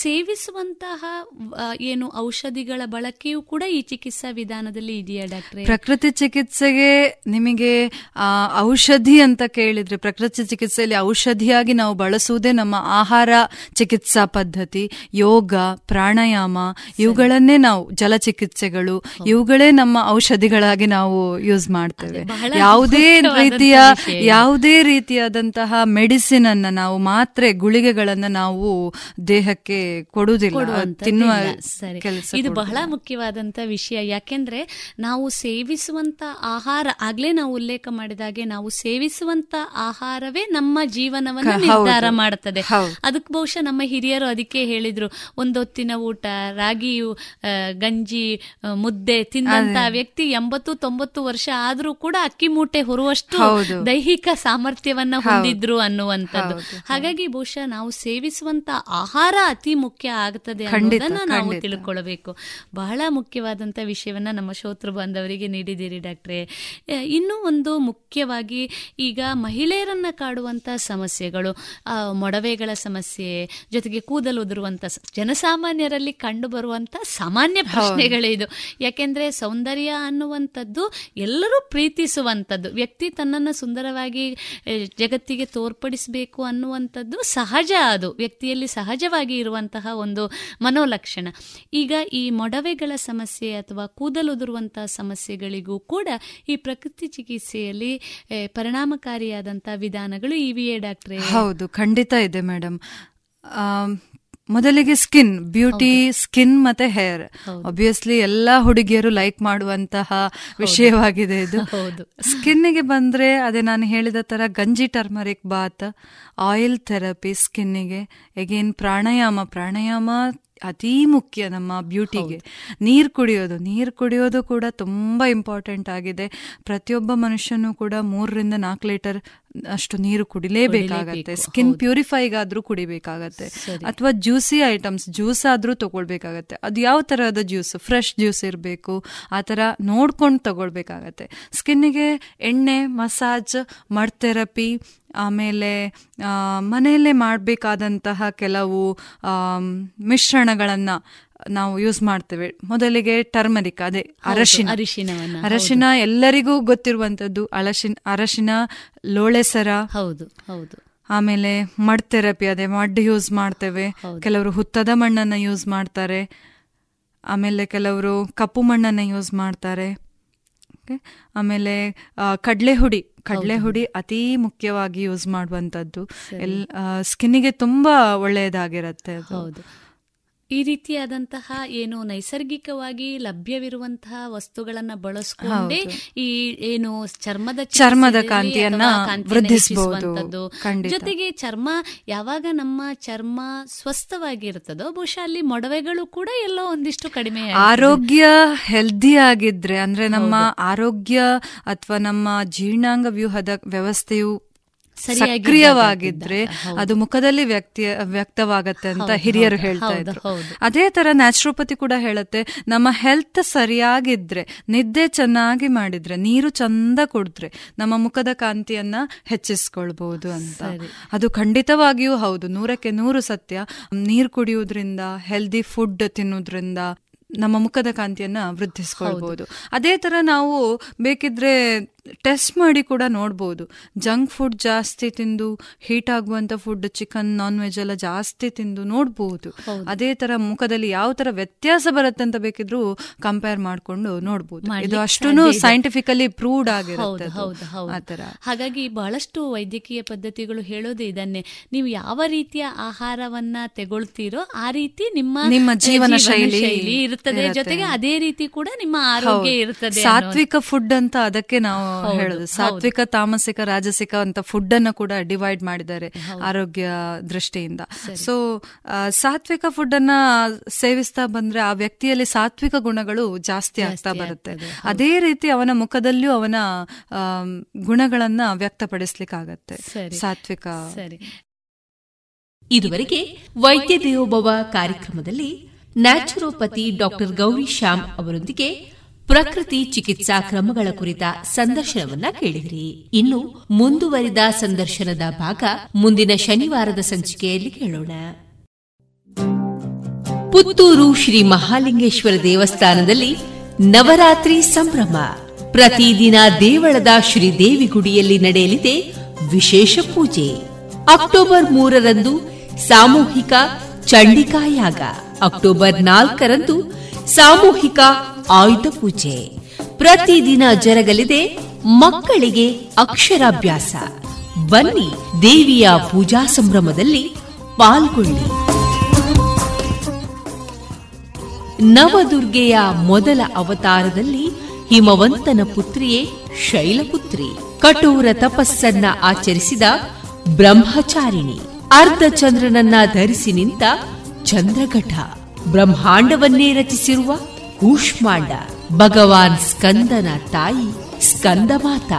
ಸೇವಿಸುವಂತಹ ಏನು ಔಷಧಿಗಳ ಬಳಕೆಯೂ ಕೂಡ ಈ ಚಿಕಿತ್ಸಾ ವಿಧಾನದಲ್ಲಿ ಇದೆಯಾ ಡಾಕ್ಟ್ರೆ? ಪ್ರಕೃತಿ ಚಿಕಿತ್ಸೆಗೆ ನಿಮಗೆ ಔಷಧಿ ಅಂತ ಕೇಳಿದ್ರೆ ಪ್ರಕೃತಿ ಚಿಕಿತ್ಸೆಯಲ್ಲಿ ಔಷಧಿಯಾಗಿ ನಾವು ಬಳಸುವುದೇ ನಮ್ಮ ಆಹಾರ ಚಿಕಿತ್ಸಾ ಪದ್ಧತಿ. ಯೋಗ ಪ್ರಾಣಾಯಾಮ ಇವುಗಳನ್ನೇ ನಾವು ಜಲ ಚಿಕಿತ್ಸೆಗಳು ಇವುಗಳೇ ನಮ್ಮ ಔಷಧಿಗಳಾಗಿ ನಾವು ಯೂಸ್ ಮಾಡ್ತೇವೆ. ಯಾವುದೇ ರೀತಿಯ ಯಾವುದೇ ರೀತಿಯಾದಂತಹ ಮೆಡಿಸಿನ್ ಅನ್ನ ನಾವು ಮಾತ್ರೆ ಗುಳಿಗೆಗಳನ್ನ ನಾವು ದೇಹಕ್ಕೆ ಕೊಡುವುದಿಲ್ಲ. ತಿನ್ನುವ ಕೆಲಸ ಇದು ಬಹಳ ಮುಖ್ಯವಾದಂತ ವಿಷಯ. ಯಾಕೆಂದ್ರೆ ನಾವು ಸೇವಿಸುವಂತ ಆಹಾರ ಆಗ್ಲೇ ನಾವು ಉಲ್ಲೇಖ ಮಾಡಿದಾಗೆ ನಾವು ಸೇವಿಸುವಂತ ಆಹಾರವೇ ನಮ್ಮ ಜೀವನವನ್ನು ನಿರ್ಧಾರ ಮಾಡುತ್ತದೆ ಅದಕ್ಕೆ ಬಹುಶಃ ನಮ್ಮ ಹಿರಿಯರು ಅದಕ್ಕೆ ಹೇಳಿದ್ರು ಒಂದೊತ್ತಿನ ಊಟ ರಾಗಿಯು ಗಂಜಿ ಮುದ್ದೆ ತಿಂದಂತ ವ್ಯಕ್ತಿ ಎಂಬತ್ತು ತೊಂಬತ್ತು ವರ್ಷ ಆದ್ರೂ ಕೂಡ ಅಕ್ಕಿ ಮೂಟೆ ಹೊರುವಷ್ಟು ದೈಹಿಕ ಸಾಮರ್ಥ್ಯವನ್ನ ಹೊಂದಿದ್ರು ಅನ್ನುವಂಥದ್ದು. ಹಾಗಾಗಿ ಬಹುಶಃ ನಾವು ಸೇವಿಸುವಂತ ಆಹಾರ ಅತಿ ಮುಖ್ಯ ಆಗ್ತದೆ ಅನ್ನೋದನ್ನ ನಾವು ತಿಳ್ಕೊಳ್ಬೇಕು. ಬಹಳ ಮುಖ್ಯವಾದಂತ ವಿಷಯವನ್ನ ನಮ್ಮ ಶೋತೃ ಬಾಂಧವರಿಗೆ ನೀಡಿದ್ದೀರಿ ಡಾಕ್ಟ್ರೆ. ಇನ್ನೂ ಒಂದು ಮುಖ್ಯವಾಗಿ ಈಗ ಮಹಿಳೆಯರನ್ನ ಕಾಡುವಂತ ಸಮಸ್ಯೆಗಳು ಮೊಡವೆಗಳ ಸಮಸ್ಯೆ ಜೊತೆಗೆ ಕೂದಲು ಉದುರುವಂತ ಜನಸಾಮಾನ್ಯರಲ್ಲಿ ಕಂಡು ಬರುವಂತ ಸಾಮಾನ್ಯ ಪ್ರಶ್ನೆಗಳೇ ಇದು ಯಾಕೆಂದ್ರೆ ಸೌಂದರ್ಯ ಅನ್ನುವಂಥದ್ದು ಎಲ್ಲರೂ ಪ್ರೀತಿಸುವಂಥದ್ದು. ವ್ಯಕ್ತಿ ತನ್ನನ್ನು ಸುಂದರವಾಗಿ ಜಗತ್ತಿಗೆ ತೋರ್ಪಡಿಸಬೇಕು ಅನ್ನುವಂಥದ್ದು ಸಹಜ ಅದು. ವ್ಯಕ್ತಿಯಲ್ಲಿ ಸಹಜವಾಗಿ ಇರುವಂತಹ ಒಂದು ಮನೋಲಕ್ಷಣ. ಈಗ ಈ ಮೊಡವೆಗಳ ಸಮಸ್ಯೆ ಅಥವಾ ಕೂದಲುದುರುವಂತಹ ಸಮಸ್ಯೆಗಳಿಗೂ ಕೂಡ ಈ ಪ್ರಕೃತಿ ಚಿಕಿತ್ಸೆಯಲ್ಲಿ ಪರಿಣಾಮಕಾರಿಯಾದಂತಹ ವಿಧಾನಗಳು ಇವಿಯೇ ಡಾಕ್ಟ್ರೆ? ಹೌದು, ಖಂಡಿತ ಇದೆ ಮೇಡಮ್. ಮೊದಲಿಗೆ ಸ್ಕಿನ್ ಬ್ಯೂಟಿ ಸ್ಕಿನ್ ಮತ್ತೆ ಹೇರ್. ಒಬ್ವಿಯಸ್ಲಿ ಎಲ್ಲಾ ಹುಡುಗಿಯರು ಲೈಕ್ ಮಾಡುವಂತಹ ವಿಷಯವಾಗಿದೆ ಇದು. ಸ್ಕಿನ್ನಿಗೆ ಬಂದ್ರೆ ಅದೇ ನಾನು ಹೇಳಿದ ತರ ಗಂಜಿ ಟರ್ಮರಿಕ್ ಬಾತ್ ಆಯಿಲ್ ಥೆರಪಿ ಸ್ಕಿನ್ನಿಗೆ. ಎಗೇನ್ ಪ್ರಾಣಾಯಾಮ ಪ್ರಾಣಾಯಾಮ ಅತೀ ಮುಖ್ಯ ನಮ್ಮ ಬ್ಯೂಟಿಗೆ. ನೀರು ಕುಡಿಯೋದು ನೀರು ಕುಡಿಯೋದು ಕೂಡ ತುಂಬ ಇಂಪಾರ್ಟೆಂಟ್ ಆಗಿದೆ. ಪ್ರತಿಯೊಬ್ಬ ಮನುಷ್ಯನೂ ಕೂಡ ಮೂರರಿಂದ ನಾಲ್ಕು ಲೀಟರ್ ಅಷ್ಟು ನೀರು ಕುಡಿಲೇಬೇಕಾಗತ್ತೆ. ಸ್ಕಿನ್ ಪ್ಯೂರಿಫೈಗಾದ್ರೂ ಕುಡಿಬೇಕಾಗತ್ತೆ. ಅಥವಾ ಜ್ಯೂಸಿ ಐಟಮ್ಸ್ ಜ್ಯೂಸ್ ಆದ್ರೂ ತಗೊಳ್ಬೇಕಾಗತ್ತೆ. ಅದು ಯಾವ ತರಹದ ಜ್ಯೂಸ್ ಫ್ರೆಶ್ ಜ್ಯೂಸ್ ಇರಬೇಕು ಆ ತರ ನೋಡ್ಕೊಂಡು ತಗೊಳ್ಬೇಕಾಗತ್ತೆ. ಸ್ಕಿನ್ನಿಗೆ ಎಣ್ಣೆ ಮಸಾಜ್ ಮಡ್ ಥೆರಪಿ ಆಮೇಲೆ ಮನೆಯಲ್ಲೇ ಮಾಡಬೇಕಾದಂತಹ ಕೆಲವು ಮಿಶ್ರಣಗಳನ್ನು ನಾವು ಯೂಸ್ ಮಾಡ್ತೇವೆ. ಮೊದಲಿಗೆ ಟರ್ಮರಿಕ್ ಅದೇ ಅರಶಿನ. ಅರಶಿನ ಎಲ್ಲರಿಗೂ ಗೊತ್ತಿರುವಂತದ್ದು ಅರಶಿನ ಅರಶಿನ ಲೋಳೆಸರ ಹೌದು ಹೌದು. ಆಮೇಲೆ ಮಡ್ ಥೆರಪಿ ಅದೇ ಮಡ್ ಯೂಸ್ ಮಾಡ್ತೇವೆ. ಕೆಲವರು ಹುತ್ತದ ಮಣ್ಣನ್ನ ಯೂಸ್ ಮಾಡ್ತಾರೆ. ಆಮೇಲೆ ಕೆಲವರು ಕಪ್ಪು ಮಣ್ಣನ್ನ ಯೂಸ್ ಮಾಡ್ತಾರೆ. ಆಮೇಲೆ ಕಡಲೆ ಹುಡಿ. ಕಡಲೆ ಹುಡಿ ಅತಿ ಮುಖ್ಯವಾಗಿ ಯೂಸ್ ಮಾಡುವಂತದ್ದು. ಎಲ್ ಸ್ಕಿನ್ನಿಗೆ ತುಂಬಾ ಒಳ್ಳೆಯದಾಗಿರುತ್ತೆ ಹೌದು. ಈ ರೀತಿಯಾದಂತಹ ಏನು ನೈಸರ್ಗಿಕವಾಗಿ ಲಭ್ಯವಿರುವಂತಹ ವಸ್ತುಗಳನ್ನ ಬಳಸ್ಕೊಂಡೇ ಈ ಏನು ಚರ್ಮದ ಚರ್ಮದ ಕಾಂತಿಯನ್ನ ವೃದ್ಧಿಸಬಹುದು ಜೊತೆಗೆ ಚರ್ಮ ಯಾವಾಗ ನಮ್ಮ ಚರ್ಮ ಸ್ವಸ್ಥವಾಗಿರುತ್ತದೋ ಬಹುಶಃ ಅಲ್ಲಿ ಮೊಡವೆಗಳು ಕೂಡ ಎಲ್ಲೋ ಒಂದಿಷ್ಟು ಕಡಿಮೆ ಆರೋಗ್ಯ ಹೆಲ್ದಿ ಆಗಿದ್ರೆ ಅಂದ್ರೆ ನಮ್ಮ ಆರೋಗ್ಯ ಅಥವಾ ನಮ್ಮ ಜೀರ್ಣಾಂಗ ವ್ಯೂಹದ ವ್ಯವಸ್ಥೆಯು ಸಕ್ರಿಯವಾಗಿದ್ರೆ ಅದು ಮುಖದಲ್ಲಿ ವ್ಯಕ್ತಿ ವ್ಯಕ್ತವಾಗತ್ತೆ ಅಂತ ಹಿರಿಯರು ಹೇಳ್ತಾ ಇದ್ರು. ಅದೇ ತರ ನ್ಯಾಚುರೋಪತಿ ಕೂಡ ಹೇಳುತ್ತೆ ನಮ್ಮ ಹೆಲ್ತ್ ಸರಿಯಾಗಿದ್ರೆ ನಿದ್ದೆ ಚೆನ್ನಾಗಿ ಮಾಡಿದ್ರೆ ನೀರು ಚಂದ ಕುಡಿದ್ರೆ ನಮ್ಮ ಮುಖದ ಕಾಂತಿಯನ್ನ ಹೆಚ್ಚಿಸ್ಕೊಳ್ಬಹುದು ಅಂತ. ಅದು ಖಂಡಿತವಾಗಿಯೂ ಹೌದು. ನೂರಕ್ಕೆ ನೂರು ಸತ್ಯ. ನೀರು ಕುಡಿಯೋದ್ರಿಂದ ಹೆಲ್ದಿ ಫುಡ್ ತಿನ್ನೋದ್ರಿಂದ ನಮ್ಮ ಮುಖದ ಕಾಂತಿಯನ್ನ ವೃದ್ಧಿಸ್ಕೊಳ್ಬಹುದು ಅದೇ ತರ ನಾವು ಬೇಕಿದ್ರೆ ಟೆಸ್ಟ್ ಮಾಡಿ ಕೂಡ ನೋಡ್ಬೋದು. ಜಂಕ್ ಫುಡ್ ಜಾಸ್ತಿ ತಿಂದು ಹೀಟ್ ಆಗುವಂತ ಫುಡ್ ಚಿಕನ್ ನಾನ್ ವೆಜ್ ಎಲ್ಲ ಜಾಸ್ತಿ ತಿಂದು ನೋಡ್ಬೋದು. ಅದೇ ತರ ಮುಖದಲ್ಲಿ ಯಾವ ತರ ವ್ಯತ್ಯಾಸ ಬರುತ್ತೆ ಅಂತ ಬೇಕಿದ್ರು ಕಂಪೇರ್ ಮಾಡ್ಕೊಂಡು ನೋಡ್ಬೋದು. ಇದು ಅಷ್ಟು ಸೈಂಟಿಫಿಕಲಿ ಪ್ರೂವ್ಡ್ ಆಗಿರುತ್ತೆ ಆತರ ಹಾಗಾಗಿ ಬಹಳಷ್ಟು ವೈದ್ಯಕೀಯ ಪದ್ಧತಿಗಳು ಹೇಳೋದು ಇದನ್ನೇ. ನೀವು ಯಾವ ರೀತಿಯ ಆಹಾರವನ್ನ ತಗೊಳ್ತೀರೋ ಆ ರೀತಿ ನಿಮ್ಮ ನಿಮ್ಮ ಜೀವನ ಶೈಲಿ ಇರುತ್ತದೆ. ಜೊತೆಗೆ ಅದೇ ರೀತಿ ಕೂಡ ನಿಮ್ಮ ಆರೋಗ್ಯ ಇರುತ್ತದೆ ಸಾತ್ವಿಕ ಫುಡ್ ಅಂತ ಅದಕ್ಕೆ ನಾವು ಹೇಳುದು ಸಾತ್ವಿಕ ತಾಮಸಿಕ ರಾಜಸಿಕ ಅಂತ ಫುಡ್ ಅನ್ನ ಕೂಡ ಡಿವೈಡ್ ಮಾಡಿದ್ದಾರೆ ಆರೋಗ್ಯ ದೃಷ್ಟಿಯಿಂದ. ಸೊ ಸಾತ್ವಿಕ ಫುಡ್ ಅನ್ನ ಸೇವಿಸ್ತಾ ಬಂದ್ರೆ ಆ ವ್ಯಕ್ತಿಯಲ್ಲಿ ಸಾತ್ವಿಕ ಗುಣಗಳು ಜಾಸ್ತಿ ಆಗ್ತಾ ಬರುತ್ತೆ. ಅದೇ ರೀತಿ ಅವನ ಮುಖದಲ್ಲಿಯೂ ಅವನ ಗುಣಗಳನ್ನ ವ್ಯಕ್ತಪಡಿಸ್ಲಿಕ್ಕಾಗತ್ತೆ. ಸಾತ್ವಿಕ. ಇದುವರೆಗೆ ವೈದ್ಯ ದೇವೋಭವ ಕಾರ್ಯಕ್ರಮದಲ್ಲಿ ನ್ಯಾಚುರೋಪತಿ ಡಾಕ್ಟರ್ ಗೌರಿ ಶ್ಯಾಮ್ ಅವರೊಂದಿಗೆ ಪ್ರಕೃತಿ ಚಿಕಿತ್ಸಾ ಕ್ರಮಗಳ ಕುರಿತ ಸಂದರ್ಶನವನ್ನ ಕೇಳಿದ್ರಿ. ಇನ್ನು ಮುಂದುವರಿದ ಸಂದರ್ಶನದ ಭಾಗ ಮುಂದಿನ ಶನಿವಾರದ ಸಂಚಿಕೆಯಲ್ಲಿ ಕೇಳೋಣ. ಪುತ್ತೂರು ಶ್ರೀ ಮಹಾಲಿಂಗೇಶ್ವರ ದೇವಸ್ಥಾನದಲ್ಲಿ ನವರಾತ್ರಿ ಸಂಭ್ರಮ. ಪ್ರತಿದಿನ ದೇವಳದ ಶ್ರೀದೇವಿ ಗುಡಿಯಲ್ಲಿ ನಡೆಯಲಿದೆ ವಿಶೇಷ ಪೂಜೆ. ಅಕ್ಟೋಬರ್ ಮೂರರಂದು ಸಾಮೂಹಿಕ ಚಂಡಿಕಾಯಾಗ. ಅಕ್ಟೋಬರ್ ನಾಲ್ಕರಂದು ಸಾಮೂಹಿಕ ಆಯುಧ ಪೂಜೆ. ಪ್ರತಿದಿನ ಜರಗಲಿದೆ ಮಕ್ಕಳಿಗೆ ಅಕ್ಷರಾಭ್ಯಾಸ. ಬನ್ನಿ ದೇವಿಯ ಪೂಜಾ ಸಂಭ್ರಮದಲ್ಲಿ ಪಾಲ್ಗೊಳ್ಳಿ. ನವದುರ್ಗೆಯ ಮೊದಲ ಅವತಾರದಲ್ಲಿ ಹಿಮವಂತನ ಪುತ್ರಿಯೇ ಶೈಲಪುತ್ರಿ. ಕಠೋರ ತಪಸ್ಸನ್ನ ಆಚರಿಸಿದ ಬ್ರಹ್ಮಚಾರಿಣಿ. ಅರ್ಧಚಂದ್ರನನ್ನ ಧರಿಸಿ ನಿಂತ ಚಂದ್ರಘಟ, ಬ್ರಹ್ಮಾಂಡವನ್ನೇ ರಚಿಸಿರುವ ಕೂಷ್ಮಾಂಡ, ಭಗವಾನ್ ಸ್ಕಂದನ ತಾಯಿ ಸ್ಕಂದಮಾತ,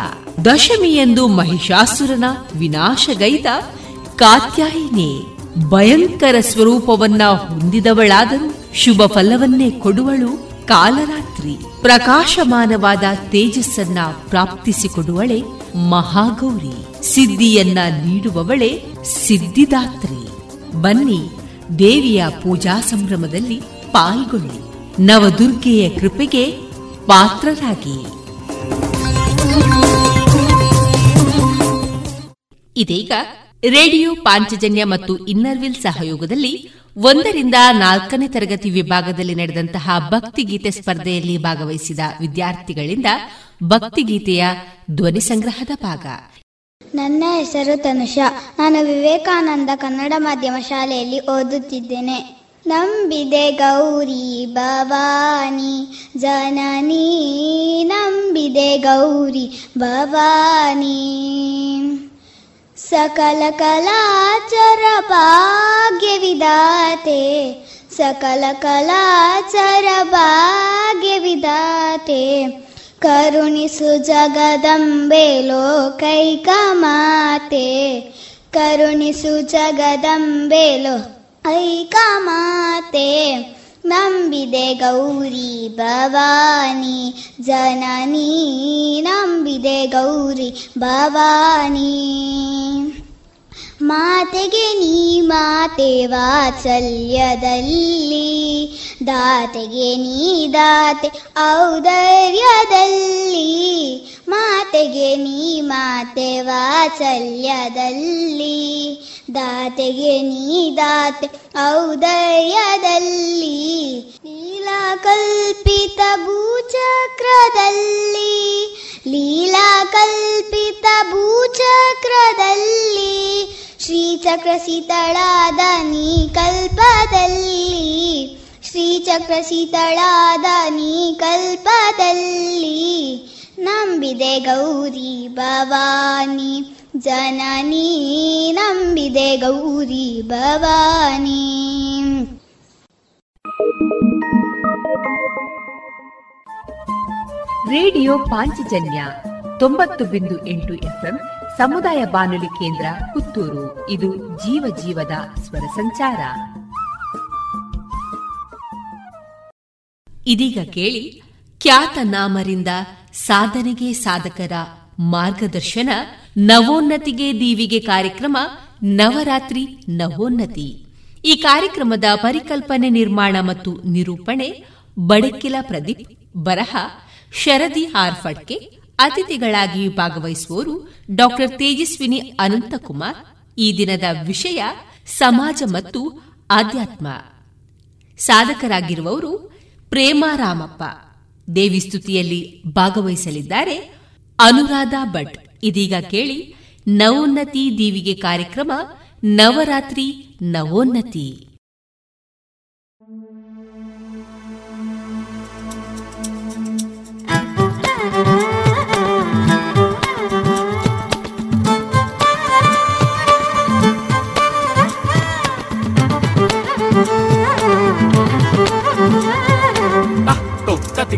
ದಶಮಿಯಂದು ಮಹಿಷಾಸುರನ ವಿನಾಶಗೈದ ಕಾತ್ಯಾಯಿನಿ. ಭಯಂಕರ ಸ್ವರೂಪವನ್ನ ಹೊಂದಿದವಳಾದರೂ ಶುಭ ಫಲವನ್ನೇ ಕೊಡುವಳು ಕಾಲರಾತ್ರಿ. ಪ್ರಕಾಶಮಾನವಾದ ತೇಜಸ್ಸನ್ನ ಪ್ರಾಪ್ತಿಸಿಕೊಡುವಳೆ ಮಹಾಗೌರಿ. ಸಿದ್ಧಿಯನ್ನ ನೀಡುವವಳೆ ಸಿದ್ಧಿದಾತ್ರಿ. ಬನ್ನಿ ದೇವಿಯ ಪೂಜಾ ಸಂಭ್ರಮದಲ್ಲಿ ಪಾಲ್ಗೊಳ್ಳಿ. ನವದುರ್ಗೆಯ ಕೃಪೆಗೆ ಪಾತ್ರರಾಗಿ. ಇದೀಗ ರೇಡಿಯೋ ಪಾಂಚಜನ್ಯ ಮತ್ತು ಇನ್ನರ್ವಿಲ್ ಸಹಯೋಗದಲ್ಲಿ ಒಂದರಿಂದ ನಾಲ್ಕನೇ ತರಗತಿ ವಿಭಾಗದಲ್ಲಿ ನಡೆದಂತಹ ಭಕ್ತಿಗೀತೆ ಸ್ಪರ್ಧೆಯಲ್ಲಿ ಭಾಗವಹಿಸಿದ ವಿದ್ಯಾರ್ಥಿಗಳಿಂದ ಭಕ್ತಿಗೀತೆಯ ಧ್ವನಿ ಸಂಗ್ರಹದ ಭಾಗ. ನನ್ನ ಹೆಸರು ತನುಷಾ. ನಾನು ವಿವೇಕಾನಂದ ಕನ್ನಡ ಮಾಧ್ಯಮ ಶಾಲೆಯಲ್ಲಿ ಓದುತ್ತಿದ್ದೇನೆ. ನಂಬಿದೆ ಗೌರಿ ಭವಾನಿ, ಜನನಿ ನಂಬಿದೆ ಗೌರಿ ಭವಾನಿ. ಸಕಲ ಕಲಾಚರ ಭಾಗ್ಯ ವಿಧಾತೆ, ಸಕಲ ಕಲಾಚರ ಭಾಗ್ಯವಿದಾತೆ ಕರುಣಿಸು ಜಗದಂಬೆ ಲೋಕೈಕ ಮಾತೆ. ಕರುಣಿಸು ಜಗದಂಬೆ ಲೋಕೈಕ ಮಾತೆ. ನಂಬಿದೆ ಗೌರಿ ಭವಾನಿ, ಜನನಿ, ನಂಬಿದೆ ಗೌರಿ ಭವಾನಿ. ಮಾತೆಗೆ ನೀ ಮಾತೆ ವಾತ್ಸಲ್ಯದಲ್ಲಿ. ದಾತೆಗೆ ನೀ ದಾತೆ ಔದರ್ಯದಲ್ಲಿ. ಮಾತೆಗೆ ನೀ ಮಾತೆ ವಾತ್ಸಲ್ಯದಲ್ಲಿ. ದಾತೆಗೆ ನೀ ದಾತೆ ಔದರ್ಯದಲ್ಲಿ. ಲೀಲಾ ಕಲ್ಪಿತ ಭೂಚಕ್ರದಲ್ಲಿ. ಲೀಲಾ ಕಲ್ಪಿತ ಭೂಚಕ್ರದಲ್ಲಿ. ಶ್ರೀಚಕ್ರಸಿತಳಾದ ನೀ ಕಲ್ಪದಲ್ಲಿ ಶ್ರೀಚಕ್ರಸಿತಳಾದ ನೀ ಕಲ್ಪದಲ್ಲಿ, ನಂಬಿದೆ ಗೌರಿ ಭವಾನಿ, ಜನನಿ ನಂಬಿದೆ ಗೌರಿ ಭವಾನಿ. ರೇಡಿಯೋ ಪಾಂಚಜನ್ಯ ತೊಂಬತ್ತು ಬಿಂದು ಎಂಟು ಎಫ್ಎಂ ಸಮುದಾಯ ಬಾನುಲಿ ಕೇಂದ್ರ ಪುತ್ತೂರು. ಇದು ಜೀವ ಜೀವದ ಸ್ವರ ಸಂಚಾರ. ಇದೀಗ ಕೇಳಿ ಖ್ಯಾತ ನಾಮರಿಂದ ಸಾಧನೆಗೆ ಸಾಧಕರ ಮಾರ್ಗದರ್ಶನ, ನವೋನ್ನತಿಗೆ ದೀವಿಗೆ ಕಾರ್ಯಕ್ರಮ, ನವರಾತ್ರಿ ನವೋನ್ನತಿ. ಈ ಕಾರ್ಯಕ್ರಮದ ಪರಿಕಲ್ಪನೆ ನಿರ್ಮಾಣ ಮತ್ತು ನಿರೂಪಣೆ ಬಡಕಿಲ ಪ್ರದೀಪ್ ಬರಹ, ಶರದಿ ಆರ್ಫಡ್ಕೆ ಅತಿಥಿಗಳಾಗಿ ಭಾಗವಹಿಸುವವರು ಡಾಕ್ಟರ್ ತೇಜಸ್ವಿನಿ ಅನಂತಕುಮಾರ್. ಈ ದಿನದ ವಿಷಯ ಸಮಾಜ ಮತ್ತು ಆಧ್ಯಾತ್ಮ. ಸಾಧಕರಾಗಿರುವವರು ಪ್ರೇಮಾರಾಮಪ್ಪ ದೇವಿ ಸ್ತುತಿಯಲ್ಲಿ ಭಾಗವಹಿಸಲಿದ್ದಾರೆ ಅನುರಾಧ ಭಟ್. ಇದೀಗ ಕೇಳಿ ನವೋನ್ನತಿ ದೀವಿಗೆ ಕಾರ್ಯಕ್ರಮ ನವರಾತ್ರಿ ನವೋನ್ನತಿ.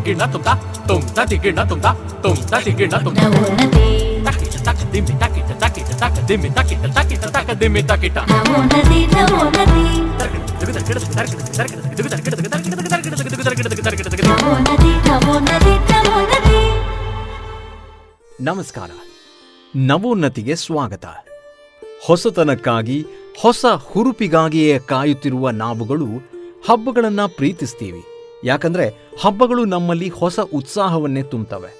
ಗಿಣ ತುಂಬ್ತಾ ತುಂಬ್ತಾ ದಿಗಿಣ ತುಂಬ್ತಾ ತುಂಬ್ತಾ ದಿಗಿಣ ತುಂಬ್ತಾ. ನಮಸ್ಕಾರ. ನವೋನ್ನತಿಗೆ ಸ್ವಾಗತ. ಹೊಸತನಕ್ಕಾಗಿ ಹೊಸ ಹುರುಪಿಗಾಗಿಯೇ ಕಾಯುತ್ತಿರುವ ನಾವುಗಳು ಹಬ್ಬಗಳನ್ನು ಪ್ರೀತಿಸ್ತೀವಿ. ಯಾಕಂದ್ರೆ ಹಬ್ಬಗಳು ನಮ್ಮಲ್ಲಿ ಹೊಸ ಉತ್ಸಾಹವನ್ನೇ ತುಂಬುತ್ತವೆ.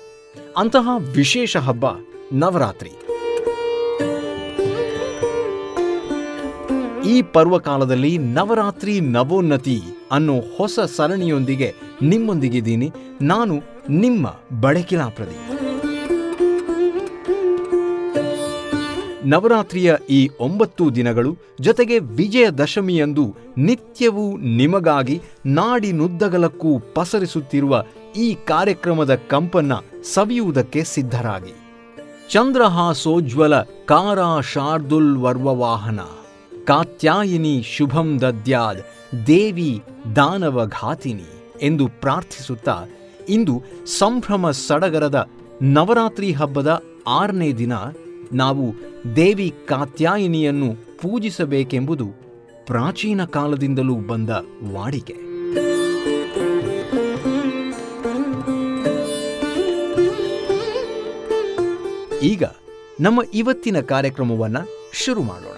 ಅಂತಹ ವಿಶೇಷ ಹಬ್ಬ ನವರಾತ್ರಿ. ಈ ಪರ್ವಕಾಲದಲ್ಲಿ ನವರಾತ್ರಿ ನವೋನ್ನತಿ ಅನ್ನೋ ಹೊಸ ಸರಣಿಯೊಂದಿಗೆ ನಿಮ್ಮೊಂದಿಗಿದ್ದೀನಿ. ನಾನು ನಿಮ್ಮ ಬಡಕಿಲಾ ಪ್ರದೀಪ್ ನವರಾತ್ರಿಯ ಈ ಒಂಬತ್ತು ದಿನಗಳು ಜೊತೆಗೆ ವಿಜಯದಶಮಿಯಂದು ನಿತ್ಯವೂ ನಿಮಗಾಗಿ ನಾಡಿನುದ್ದಗಲಕ್ಕೂ ಪಸರಿಸುತ್ತಿರುವ ಈ ಕಾರ್ಯಕ್ರಮದ ಕಂಪನ್ನ ಸವಿಯುವುದಕ್ಕೆ ಸಿದ್ಧರಾಗಿ. ಚಂದ್ರಹಾಸೋಜ್ವಲ ಕಾರಾ ಶಾರ್ದುಲ್ ವರ್ವವಾಹನ ಕಾತ್ಯಾಯಿನಿ ಶುಭಂ ದದ್ಯಾದ್, ದೇವಿ ದಾನವಘಾತಿನಿ ಎಂದು ಪ್ರಾರ್ಥಿಸುತ್ತಾ ಇಂದು ಸಂಭ್ರಮ ಸಡಗರದ ನವರಾತ್ರಿ ಹಬ್ಬದ ಆರನೇ ದಿನ ನಾವು ದೇವಿ ಕಾತ್ಯಾಯಿನಿಯನ್ನು ಪೂಜಿಸಬೇಕೆಂಬುದು ಪ್ರಾಚೀನ ಕಾಲದಿಂದಲೂ ಬಂದ ವಾಡಿಕೆ. ಈಗ ನಮ್ಮ ಇವತ್ತಿನ ಕಾರ್ಯಕ್ರಮವನ್ನ ಶುರು ಮಾಡೋಣ.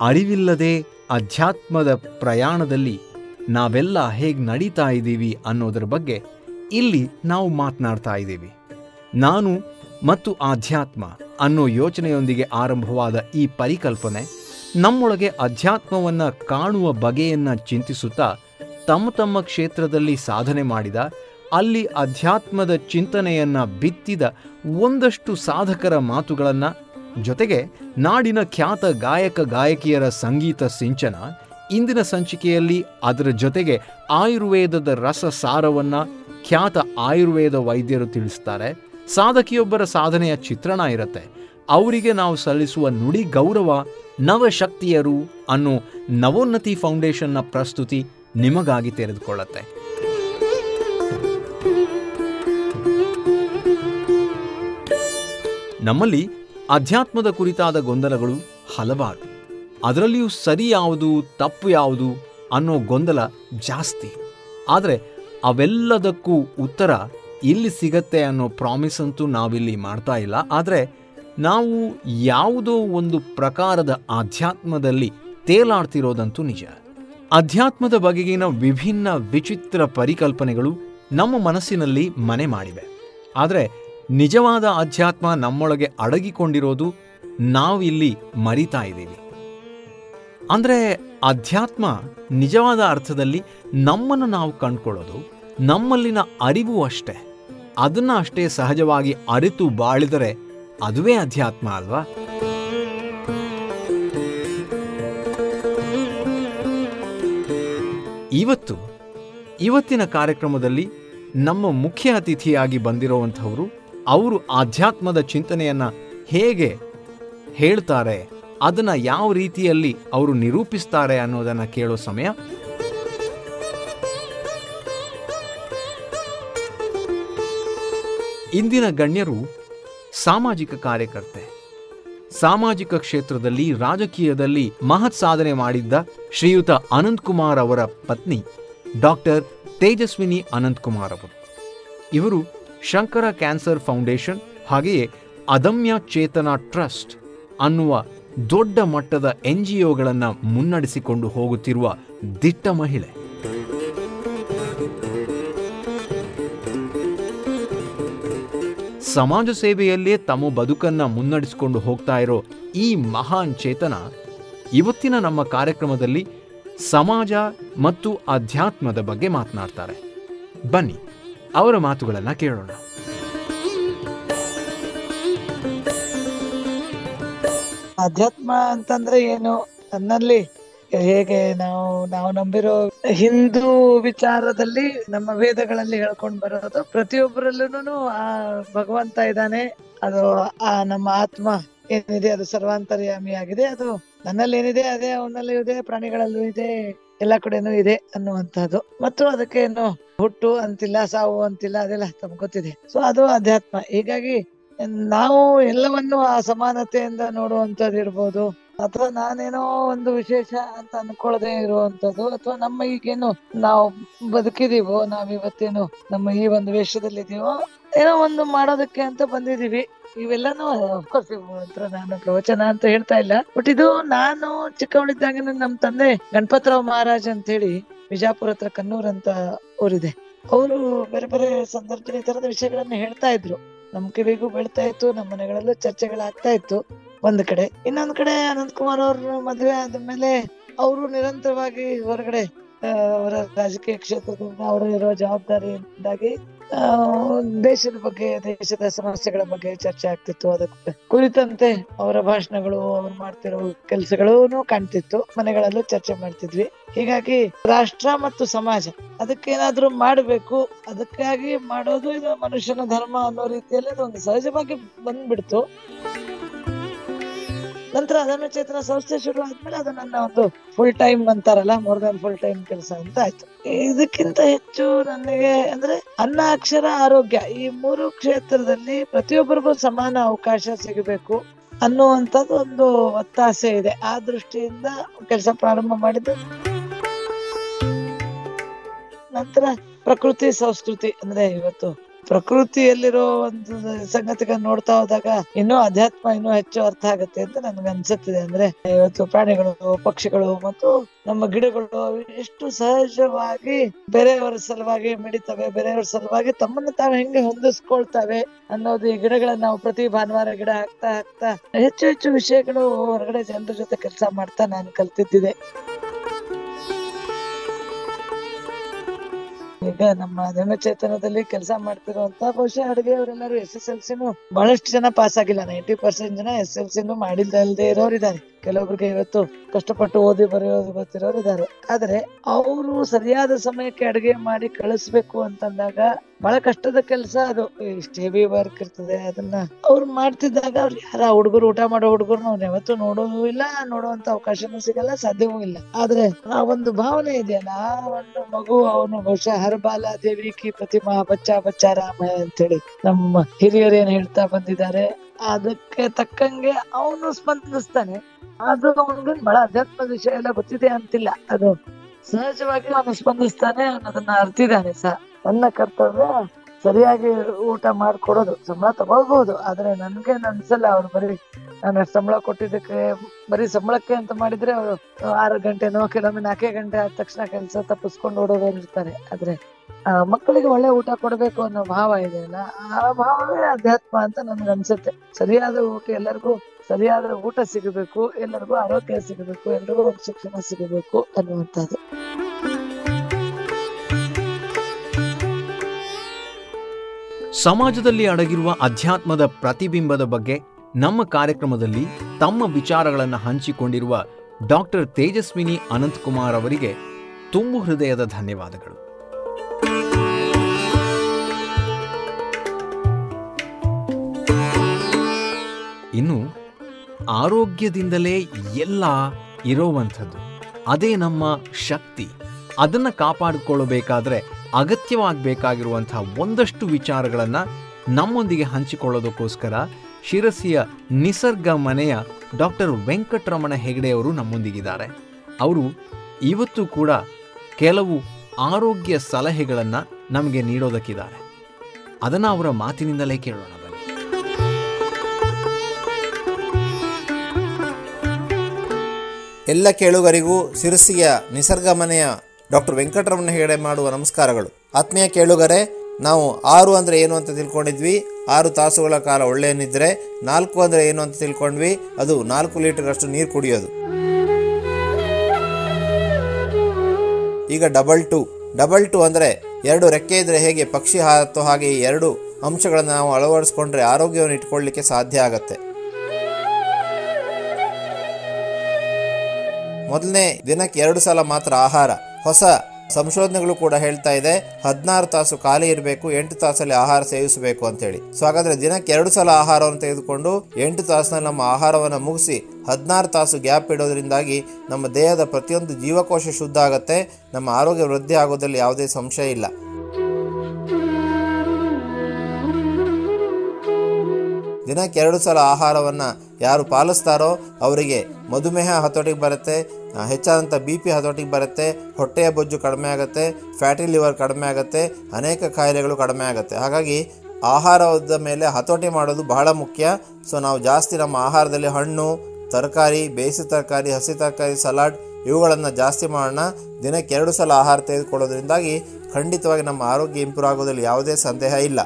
ಅರಿವಿಲ್ಲದೆ ಅಧ್ಯಾತ್ಮದ ಪ್ರಯಾಣದಲ್ಲಿ ನಾವೆಲ್ಲ ಹೇಗೆ ನಡೀತಾ ಇದ್ದೀವಿ ಅನ್ನೋದರ ಬಗ್ಗೆ ಇಲ್ಲಿ ನಾವು ಮಾತನಾಡ್ತಾ ಇದ್ದೀವಿ. ನಾನು ಮತ್ತು ಆಧ್ಯಾತ್ಮ ಅನ್ನೋ ಯೋಚನೆಯೊಂದಿಗೆ ಆರಂಭವಾದ ಈ ಪರಿಕಲ್ಪನೆ ನಮ್ಮೊಳಗೆ ಅಧ್ಯಾತ್ಮವನ್ನು ಕಾಣುವ ಬಗೆಯನ್ನು ಚಿಂತಿಸುತ್ತಾ ತಮ್ಮ ತಮ್ಮ ಕ್ಷೇತ್ರದಲ್ಲಿ ಸಾಧನೆ ಮಾಡಿದ, ಅಲ್ಲಿ ಅಧ್ಯಾತ್ಮದ ಚಿಂತನೆಯನ್ನ ಬಿತ್ತಿದ ಒಂದಷ್ಟು ಸಾಧಕರ ಮಾತುಗಳನ್ನು, ಜೊತೆಗೆ ನಾಡಿನ ಖ್ಯಾತ ಗಾಯಕ ಗಾಯಕಿಯರ ಸಂಗೀತ ಸಿಂಚನ, ಇಂದಿನ ಸಂಚಿಕೆಯಲ್ಲಿ ಅದರ ಜೊತೆಗೆ ಆಯುರ್ವೇದದ ರಸ ಸಾರವನ್ನು ಖ್ಯಾತ ಆಯುರ್ವೇದ ವೈದ್ಯರು ತಿಳಿಸ್ತಾರೆ. ಸಾಧಕಿಯೊಬ್ಬರ ಸಾಧನೆಯ ಚಿತ್ರಣ ಇರುತ್ತೆ. ಅವರಿಗೆ ನಾವು ಸಲ್ಲಿಸುವ ನುಡಿ ಗೌರವ, ನವಶಕ್ತಿಯರು ಅನ್ನೋ ನವೋನ್ನತಿ ಫೌಂಡೇಶನ್ನ ಪ್ರಸ್ತುತಿ ನಿಮಗಾಗಿ ತೆರೆದುಕೊಳ್ಳುತ್ತೆ. ನಮ್ಮಲ್ಲಿ ಅಧ್ಯಾತ್ಮದ ಕುರಿತಾದ ಗೊಂದಲಗಳು ಹಲವಾರು. ಅದರಲ್ಲಿಯೂ ಸರಿ ಯಾವುದು, ತಪ್ಪು ಯಾವುದು ಅನ್ನೋ ಗೊಂದಲ ಜಾಸ್ತಿ. ಆದರೆ ಅವೆಲ್ಲದಕ್ಕೂ ಉತ್ತರ ಇಲ್ಲಿ ಸಿಗತ್ತೆ ಅನ್ನೋ ಪ್ರಾಮಿಸ್ ಅಂತೂ ನಾವಿಲ್ಲಿ ಮಾಡ್ತಾ ಇಲ್ಲ. ಆದರೆ ನಾವು ಯಾವುದೋ ಒಂದು ಪ್ರಕಾರದ ಆಧ್ಯಾತ್ಮದಲ್ಲಿ ತೇಲಾಡ್ತಿರೋದಂತೂ ನಿಜ. ಅಧ್ಯಾತ್ಮದ ಬಗೆಗಿನ ವಿಭಿನ್ನ ವಿಚಿತ್ರ ಪರಿಕಲ್ಪನೆಗಳು ನಮ್ಮ ಮನಸ್ಸಿನಲ್ಲಿ ಮನೆ ಮಾಡಿವೆ. ಆದರೆ ನಿಜವಾದ ಅಧ್ಯಾತ್ಮ ನಮ್ಮೊಳಗೆ ಅಡಗಿಕೊಂಡಿರೋದು ನಾವಿಲ್ಲಿ ಮರಿತಾ ಇದ್ದೀವಿ. ಅಂದರೆ ಅಧ್ಯಾತ್ಮ ನಿಜವಾದ ಅರ್ಥದಲ್ಲಿ ನಮ್ಮನ್ನು ನಾವು ಕಂಡುಕೊಳ್ಳೋದು, ನಮ್ಮಲ್ಲಿನ ಅರಿವು ಅಷ್ಟೇ. ಅದನ್ನ ಅಷ್ಟೇ ಸಹಜವಾಗಿ ಅರಿತು ಬಾಳಿದರೆ ಅದುವೇ ಅಧ್ಯಾತ್ಮ ಅಲ್ವಾ? ಇವತ್ತು, ಇವತ್ತಿನ ಕಾರ್ಯಕ್ರಮದಲ್ಲಿ ನಮ್ಮ ಮುಖ್ಯ ಅತಿಥಿಯಾಗಿ ಬಂದಿರುವಂಥವರು ಅವರು ಆಧ್ಯಾತ್ಮದ ಚಿಂತನೆಯನ್ನ ಹೇಗೆ ಹೇಳ್ತಾರೆ, ಅದನ್ನ ಯಾವ ರೀತಿಯಲ್ಲಿ ಅವರು ನಿರೂಪಿಸ್ತಾರೆ ಅನ್ನೋದನ್ನು ಕೇಳೋ ಸಮಯ. ಇಂದಿನ ಗಣ್ಯರು ಸಾಮಾಜಿಕ ಕಾರ್ಯಕರ್ತೆ. ಸಾಮಾಜಿಕ ಕ್ಷೇತ್ರದಲ್ಲಿ ರಾಜಕೀಯದಲ್ಲಿ ಮಹತ್ ಸಾಧನೆ ಮಾಡಿದ್ದ ಶ್ರೀಯುತ ಅನಂತಕುಮಾರ್ ಅವರ ಪತ್ನಿ ಡಾಕ್ಟರ್ ತೇಜಸ್ವಿನಿ ಅನಂತಕುಮಾರ್ ಅವರು. ಇವರು ಶಂಕರ ಕ್ಯಾನ್ಸರ್ ಫೌಂಡೇಶನ್ ಹಾಗೆಯೇ ಅದಮ್ಯ ಚೇತನ ಟ್ರಸ್ಟ್ ಅನ್ನುವ ದೊಡ್ಡ ಮಟ್ಟದ ಎನ್ ಜಿ ಮುನ್ನಡೆಸಿಕೊಂಡು ಹೋಗುತ್ತಿರುವ ದಿಟ್ಟ ಮಹಿಳೆ. ಸಮಾಜ ಸೇವೆಯಲ್ಲೇ ತಮ್ಮ ಬದುಕನ್ನ ಮುನ್ನಡೆಸಿಕೊಂಡು ಹೋಗ್ತಾ ಇರೋ ಈ ಮಹಾನ್ ಚೇತನ ಇವತ್ತಿನ ನಮ್ಮ ಕಾರ್ಯಕ್ರಮದಲ್ಲಿ ಸಮಾಜ ಮತ್ತು ಅಧ್ಯಾತ್ಮದ ಬಗ್ಗೆ ಮಾತನಾಡ್ತಾರೆ. ಬನ್ನಿ, ಅವರ ಮಾತುಗಳನ್ನು ಕೇಳೋಣ. ಅಧ್ಯಾತ್ಮ ಅಂತಂದ್ರೆ ಏನು? ನನ್ನಲ್ಲಿ ಹೇಗೆ ನಾವು ನಾವು ನಂಬಿರೋ ಹಿಂದೂ ವಿಚಾರದಲ್ಲಿ ನಮ್ಮ ವೇದಗಳಲ್ಲಿ ಹೇಳ್ಕೊಂಡ್ ಬರೋದು ಪ್ರತಿಯೊಬ್ಬರಲ್ಲೂ ಆ ಭಗವಂತ ಇದ್ದಾನೆ, ಅದು ಆ ನಮ್ಮ ಆತ್ಮ ಏನಿದೆ ಅದು ಸರ್ವಾಂತರ್ಯಾಮಿ ಆಗಿದೆ ಅದು ನನ್ನಲ್ಲಿ ಏನಿದೆ ಅದೇ ಅವನಲ್ಲೂ ಇದೆ, ಪ್ರಾಣಿಗಳಲ್ಲೂ ಇದೆ, ಎಲ್ಲ ಕಡೆನೂ ಇದೆ ಅನ್ನುವಂಥದ್ದು. ಮತ್ತು ಅದಕ್ಕೆ ಏನು ಹುಟ್ಟು ಅಂತಿಲ್ಲ, ಸಾವು ಅಂತಿಲ್ಲ, ಅದೆಲ್ಲ ತಮ್ಗೆ ಗೊತ್ತಿದೆ. ಸೊ ಅದು ಅಧ್ಯಾತ್ಮ. ಹೀಗಾಗಿ ನಾವು ಎಲ್ಲವನ್ನು ಆ ಸಮಾನತೆಯಿಂದ ನೋಡುವಂತದ್ದು ಇರ್ಬೋದು ಅಥವಾ ನಾನೇನೋ ಒಂದು ವಿಶೇಷ ಅಂತ ಅನ್ಕೊಳ್ಳದೆ ಇರುವಂತದ್ದು ಅಥವಾ ನಮ್ಮ ಈಗೇನು ನಾವು ಬದುಕಿದೀವೋ ನಾವ್ ಇವತ್ತೇನು ನಮ್ಮ ಈ ಒಂದು ವೇಷದಲ್ಲಿ ಇದೀವೋ ಏನೋ ಒಂದು ಮಾಡೋದಕ್ಕೆ ಅಂತ ಬಂದಿದೀವಿ. ಇವೆಲ್ಲಾನು ಅಫ್ಕೋರ್ಸ್ ನಾನು ಪ್ರವಚನ ಅಂತ ಹೇಳ್ತಾ ಇಲ್ಲ. ಬಟ್ ಇದು ನಾನು ಚಿಕ್ಕವಳಿದ್ದಾಗ ನಮ್ ತಂದೆ ಗಣಪತರಾವ್ ಮಹಾರಾಜ್ ಅಂತ ಹೇಳಿ ಬಿಜಾಪುರ ಹತ್ರ ಕನ್ನೂರ್ ಅಂತ ಊರಿದೆ. ಅವರು ಬೇರೆ ಬೇರೆ ಸಂದರ್ಭದಲ್ಲಿ ಈ ತರದ ವಿಷಯಗಳನ್ನ ಹೇಳ್ತಾ ಇದ್ರು. ನಮ್ ಕಿವಿಗೂ ಬೀಳ್ತಾ ಇತ್ತು, ನಮ್ಮ ಮನೆಗಳಲ್ಲೂ ಚರ್ಚೆಗಳಾಗ್ತಾ ಇತ್ತು. ಒಂದ್ ಕಡೆ. ಇನ್ನೊಂದ್ ಕಡೆ ಅನಂತ್ ಕುಮಾರ್ ಅವ್ರ ಮದ್ವೆ ಆದ್ಮೇಲೆ ಅವರು ನಿರಂತರವಾಗಿ ಹೊರಗಡೆ ಅವರ ರಾಜಕೀಯ ಕ್ಷೇತ್ರದಿಂದ ಅವರು ಇರೋ ಜವಾಬ್ದಾರಿಯಿಂದಾಗಿ ದೇಶದ ಬಗ್ಗೆ, ದೇಶದ ಸಮಸ್ಯೆಗಳ ಬಗ್ಗೆ ಚರ್ಚೆ ಆಗ್ತಿತ್ತು. ಅದಕ್ಕೆ ಕುರಿತಂತೆ ಅವರ ಭಾಷಣಗಳು, ಅವ್ರು ಮಾಡ್ತಿರೋ ಕೆಲಸಗಳೂ ಕಾಣ್ತಿತ್ತು. ಮನೆಗಳಲ್ಲೂ ಚರ್ಚೆ ಮಾಡ್ತಿದ್ವಿ. ಹೀಗಾಗಿ ರಾಷ್ಟ್ರ ಮತ್ತು ಸಮಾಜ, ಅದಕ್ಕೇನಾದ್ರೂ ಮಾಡಬೇಕು, ಅದಕ್ಕಾಗಿ ಮಾಡೋದು ಇದು ಮನುಷ್ಯನ ಧರ್ಮ ಅನ್ನೋ ರೀತಿಯಲ್ಲಿ ಒಂದು ಸಹಜವಾಗಿ ಬಂದ್ಬಿಡ್ತು. ನಂತರ ಅದನ್ನು ಚೇತನ ಸಂಸ್ಥೆ ಶುರು ಆದ್ಮೇಲೆ ಅದು ನನ್ನ ಒಂದು ಫುಲ್ ಟೈಮ್ ಅಂತಾರಲ್ಲ ಮೋರ್ ದನ್ ಫುಲ್ ಟೈಮ್ ಕೆಲಸ ಅಂತ ಆಯ್ತು. ಇದಕ್ಕಿಂತ ಹೆಚ್ಚು ನನಗೆ ಅಂದ್ರೆ ಅನ್ನ, ಅಕ್ಷರ, ಆರೋಗ್ಯ ಈ ಮೂರು ಕ್ಷೇತ್ರದಲ್ಲಿ ಪ್ರತಿಯೊಬ್ಬರಿಗೂ ಸಮಾನ ಅವಕಾಶ ಸಿಗಬೇಕು ಅನ್ನುವಂಥದ್ದು ಒಂದು ಒತ್ತಾಸೆ ಇದೆ. ಆ ದೃಷ್ಟಿಯಿಂದ ಕೆಲಸ ಪ್ರಾರಂಭ ಮಾಡಿದ್ದು. ನಂತರ ಪ್ರಕೃತಿ, ಸಂಸ್ಕೃತಿ ಅಂದ್ರೆ ಇವತ್ತು ಪ್ರಕೃತಿಯಲ್ಲಿರೋ ಒಂದು ಸಂಗತಿಗಳನ್ನ ನೋಡ್ತಾ ಹೋದಾಗ ಇನ್ನೂ ಅಧ್ಯಾತ್ಮ ಇನ್ನೂ ಹೆಚ್ಚು ಅರ್ಥ ಆಗುತ್ತೆ ಅಂತ ನನ್ಗೆ ಅನ್ಸುತ್ತಿದೆ. ಅಂದ್ರೆ ಇವತ್ತು ಪ್ರಾಣಿಗಳು, ಪಕ್ಷಿಗಳು ಮತ್ತು ನಮ್ಮ ಗಿಡಗಳು ಎಷ್ಟು ಸಹಜವಾಗಿ ಬೇರೆಯವರ ಸಲುವಾಗಿ ಮಿಡಿತವೆ, ಬೇರೆಯವರ ಸಲುವಾಗಿ ತಮ್ಮನ್ನು ತಾವು ಹೆಂಗೆ ಹೊಂದಿಸ್ಕೊಳ್ತವೆ ಅನ್ನೋದು ಈ ಗಿಡಗಳನ್ನ ನಾವು ಪ್ರತಿ ಭಾನುವಾರ ಗಿಡ ಹಾಕ್ತಾ ಹಾಕ್ತಾ ಹೆಚ್ಚು ಹೆಚ್ಚು ವಿಷಯಗಳು ಹೊರಗಡೆ ಜನರ ಜೊತೆ ಕೆಲಸ ಮಾಡ್ತಾ ನಾನು ಕಲ್ತಿದ್ದಿದೆ. ಈಗ ನಮ್ಮ ಚೇತನದಲ್ಲಿ ಕೆಲಸ ಮಾಡ್ತಿರುವಂತ ಬಹುಶಃ ಅಡುಗೆ ಅವರೆಲ್ಲರೂ ಎಸ್ ಎಸ್ ಎಲ್ ಸಿನು ಬಹಳಷ್ಟು ಜನ ಪಾಸ್ ಆಗಿಲ್ಲ. ನೈಂಟಿ ಪರ್ಸೆಂಟ್ ಜನ ಎಸ್ ಎಲ್ ಸಿನು ಮಾಡಿಲ್ದಲ್ದೇ ಇರೋರು ಇದ್ದಾರೆ ಕೆಲವೊಬ್ರಿಗೆ ಇವತ್ತು ಕಷ್ಟಪಟ್ಟು ಓದಿ ಬರೆಯೋದು ಗೊತ್ತಿರೋರು ಇದ್ದಾರೆ. ಆದ್ರೆ ಅವರು ಸರಿಯಾದ ಸಮಯಕ್ಕೆ ಅಡುಗೆ ಮಾಡಿ ಕಳಿಸ್ಬೇಕು ಅಂತಂದಾಗ ಬಹಳ ಕಷ್ಟದ ಕೆಲಸ ಅದು. ಇಷ್ಟು ಹೆವಿ ವರ್ಕ್ ಇರ್ತದೆ, ಅದನ್ನ ಅವ್ರು ಮಾಡ್ತಿದ್ದಾಗ ಅವ್ರು ಯಾರ ಹುಡುಗರು ಊಟ ಮಾಡೋ ಹುಡುಗರು ಅವ್ರು ಯಾವತ್ತೂ ನೋಡೋದು ಇಲ್ಲ, ನೋಡುವಂತ ಅವಕಾಶನೂ ಸಿಗಲ್ಲ, ಸಾಧ್ಯವೂ ಇಲ್ಲ. ಆದ್ರೆ ಆ ಒಂದು ಭಾವನೆ ಇದೆಯಲ್ಲ, ಆ ಒಂದು ಮಗು ಅವನು ಬಹುಶಃ ಹರಬಾಲ ದೇವಿ ಕಿ ಪ್ರತಿಮಾ ಬಚ್ಚ ಬಚ್ಚ ರಾಮ ಅಂತೇಳಿ ನಮ್ಮ ಹಿರಿಯರು ಏನ್ ಹೇಳ್ತಾ ಬಂದಿದ್ದಾರೆ ಅದಕ್ಕೆ ತಕ್ಕಂಗೆ ಅವನು ಸ್ಪಂದಿಸ್ತಾನೆ. ಅದು ಅವನಿಗೆ ಬಹಳ ಅಧ್ಯಾತ್ಮ ವಿಷಯ ಎಲ್ಲ ಗೊತ್ತಿದೆ ಅಂತಿಲ್ಲ. ಅದು ಸಹಜವಾಗಿ ಅವನು ಸ್ಪಂದಿಸ್ತಾನೆ ಅನ್ನೋದನ್ನ ಅರ್ತಿದ್ದಾನೆ ಸಹ. ನನ್ನ ಕರ್ತವ್ಯ ಸರಿಯಾಗಿ ಊಟ ಮಾಡ್ಕೊಡೋದು, ಸಂಬಳ ತಗೋಬಹುದು ಆದ್ರೆ ನನ್ಗೆ ಅನ್ಸಲ್ಲ ಅವ್ರು ಬರೀ ನಾನು ಸಂಬಳ ಕೊಟ್ಟಿದ್ದಕ್ಕೆ, ಬರೀ ಸಂಬಳಕ್ಕೆ ಅಂತ ಮಾಡಿದ್ರೆ ಅವರು ಆರು ಗಂಟೆನೋ ಕೆಲವೊಮ್ಮೆ ನಾಲ್ಕೇ ಗಂಟೆ ಆದ ತಕ್ಷಣ ಕೆಲಸ ತಪ್ಪಿಸ್ಕೊಂಡು ಓಡೋರು ಇರ್ತಾರೆ ಆದ್ರೆ ಮಕ್ಕಳಿಗೆ ಒಳ್ಳೆ ಊಟ ಕೊಡಬೇಕು ಅನ್ನೋ ಭಾವ ಇದೆ ಅಲ್ಲ, ಆ ಭಾವವೇ ಅಧ್ಯಾತ್ಮ ಅಂತ ನನ್ಗೆ ಅನ್ಸುತ್ತೆ. ಸರಿಯಾದ ಊಟ ಎಲ್ಲರಿಗೂ, ಸರಿಯಾದ ಊಟ ಸಿಗಬೇಕು, ಎಲ್ಲರಿಗೂ ಆರೋಗ್ಯ ಸಿಗಬೇಕು, ಎಲ್ರಿಗೂ ಶಿಕ್ಷಣ ಸಿಗಬೇಕು ಅನ್ನುವಂಥದ್ದು. ಸಮಾಜದಲ್ಲಿ ಅಡಗಿರುವ ಅಧ್ಯಾತ್ಮದ ಪ್ರತಿಬಿಂಬದ ಬಗ್ಗೆ ನಮ್ಮ ಕಾರ್ಯಕ್ರಮದಲ್ಲಿ ತಮ್ಮ ವಿಚಾರಗಳನ್ನು ಹಂಚಿಕೊಂಡಿರುವ ಡಾಕ್ಟರ್ ತೇಜಸ್ವಿನಿ ಅನಂತಕುಮಾರ್ ಅವರಿಗೆ ತುಂಬು ಹೃದಯದ ಧನ್ಯವಾದಗಳು. ಇನ್ನು ಆರೋಗ್ಯದಿಂದಲೇ ಎಲ್ಲ ಇರೋವಂಥದ್ದು. ಅದೇ ನಮ್ಮ ಶಕ್ತಿ. ಅದನ್ನು ಕಾಪಾಡಿಕೊಳ್ಳಬೇಕಾದ್ರೆ ಅಗತ್ಯವಾಗಬೇಕಾಗಿರುವಂಥ ಒಂದಷ್ಟು ವಿಚಾರಗಳನ್ನು ನಮ್ಮೊಂದಿಗೆ ಹಂಚಿಕೊಳ್ಳೋದಕ್ಕೋಸ್ಕರ ಶಿರಸಿಯ ನಿಸರ್ಗ ಮನೆಯ ಡಾಕ್ಟರ್ ವೆಂಕಟರಮಣ ಹೆಗಡೆಯವರು ನಮ್ಮೊಂದಿಗಿದ್ದಾರೆ. ಅವರು ಇವತ್ತು ಕೂಡ ಕೆಲವು ಆರೋಗ್ಯ ಸಲಹೆಗಳನ್ನು ನಮಗೆ ನೀಡೋದಕ್ಕಿದ್ದಾರೆ. ಅದನ್ನು ಅವರ ಮಾತಿನಿಂದಲೇ ಕೇಳೋಣ. ಎಲ್ಲ ಕೇಳುಗರಿಗೂ ಶಿರಸಿಯ ನಿಸರ್ಗ ಮನೆಯ ಡಾಕ್ಟರ್ ವೆಂಕಟರಮಣ ಹೆಗಡೆ ಮಾಡುವ ನಮಸ್ಕಾರಗಳು. ಆತ್ಮೀಯ ಕೇಳುಗರೆ, ನಾವು ಆರು ಅಂದರೆ ಏನು ಅಂತ ತಿಳ್ಕೊಂಡಿದ್ವಿ. ಆರು ತಾಸುಗಳ ಕಾಲ ಒಳ್ಳೆಯ ನಿದ್ರೆ ನಾಲ್ಕು ಅಂದರೆ ಏನು ಅಂತ ತಿಳ್ಕೊಂಡ್ವಿ. ಅದು ನಾಲ್ಕು ಲೀಟರ್ ಅಷ್ಟು ನೀರು ಕುಡಿಯೋದು. ಈಗ ಡಬಲ್ ಟು. ಡಬಲ್ ಟು ಅಂದರೆ ಎರಡು ರೆಕ್ಕೆ ಇದ್ರೆ ಹೇಗೆ, ಪಕ್ಷಿ ಹಾರತ್ತೋ ಹಾಗೆ ಎರಡು ಅಂಶಗಳನ್ನು ನಾವು ಅಳವಡಿಸ್ಕೊಂಡ್ರೆ ಆರೋಗ್ಯವನ್ನು ಇಟ್ಕೊಳ್ಳಿಕ್ಕೆ ಸಾಧ್ಯ ಆಗತ್ತೆ. ಮೊದಲನೇ ದಿನಕ್ಕೆ ಎರಡು ಸಲ ಮಾತ್ರ ಆಹಾರ. ಹೊಸ ಸಂಶೋಧನೆಗಳು ಕೂಡ ಹೇಳ್ತಾ ಇದೆ. ಹದಿನಾರು ತಾಸು ಖಾಲಿ ಇರಬೇಕು, ಎಂಟು ತಾಸಲ್ಲಿ ಆಹಾರ ಸೇವಿಸಬೇಕು ಅಂತ ಹೇಳಿ ಸೊ ಹಾಗಾದ್ರೆ ದಿನಕ್ಕೆ ಎರಡು ಸಲ ಆಹಾರವನ್ನು ತೆಗೆದುಕೊಂಡು ಎಂಟು ತಾಸಿನಲ್ಲಿ ನಮ್ಮ ಆಹಾರವನ್ನು ಮುಗಿಸಿ ಹದಿನಾರು ತಾಸು ಗ್ಯಾಪ್ ಇಡೋದ್ರಿಂದಾಗಿ ನಮ್ಮ ದೇಹದ ಪ್ರತಿಯೊಂದು ಜೀವಕೋಶ ಶುದ್ಧ ಆಗುತ್ತೆ. ನಮ್ಮ ಆರೋಗ್ಯ ವೃದ್ಧಿ ಆಗೋದ್ರಲ್ಲಿ ಯಾವುದೇ ಸಂಶಯ ಇಲ್ಲ. ದಿನಕ್ಕೆ ಎರಡು ಸಲ ಆಹಾರವನ್ನು ಯಾರು ಪಾಲಿಸ್ತಾರೋ ಅವರಿಗೆ ಮಧುಮೇಹ ಹತೋಟಿಗೆ ಬರುತ್ತೆ. ಹೆಚ್ಚಾದಂಥ ಬಿ ಪಿ ಹತೋಟಿಗೆ ಬರುತ್ತೆ, ಹೊಟ್ಟೆಯ ಬೊಜ್ಜು ಕಡಿಮೆ ಆಗುತ್ತೆ ಫ್ಯಾಟಿ ಲಿವರ್ ಕಡಿಮೆ ಆಗುತ್ತೆ, ಅನೇಕ ಕಾಯಿಲೆಗಳು ಕಡಿಮೆ ಆಗುತ್ತೆ. ಹಾಗಾಗಿ ಆಹಾರದ ಮೇಲೆ ಹತೋಟಿ ಮಾಡೋದು ಬಹಳ ಮುಖ್ಯ. ಸೊ ನಾವು ಜಾಸ್ತಿ ನಮ್ಮ ಆಹಾರದಲ್ಲಿ ಹಣ್ಣು, ತರಕಾರಿ ಬೇಯಿಸಿದ ತರಕಾರಿ, ಹಸಿ ತರಕಾರಿ, ಸಲಾಡ್ ಇವುಗಳನ್ನು ಜಾಸ್ತಿ ಮಾಡೋಣ. ದಿನಕ್ಕೆ ಎರಡು ಸಲ ಆಹಾರ ತೆಗೆದುಕೊಳ್ಳೋದ್ರಿಂದಾಗಿ ಖಂಡಿತವಾಗಿ ನಮ್ಮ ಆರೋಗ್ಯ ಇಂಪ್ರೂವ್ ಆಗೋದ್ರಲ್ಲಿ ಯಾವುದೇ ಸಂದೇಹ ಇಲ್ಲ.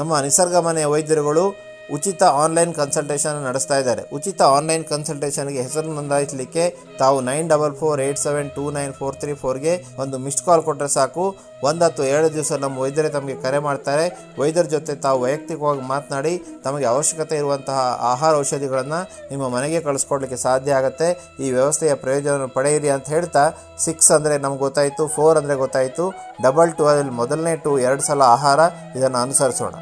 ನಮ್ಮ ನಿಸರ್ಗ ಮನೆಯ ವೈದ್ಯರುಗಳು ಉಚಿತ ಆನ್ಲೈನ್ ಕನ್ಸಲ್ಟೇಷನ್ ನಡೆಸ್ತಾ ಇದ್ದಾರೆ. ಉಚಿತ ಆನ್ಲೈನ್ ಕನ್ಸಲ್ಟೇಷನ್ಗೆ ಹೆಸರು ನೋಂದಾಯಿಸಲಿಕ್ಕೆ ತಾವು nine double four eight seven two nine four three ಫೋರ್ಗೆ ಒಂದು ಮಿಸ್ಡ್ ಕಾಲ್ ಕೊಟ್ಟರೆ ಸಾಕು. ಒಂದು ಅಥವಾ ಏಳು ದಿವಸ ನಮ್ಮ ವೈದ್ಯರೇ ತಮಗೆ ಕರೆ ಮಾಡ್ತಾರೆ. ವೈದ್ಯರ ಜೊತೆ ತಾವು ವೈಯಕ್ತಿಕವಾಗಿ ಮಾತನಾಡಿ ತಮಗೆ ಅವಶ್ಯಕತೆ ಇರುವಂತಹ ಆಹಾರ ಔಷಧಿಗಳನ್ನು ನಿಮ್ಮ ಮನೆಗೆ ಕಳಿಸ್ಕೊಡ್ಲಿಕ್ಕೆ ಸಾಧ್ಯ ಆಗುತ್ತೆ. ಈ ವ್ಯವಸ್ಥೆಯ ಪ್ರಯೋಜನವನ್ನು ಪಡೆಯಿರಿ ಅಂತ ಹೇಳ್ತಾ ಸಿಕ್ಸ್ ಅಂದರೆ ನಮ್ಗೆ ಗೊತ್ತಾಯಿತು, ಫೋರ್ ಅಂದರೆ ಗೊತ್ತಾಯಿತು. ಡಬಲ್ ಟು ಅದರಲ್ಲಿ ಮೊದಲನೇ ಟು ಎರಡು ಸಲ ಆಹಾರ, ಇದನ್ನು ಅನುಸರಿಸೋಣ.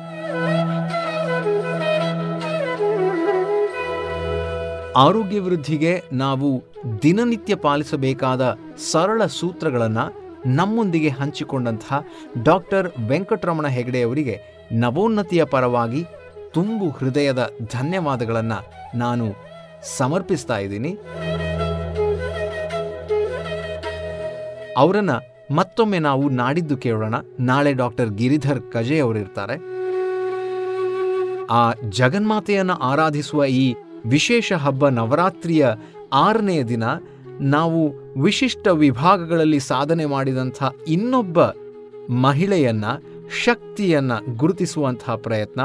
ಆರೋಗ್ಯ ವೃದ್ಧಿಗೆ ನಾವು ದಿನನಿತ್ಯ ಪಾಲಿಸಬೇಕಾದ ಸರಳ ಸೂತ್ರಗಳನ್ನು ನಮ್ಮೊಂದಿಗೆ ಹಂಚಿಕೊಂಡಂತಹ ಡಾಕ್ಟರ್ ವೆಂಕಟರಮಣ ಹೆಗಡೆಯವರಿಗೆ ನವೋನ್ನತಿಯ ಪರವಾಗಿ ತುಂಬು ಹೃದಯದ ಧನ್ಯವಾದಗಳನ್ನು ನಾನು ಸಮರ್ಪಿಸ್ತಾ ಇದ್ದೀನಿ. ಅವರನ್ನ ಮತ್ತೊಮ್ಮೆ ನಾವು ನಾಡಿದ್ದು ಕೇಳೋಣ. ನಾಳೆ ಡಾಕ್ಟರ್ ಗಿರಿಧರ್ ಕಜೆ ಅವರಿರ್ತಾರೆ. ಆ ಜಗನ್ಮಾತೆಯನ್ನು ಆರಾಧಿಸುವ ಈ ವಿಶೇಷ ಹಬ್ಬ ನವರಾತ್ರಿಯ ಆರನೆಯ ದಿನ ನಾವು ವಿಶಿಷ್ಟ ವಿಭಾಗಗಳಲ್ಲಿ ಸಾಧನೆ ಮಾಡಿದಂಥ ಇನ್ನೊಬ್ಬ ಮಹಿಳೆಯನ್ನು, ಶಕ್ತಿಯನ್ನು ಗುರುತಿಸುವಂತಹ ಪ್ರಯತ್ನ.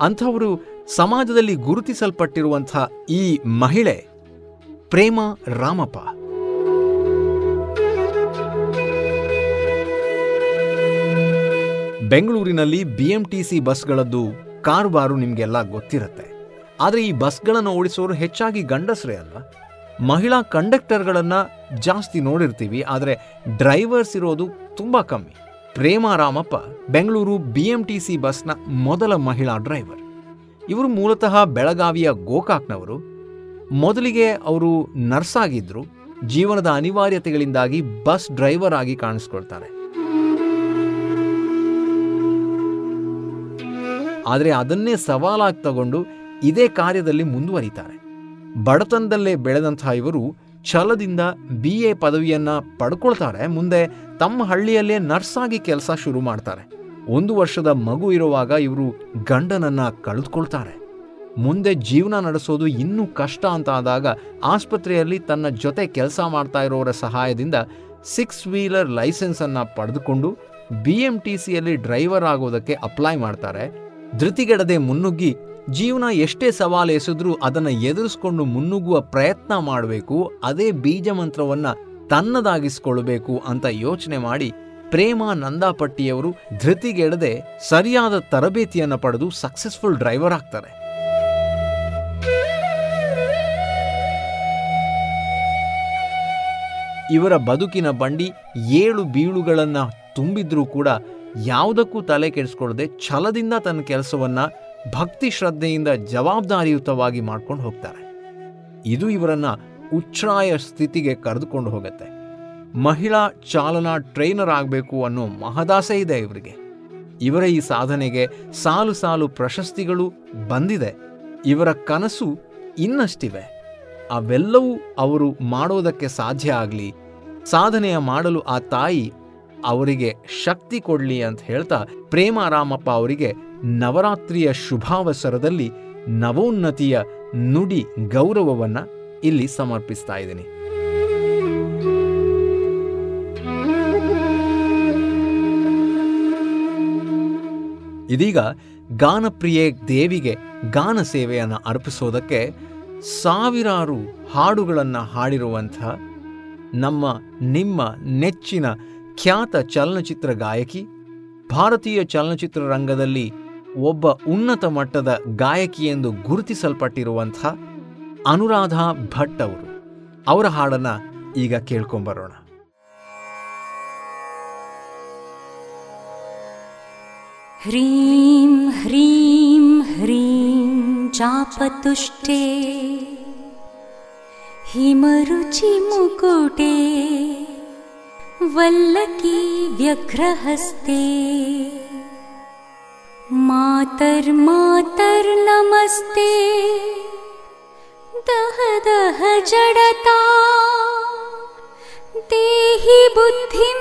ಅಂಥವರು ಸಮಾಜದಲ್ಲಿ ಗುರುತಿಸಲ್ಪಟ್ಟಿರುವಂಥ ಈ ಮಹಿಳೆ ಪ್ರೇಮ ರಾಮಪ್ಪ. ಬೆಂಗಳೂರಿನಲ್ಲಿ ಬಿಎಂಟಿಸಿ ಬಸ್ಗಳದ್ದು ಕಾರುಬಾರು ನಿಮಗೆಲ್ಲ ಗೊತ್ತಿರುತ್ತೆ. ಆದರೆ ಈ ಬಸ್ಗಳನ್ನು ಓಡಿಸೋರು ಹೆಚ್ಚಾಗಿ ಗಂಡಸರೇ ಅಲ್ವಾ? ಮಹಿಳಾ ಕಂಡಕ್ಟರ್ಗಳನ್ನು ಜಾಸ್ತಿ ನೋಡಿರ್ತೀವಿ, ಆದರೆ ಡ್ರೈವರ್ಸ್ ಇರೋದು ತುಂಬ ಕಮ್ಮಿ. Prema Ramappa Bengaluru B M T C ಬಸ್ನ ಮೊದಲ ಮಹಿಳಾ ಡ್ರೈವರ್. ಇವರು ಮೂಲತಃ ಬೆಳಗಾವಿಯ ಗೋಕಾಕ್ನವರು. ಮೊದಲಿಗೆ ಅವರು ನರ್ಸ್ ಆಗಿದ್ದರು ಜೀವನದ ಅನಿವಾರ್ಯತೆಗಳಿಂದಾಗಿ ಬಸ್ ಡ್ರೈವರ್ ಆಗಿ ಕಾಣಿಸ್ಕೊಳ್ತಾರೆ. ಆದರೆ ಅದನ್ನೇ ಸವಾಲಾಗಿ ತಗೊಂಡು ಇದೇ ಕಾರ್ಯದಲ್ಲಿ ಮುಂದುವರಿತಾರೆ. ಬಡತನದಲ್ಲೇ ಬೆಳೆದಂತಹ ಇವರು ಛಲದಿಂದ ಬಿ ಎ ಪದವಿಯನ್ನು ಪಡ್ಕೊಳ್ತಾರೆ, ಮುಂದೆ ತಮ್ಮ ಹಳ್ಳಿಯಲ್ಲೇ ನರ್ಸ್ ಆಗಿ ಕೆಲಸ ಶುರು ಮಾಡ್ತಾರೆ. ಒಂದು ವರ್ಷದ ಮಗು ಇರುವಾಗ ಇವರು ಗಂಡನನ್ನ ಕಳೆದುಕೊಳ್ತಾರೆ. ಮುಂದೆ ಜೀವನ ನಡೆಸೋದು ಇನ್ನೂ ಕಷ್ಟ ಅಂತ ಆದಾಗ ಆಸ್ಪತ್ರೆಯಲ್ಲಿ ತನ್ನ ಜೊತೆ ಕೆಲಸ ಮಾಡ್ತಾ ಇರೋರ ಸಹಾಯದಿಂದ ಸಿಕ್ಸ್ ವೀಲರ್ ಲೈಸೆನ್ಸ್ ಅನ್ನ ಪಡೆದುಕೊಂಡು ಬಿ ಎಂ ಟಿ ಸಿಯಲ್ಲಿ ಡ್ರೈವರ್ ಆಗೋದಕ್ಕೆ ಅಪ್ಲೈ ಮಾಡ್ತಾರೆ. ಧೃತಿಗೆಡದೆ ಮುನ್ನುಗ್ಗಿ ಜೀವನ ಎಷ್ಟೇ ಸವಾಲು ಎಸೆದ್ರೂ ಅದನ್ನು ಎದುರಿಸ್ಕೊಂಡು ಮುನ್ನುಗ್ಗುವ ಪ್ರಯತ್ನ ಮಾಡಬೇಕು, ಅದೇ ಬೀಜ ಮಂತ್ರವನ್ನು ತನ್ನದಾಗಿಸ್ಕೊಳ್ಬೇಕು ಅಂತ ಯೋಚನೆ ಮಾಡಿ ಪ್ರೇಮ ನಂದಾಪಟ್ಟಿಯವರು ಧೃತಿಗೆಡದೆ ಸರಿಯಾದ ತರಬೇತಿಯನ್ನು ಪಡೆದು ಸಕ್ಸಸ್ಫುಲ್ ಡ್ರೈವರ್ ಆಗ್ತಾರೆ. ಇವರ ಬದುಕಿನ ಬಂಡಿ ಏಳು ಬೀಳುಗಳನ್ನು ತುಂಬಿದ್ರೂ ಕೂಡ ಯಾವುದಕ್ಕೂ ತಲೆ ಕೆಡಿಸ್ಕೊಳ್ಳದೆ ಛಲದಿಂದ ತನ್ನ ಕೆಲಸವನ್ನ ಭಕ್ತಿ ಶ್ರದ್ಧೆಯಿಂದ ಜವಾಬ್ದಾರಿಯುತವಾಗಿ ಮಾಡ್ಕೊಂಡು ಹೋಗ್ತಾರೆ. ಇದು ಇವರನ್ನ ಉಚ್ಛ್ರಾಯ ಸ್ಥಿತಿಗೆ ಕರೆದುಕೊಂಡು ಹೋಗುತ್ತೆ. ಮಹಿಳಾ ಚಾಲನಾ ಟ್ರೈನರ್ ಆಗಬೇಕು ಅನ್ನೋ ಮಹದಾಸೆ ಇದೆ ಇವರಿಗೆ. ಇವರ ಈ ಸಾಧನೆಗೆ ಸಾಲು ಸಾಲು ಪ್ರಶಸ್ತಿಗಳು ಬಂದಿದೆ. ಇವರ ಕನಸು ಇನ್ನಷ್ಟಿವೆ. ಅವೆಲ್ಲವೂ ಅವರು ಮಾಡೋದಕ್ಕೆ ಸಾಧ್ಯ ಆಗಲಿ, ಸಾಧನೆಯ ಮಾಡಲು ಆ ತಾಯಿ ಅವರಿಗೆ ಶಕ್ತಿ ಕೊಡಲಿ ಅಂತ ಹೇಳ್ತಾ ಪ್ರೇಮ ರಾಮಪ್ಪ ಅವರಿಗೆ ನವರಾತ್ರಿಯ ಶುಭಾವಸರದಲ್ಲಿ ನವೋನ್ನತಿಯ ನುಡಿ ಗೌರವವನ್ನು ಇಲ್ಲಿ ಸಮರ್ಪಿಸ್ತಾ ಇದ್ದೀನಿ. ಇದೀಗ ಗಾನಪ್ರಿಯೆ ದೇವಿಗೆ ಗಾನ ಸೇವೆಯನ್ನು ಅರ್ಪಿಸೋದಕ್ಕೆ ಸಾವಿರಾರು ಹಾಡುಗಳನ್ನು ಹಾಡಿರುವಂಥ ನಮ್ಮ ನಿಮ್ಮ ನೆಚ್ಚಿನ ಖ್ಯಾತ ಚಲನಚಿತ್ರ ಗಾಯಕಿ, ಭಾರತೀಯ ಚಲನಚಿತ್ರ ರಂಗದಲ್ಲಿ ಒಬ್ಬ ಉನ್ನತ ಮಟ್ಟದ ಗಾಯಕಿ ಎಂದು ಗುರುತಿಸಲ್ಪಟ್ಟಿರುವಂಥ ಅನುರಾಧ ಭಟ್ ಅವರು ಅವರ ಹಾಡನ್ನ ಈಗ ಕೇಳ್ಕೊಂಬರೋಣ ह्रीं ह्रीं ह्रीं चापतुष्टे हिमरुचिमुकुटे वल्लकी व्यघ्रहस्ते मातर्मातर्नमस्ते दह दह जडता। ते हि बुद्धिं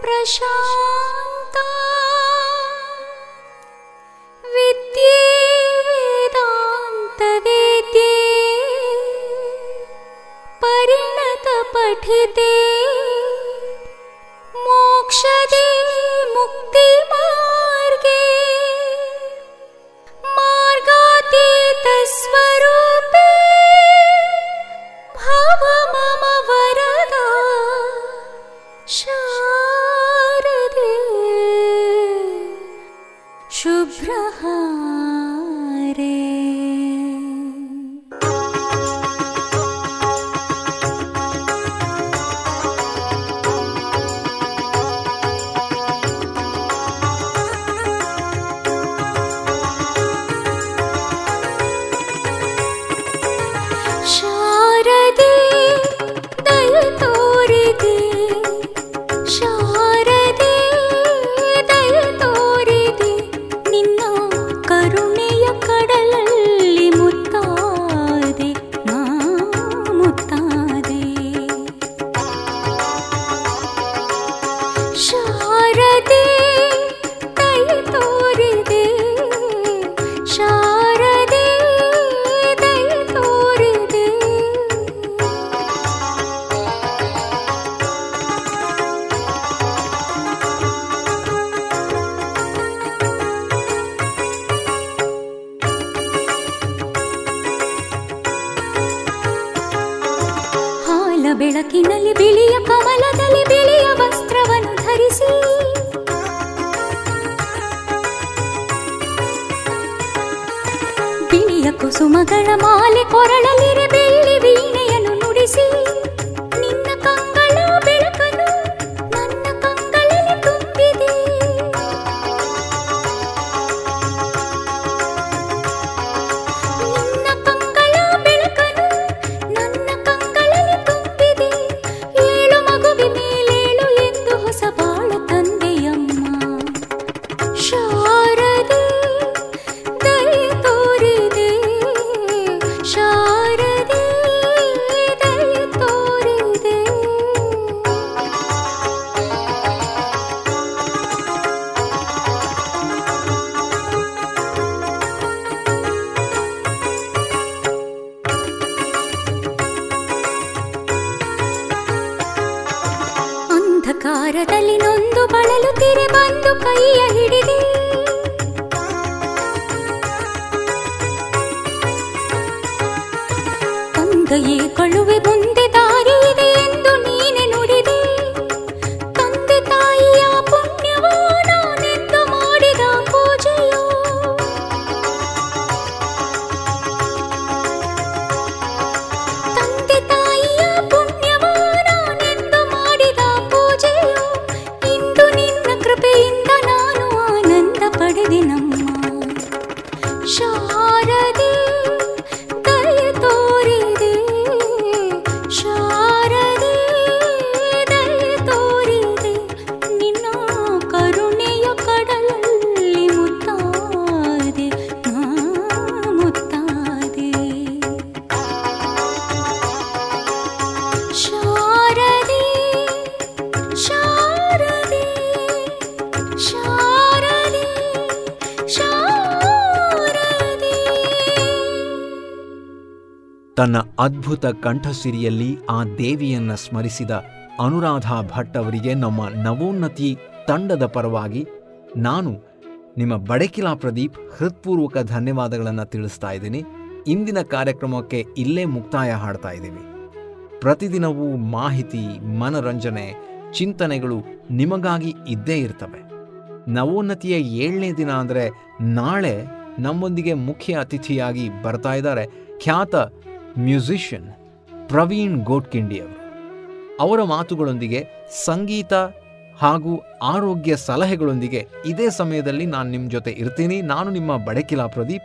प्रशान्ता। विद्ये वेदान्तवेद्ये परिणतपठिते मोक्षदे मुक्तिमार्गे ಅದ್ಭುತ ಕಂಠಸಿರಿಯಲ್ಲಿ ಆ ದೇವಿಯನ್ನ ಸ್ಮರಿಸಿದ ಅನುರಾಧ ಭಟ್ ಅವರಿಗೆ ನಮ್ಮ ನವೋನ್ನತಿ ತಂಡದ ಪರವಾಗಿ ನಾನು ನಿಮ್ಮ ಬಡಕಿಲಾ ಪ್ರದೀಪ್ ಹೃತ್ಪೂರ್ವಕ ಧನ್ಯವಾದಗಳನ್ನು ತಿಳಿಸ್ತಾ ಇದ್ದೀನಿ. ಇಂದಿನ ಕಾರ್ಯಕ್ರಮಕ್ಕೆ ಇಲ್ಲೇ ಮುಕ್ತಾಯ ಹಾಡ್ತಾ ಇದ್ದೀವಿ. ಪ್ರತಿದಿನವೂ ಮಾಹಿತಿ, ಮನರಂಜನೆ, ಚಿಂತನೆಗಳು ನಿಮಗಾಗಿ ಇದ್ದೇ ಇರ್ತವೆ. ನವೋನ್ನತಿಯ ಏಳನೇ ದಿನ ಅಂದರೆ ನಾಳೆ ನಮ್ಮೊಂದಿಗೆ ಮುಖ್ಯ ಅತಿಥಿಯಾಗಿ ಬರ್ತಾ ಇದ್ದಾರೆ. ಖ್ಯಾತ ಮ್ಯೂಸಿಷಿಯನ್ ಪ್ರವೀಣ್ ಗೋಟ್ಕಿಂಡಿಯವರು. ಅವರ ಮಾತುಗಳೊಂದಿಗೆ ಸಂಗೀತ ಹಾಗೂ ಆರೋಗ್ಯ ಸಲಹೆಗಳೊಂದಿಗೆ ಇದೇ ಸಮಯದಲ್ಲಿ ನಾನು ನಿಮ್ಮ ಜೊತೆ ಇರ್ತೀನಿ. ನಾನು ನಿಮ್ಮ ಬಡಕಿಲಾ ಪ್ರದೀಪ್.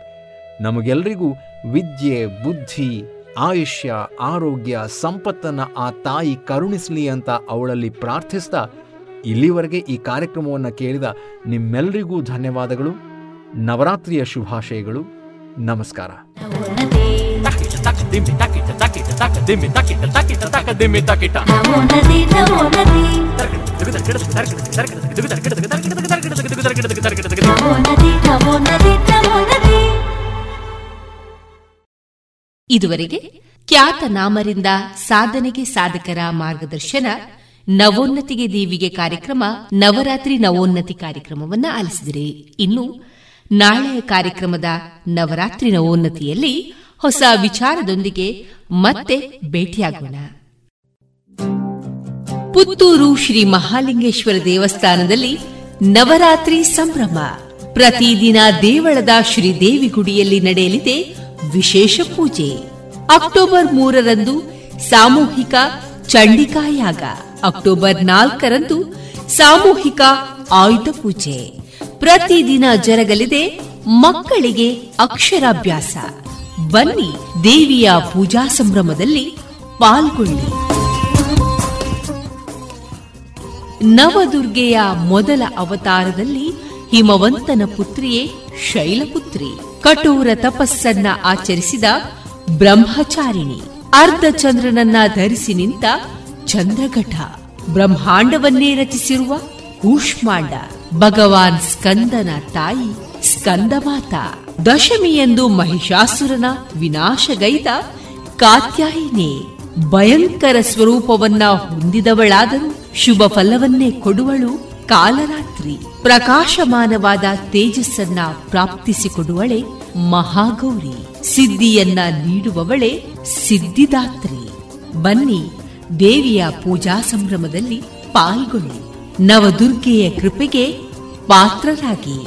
ನಮಗೆಲ್ಲರಿಗೂ ವಿದ್ಯೆ, ಬುದ್ಧಿ, ಆಯುಷ್ಯ, ಆರೋಗ್ಯ, ಸಂಪತ್ತನ್ನು ಆ ತಾಯಿ ಕರುಣಿಸಲಿ ಅಂತ ಅವಳಲ್ಲಿ ಪ್ರಾರ್ಥಿಸ್ತಾ ಇಲ್ಲಿವರೆಗೆ ಈ ಕಾರ್ಯಕ್ರಮವನ್ನು ಕೇಳಿದ ನಿಮ್ಮೆಲ್ಲರಿಗೂ ಧನ್ಯವಾದಗಳು. ನವರಾತ್ರಿಯ ಶುಭಾಶಯಗಳು. ನಮಸ್ಕಾರ. ದಿಮ್ಮಿ ta ದಿಮ್ಮಿ ತಕಿಟ, ತಕ ದಿಮ್ಮಿ ನಮೋ ನದಿ ನಮೋ ನದಿ ta ನಮೋ ನದಿ ನಮೋ ನದಿ ಇದುವರೆಗೆ ಖ್ಯಾತ ನಾಮರಿಂದ ಸಾಧನೆಗೆ ಸಾಧಕರ ಮಾರ್ಗದರ್ಶನ ನವೋನ್ನತಿಗೆ ದೇವಿಗೆ ಕಾರ್ಯಕ್ರಮ, ನವರಾತ್ರಿ ನವೋನ್ನತಿ ಕಾರ್ಯಕ್ರಮವನ್ನ ಆಲಿಸಿದರೆ. ಇನ್ನು ನಾಳೆಯ ಕಾರ್ಯಕ್ರಮದ ನವರಾತ್ರಿ ನವೋನ್ನತಿಯಲ್ಲಿ ಹೊಸ ವಿಚಾರದೊಂದಿಗೆ ಮತ್ತೆ ಭೇಟಿಯಾಗೋಣ. ಪುತ್ತೂರು ಶ್ರೀ ಮಹಾಲಿಂಗೇಶ್ವರ ದೇವಸ್ಥಾನದಲ್ಲಿ ನವರಾತ್ರಿ ಸಂಭ್ರಮ. ಪ್ರತಿದಿನ ದೇವಳದ ಶ್ರೀದೇವಿ ಗುಡಿಯಲ್ಲಿ ನಡೆಯಲಿದೆ ವಿಶೇಷ ಪೂಜೆ. ಅಕ್ಟೋಬರ್ ಮೂರರಂದು ಸಾಮೂಹಿಕ ಚಂಡಿಕಾಯಾಗ ಅಕ್ಟೋಬರ್ ನಾಲ್ಕರಂದು ಸಾಮೂಹಿಕ ಆಯುಧ ಪೂಜೆ. ಪ್ರತಿದಿನ ಜರಗಲಿದೆ ಮಕ್ಕಳಿಗೆ ಅಕ್ಷರಾಭ್ಯಾಸ. ಬನ್ನಿ ದೇವಿಯ ಪೂಜಾ ಸಂಭ್ರಮದಲ್ಲಿ ಪಾಲ್ಗೊಳ್ಳಿ. ನವದುರ್ಗೆಯ ಮೊದಲ ಅವತಾರದಲ್ಲಿ ಹಿಮವಂತನ ಪುತ್ರಿಯೇ ಶೈಲಪುತ್ರಿ. ಕಠೋರ ತಪಸ್ಸನ್ನ ಆಚರಿಸಿದ ಬ್ರಹ್ಮಚಾರಿಣಿ. ಅರ್ಧ ಚಂದ್ರನನ್ನ ಧರಿಸಿ ನಿಂತ ಚಂದ್ರಘಟ. ಬ್ರಹ್ಮಾಂಡವನ್ನೇ ರಚಿಸಿರುವ ಕೂಷ್ಮಾಂಡ. ಭಗವಾನ್ ಸ್ಕಂದನ ತಾಯಿ ಸ್ಕಂದಮಾತ. ದಶಮಿಯಂದು ಮಹಿಷಾಸುರನ ವಿನಾಶಗೈದ ಕಾತ್ಯಾಯಿನಿ ಭಯಂಕರ ಸ್ವರೂಪವನ್ನ ಹೊಂದಿದವಳಾದರೂ ಶುಭ ಫಲವನ್ನೇ ಕೊಡುವಳು ಕಾಲರಾತ್ರಿ. ಪ್ರಕಾಶಮಾನವಾದ ತೇಜಸ್ಸನ್ನ ಪ್ರಾಪ್ತಿಸಿಕೊಡುವಳೆ ಮಹಾಗೌರಿ. ಸಿದ್ಧಿಯನ್ನ ನೀಡುವವಳೆ ಸಿದ್ಧಿದಾತ್ರಿ. ಬನ್ನಿ, ದೇವಿಯ ಪೂಜಾ ಸಂಭ್ರಮದಲ್ಲಿ ಪಾಲ್ಗೊಳ್ಳಿ. ನವದುರ್ಗೆಯ ಕೃಪೆಗೆ ಪಾತ್ರರಾಗಿ.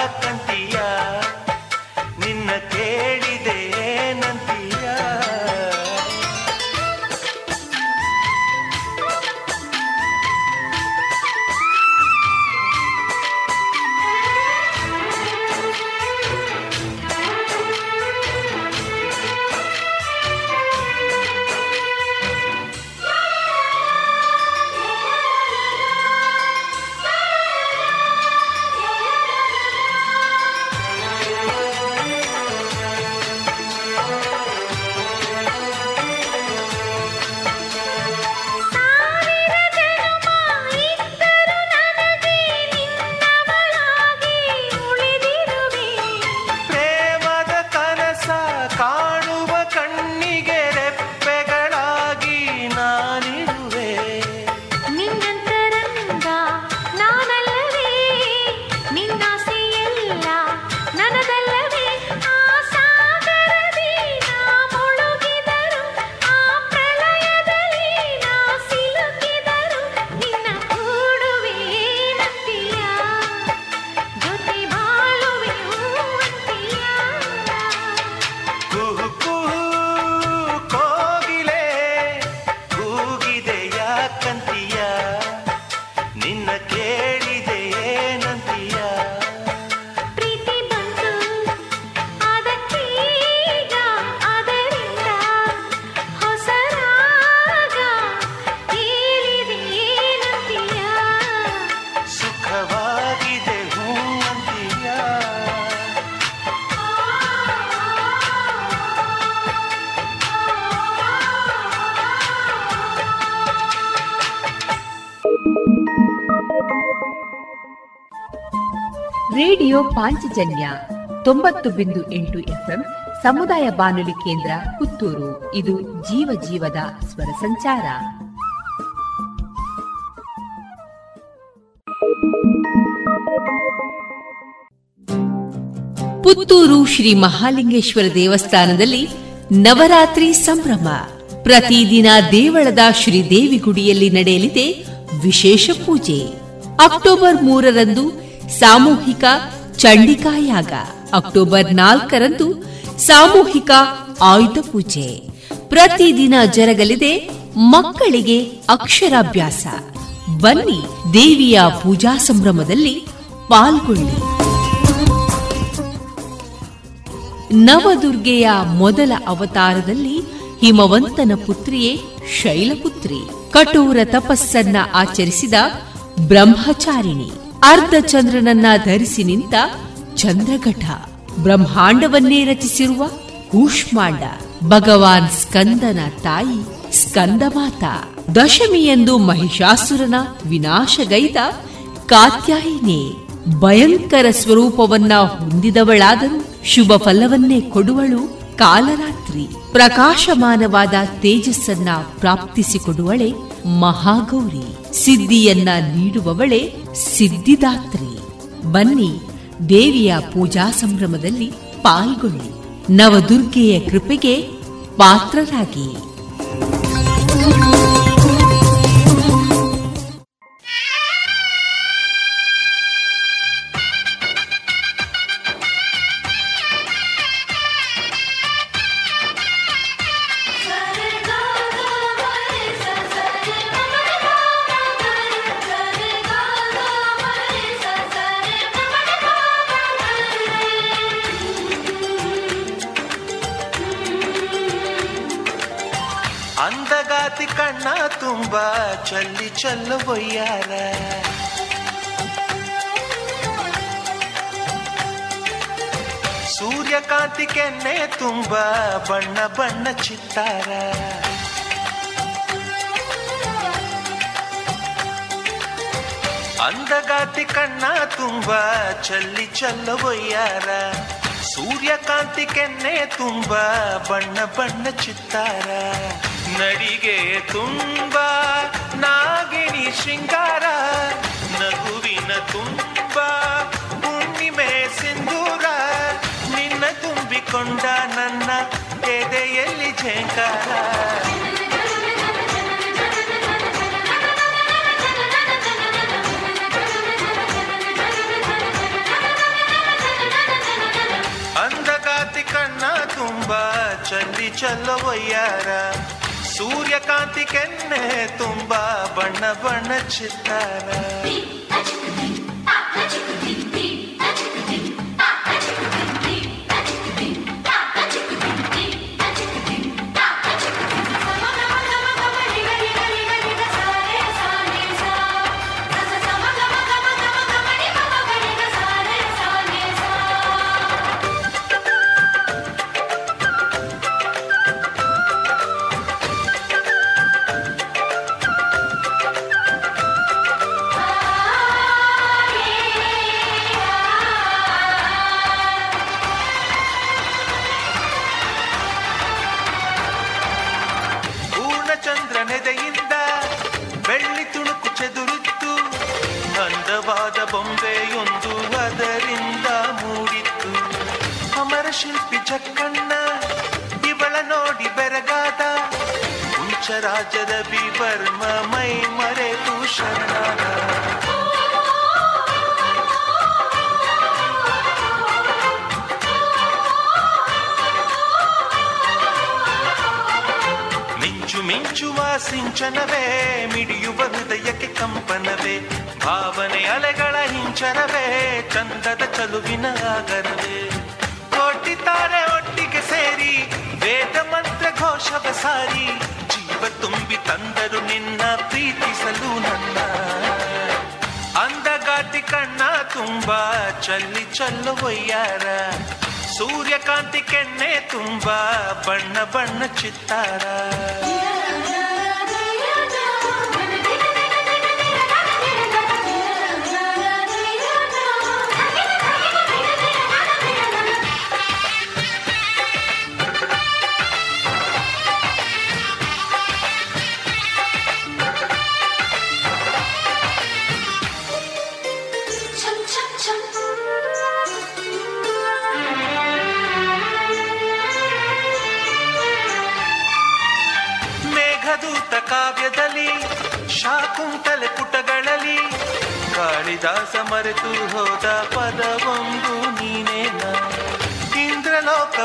Let them ಪಾಂಚಜನ್ಯ ತೊಂಬತ್ತು ಬಿಂದು ಎಂಟು ಎಫ್ಎಂ ಸಮುದಾಯ ಬಾನುಲಿ ಕೇಂದ್ರ ಪುತ್ತೂರು. ಇದು ಜೀವ ಜೀವದ ಸ್ವರ ಸಂಚಾರ. ಪುತ್ತೂರು ಶ್ರೀ ಮಹಾಲಿಂಗೇಶ್ವರ ದೇವಸ್ಥಾನದಲ್ಲಿ ನವರಾತ್ರಿ ಸಂಭ್ರಮ. ಪ್ರತಿದಿನ ದೇವಳದ ಶ್ರೀದೇವಿ ಗುಡಿಯಲ್ಲಿ ನಡೆಯಲಿದೆ ವಿಶೇಷ ಪೂಜೆ. ಅಕ್ಟೋಬರ್ ಮೂರರಂದು ಸಾಮೂಹಿಕ ಚಂಡಿಕಾಯಾಗ ಅಕ್ಟೋಬರ್ ನಾಲ್ಕರಂದು ಸಾಮೂಹಿಕ ಆಯುಧ ಪೂಜೆ. ಪ್ರತಿದಿನ ಜರಗಲಿದೆ ಮಕ್ಕಳಿಗೆ ಅಕ್ಷರಾಭ್ಯಾಸ. ಬನ್ನಿ ದೇವಿಯ ಪೂಜಾ ಸಂಭ್ರಮದಲ್ಲಿ ಪಾಲ್ಗೊಳ್ಳಿ. ನವದುರ್ಗೆಯ ಮೊದಲ ಅವತಾರದಲ್ಲಿ ಹಿಮವಂತನ ಪುತ್ರಿಯೇ ಶೈಲಪುತ್ರಿ. ಕಠೋರ ತಪಸ್ಸನ್ನ ಆಚರಿಸಿದ ಬ್ರಹ್ಮಚಾರಿಣಿ. ಅರ್ಧ ಚಂದ್ರನನ್ನ ಧರಿಸಿ ನಿಂತ ಚಂದ್ರಘಟ ಬ್ರಹ್ಮಾಂಡವನ್ನೇ ರಚಿಸಿರುವ ಕೂಷ್ಮಾಂಡ, ಭಗವಾನ್ ಸ್ಕಂದನ ತಾಯಿ ಸ್ಕಂದಮಾತ, ದಶಮಿಯಂದು ಮಹಿಷಾಸುರನ ವಿನಾಶಗೈದ ಕಾತ್ಯಾಯಿನಿ ಭಯಂಕರ ಸ್ವರೂಪವನ್ನ ಹೊಂದಿದವಳಾದರೂ ಶುಭ ಫಲವನ್ನೇ ಕೊಡುವಳು ಕಾಲರಾತ್ರಿ. ಪ್ರಕಾಶಮಾನವಾದ ತೇಜಸ್ಸನ್ನ ಪ್ರಾಪ್ತಿಸಿಕೊಡುವಳೆ ಮಹಾಗೌರಿ. ಸಿದ್ಧಿಯನ್ನ ನೀಡುವವಳೆ ಸಿದ್ಧಿದಾತ್ರಿ. ಬನ್ನಿ ದೇವಿಯ ಪೂಜಾ ಸಂಭ್ರಮದಲ್ಲಿ ಪಾಲ್ಗೊಳ್ಳಿ. ನವದುರ್ಗೆಯ ಕೃಪೆಗೆ ಪಾತ್ರರಾಗಿ. ಸೂರ್ಯಕಾಂತಿ ಕೆನ್ನೆ ತುಂಬ ಬಣ್ಣ ಬಣ್ಣ ಚಿತ್ತಾರ. ಅಂದಗಾತಿ ಕಣ್ಣ ತುಂಬ ಚಲ್ಲಿ ಚಲ್ಲ ಒಯ್ಯಾರ. ಸೂರ್ಯಕಾಂತಿ ಕೆನ್ನೆ ತುಂಬ ಬಣ್ಣ ಬಣ್ಣ ಚಿತ್ತಾರ. ನಡಿಗೆ ತುಂಬ ನಾಗಿಣಿ ಶೃಂಗಾರ. ನಗುವಿನ ತುಂಬ ತುಂಬಿಕೊಂಡ ನನ್ನ ಎದೆಯಲ್ಲಿ ಝೇಂಕಾರ ಅಂಧಕಾತಿ ಕಣ್ಣ ತುಂಬ ಚಲ್ಲಿ ಚಲ್ಲವಯ್ಯಾರ ಸೂರ್ಯಕಾಂತಿ ಕೆನ್ನೆ ತುಂಬಾ, ಬಣ್ಣ ಬಣ್ಣ ಚಿತ್ತಾರ. ಸೂರ್ಯಕಾಂತಿ ಕೆನ್ನೆ ತುಂಬ ಬಣ್ಣ ಬಣ್ಣ ಚಿತ್ತಾರ.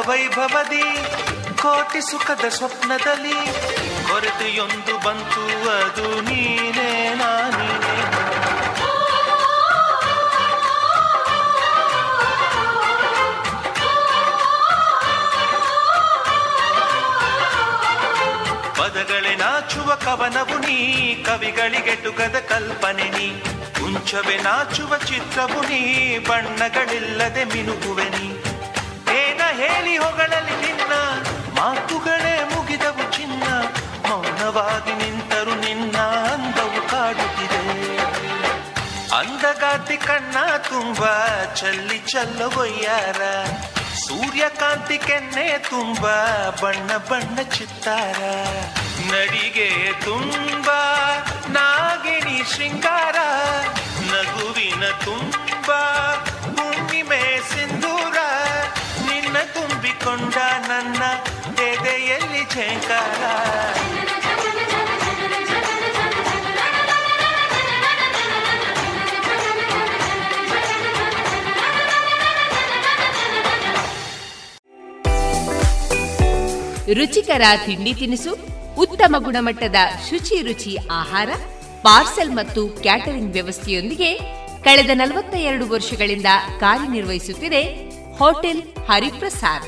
ವೈಭವದಿ ಕೋಟಿ ಸುಖದ ಸ್ವಪ್ನದಲ್ಲಿ ಕೊರತೆಯೊಂದು ಬಂತು, ಅದು ನೀನೇ ನೀನೇನಾ ಪದಗಳೇ ನಾಚುವ ಕವನವು ನೀ ಕವಿಗಳಿಗೆಟುಕದ ಕಲ್ಪನೆ ನೀ. ಕುಂಚವೇ ನಾಚುವ ಚಿತ್ರವು ನೀ, ಬಣ್ಣಗಳಿಲ್ಲದೆ ಮಿನುಗುವೆ ನೀ. ಹೇಳಿ ಹೊಗಳಲ್ಲಿ ನಿನ್ನ ಮಾತುಗಳೇ ಮುಗಿದವು ಚಿನ್ನ. ಮೌನವಾಗಿ ನಿಂತರು ನಿನ್ನ ಅಂದವು ಕಾಡುತ್ತಿದೆ. ಅಂದಗಾತಿ ಕಣ್ಣ ತುಂಬ, ಚಲ್ಲಿ ಚಲ್ಲವೊಯ್ಯಾರ ಸೂರ್ಯಕಾಂತಿ ಕೆನ್ನೆ ತುಂಬ, ಬಣ್ಣ ಬಣ್ಣ ಚಿತ್ತಾರ. ನಡಿಗೆ ತುಂಬ, ನಾಗಿಣಿ ಶೃಂಗಾರ. ನಗುವಿನ ತುಂಬ, ಹುಣ್ಣಿಮೆ ನಿನ್ನ ತುಂಬಿಕೊಂಡ ನನ್ನ ಎದೆಯಲ್ಲಿ ಝೇಂಕಾರ ರುಚಿಕರ ತಿಂಡಿ ತಿನಿಸು, ಉತ್ತಮ ಗುಣಮಟ್ಟದ ಶುಚಿ ರುಚಿ ಆಹಾರ, ಪಾರ್ಸೆಲ್ ಮತ್ತು ಕ್ಯಾಟರಿಂಗ್ ವ್ಯವಸ್ಥೆಯೊಂದಿಗೆ ಕಳೆದ ನಲವತ್ತ ಎರಡು ವರ್ಷಗಳಿಂದ ಕಾರ್ಯನಿರ್ವಹಿಸುತ್ತಿದೆ ಹೋಟೆಲ್ ಹರಿಪ್ರಸಾದ್.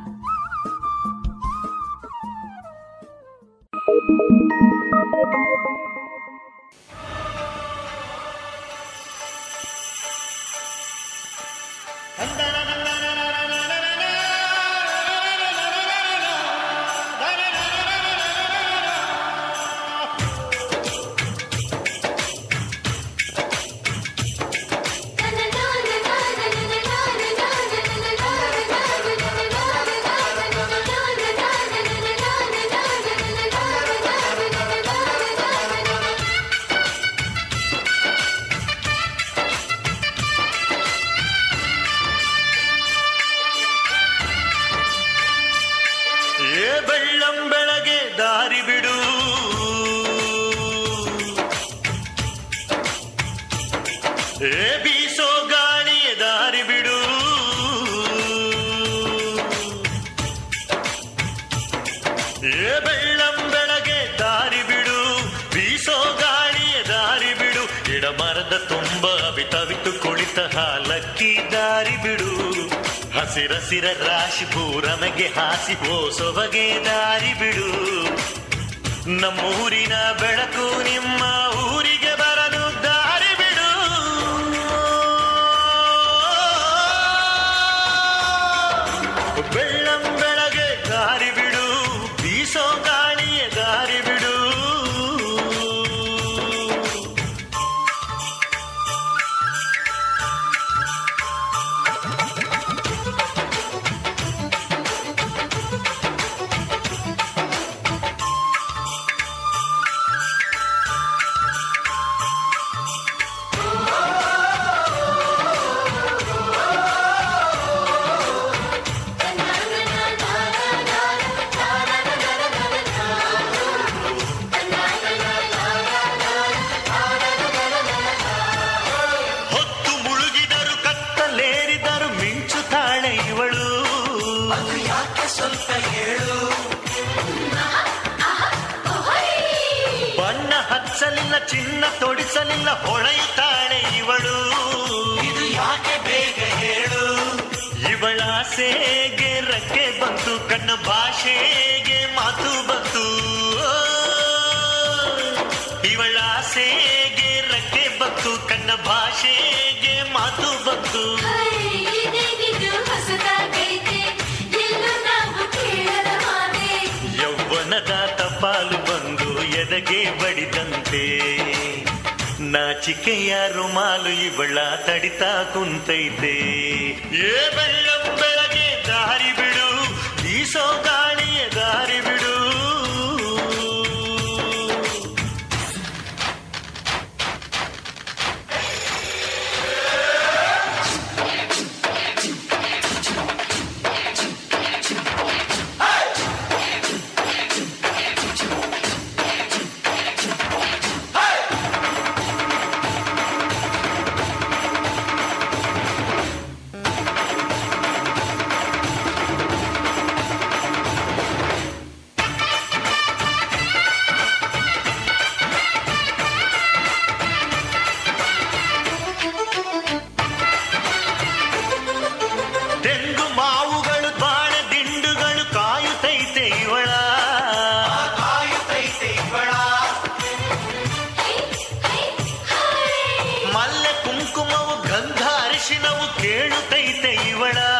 இவ்வளவு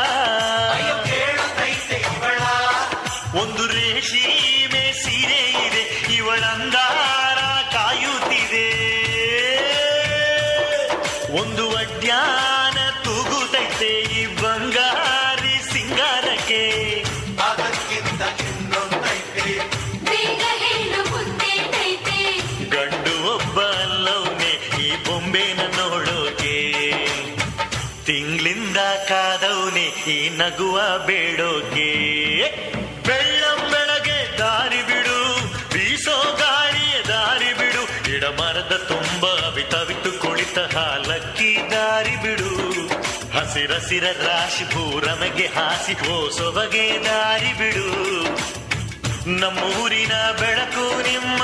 ನಗುವ ಬೇಡೋಕೆ. ಬೆಳ್ಳಂಬೆಳಗೆ ದಾರಿ ಬಿಡು, ಬೀಸೋ ಗಾಳಿಯ ದಾರಿ ಬಿಡು. ಗಿಡ ಮರದ ತುಂಬ ಬಿತವಿತು ಕುಳಿತ ಹಾಲಕ್ಕಿ ದಾರಿ ಬಿಡು. ಹಸಿರಸಿರ ರಾಶಿ ಪೂರಮಗೆ ಹಾಸಿ ಹೋಸೊಬಗೆ ದಾರಿ ಬಿಡು. ನಮ್ಮೂರಿನ ಬೆಳಕು ನಿಮ್ಮ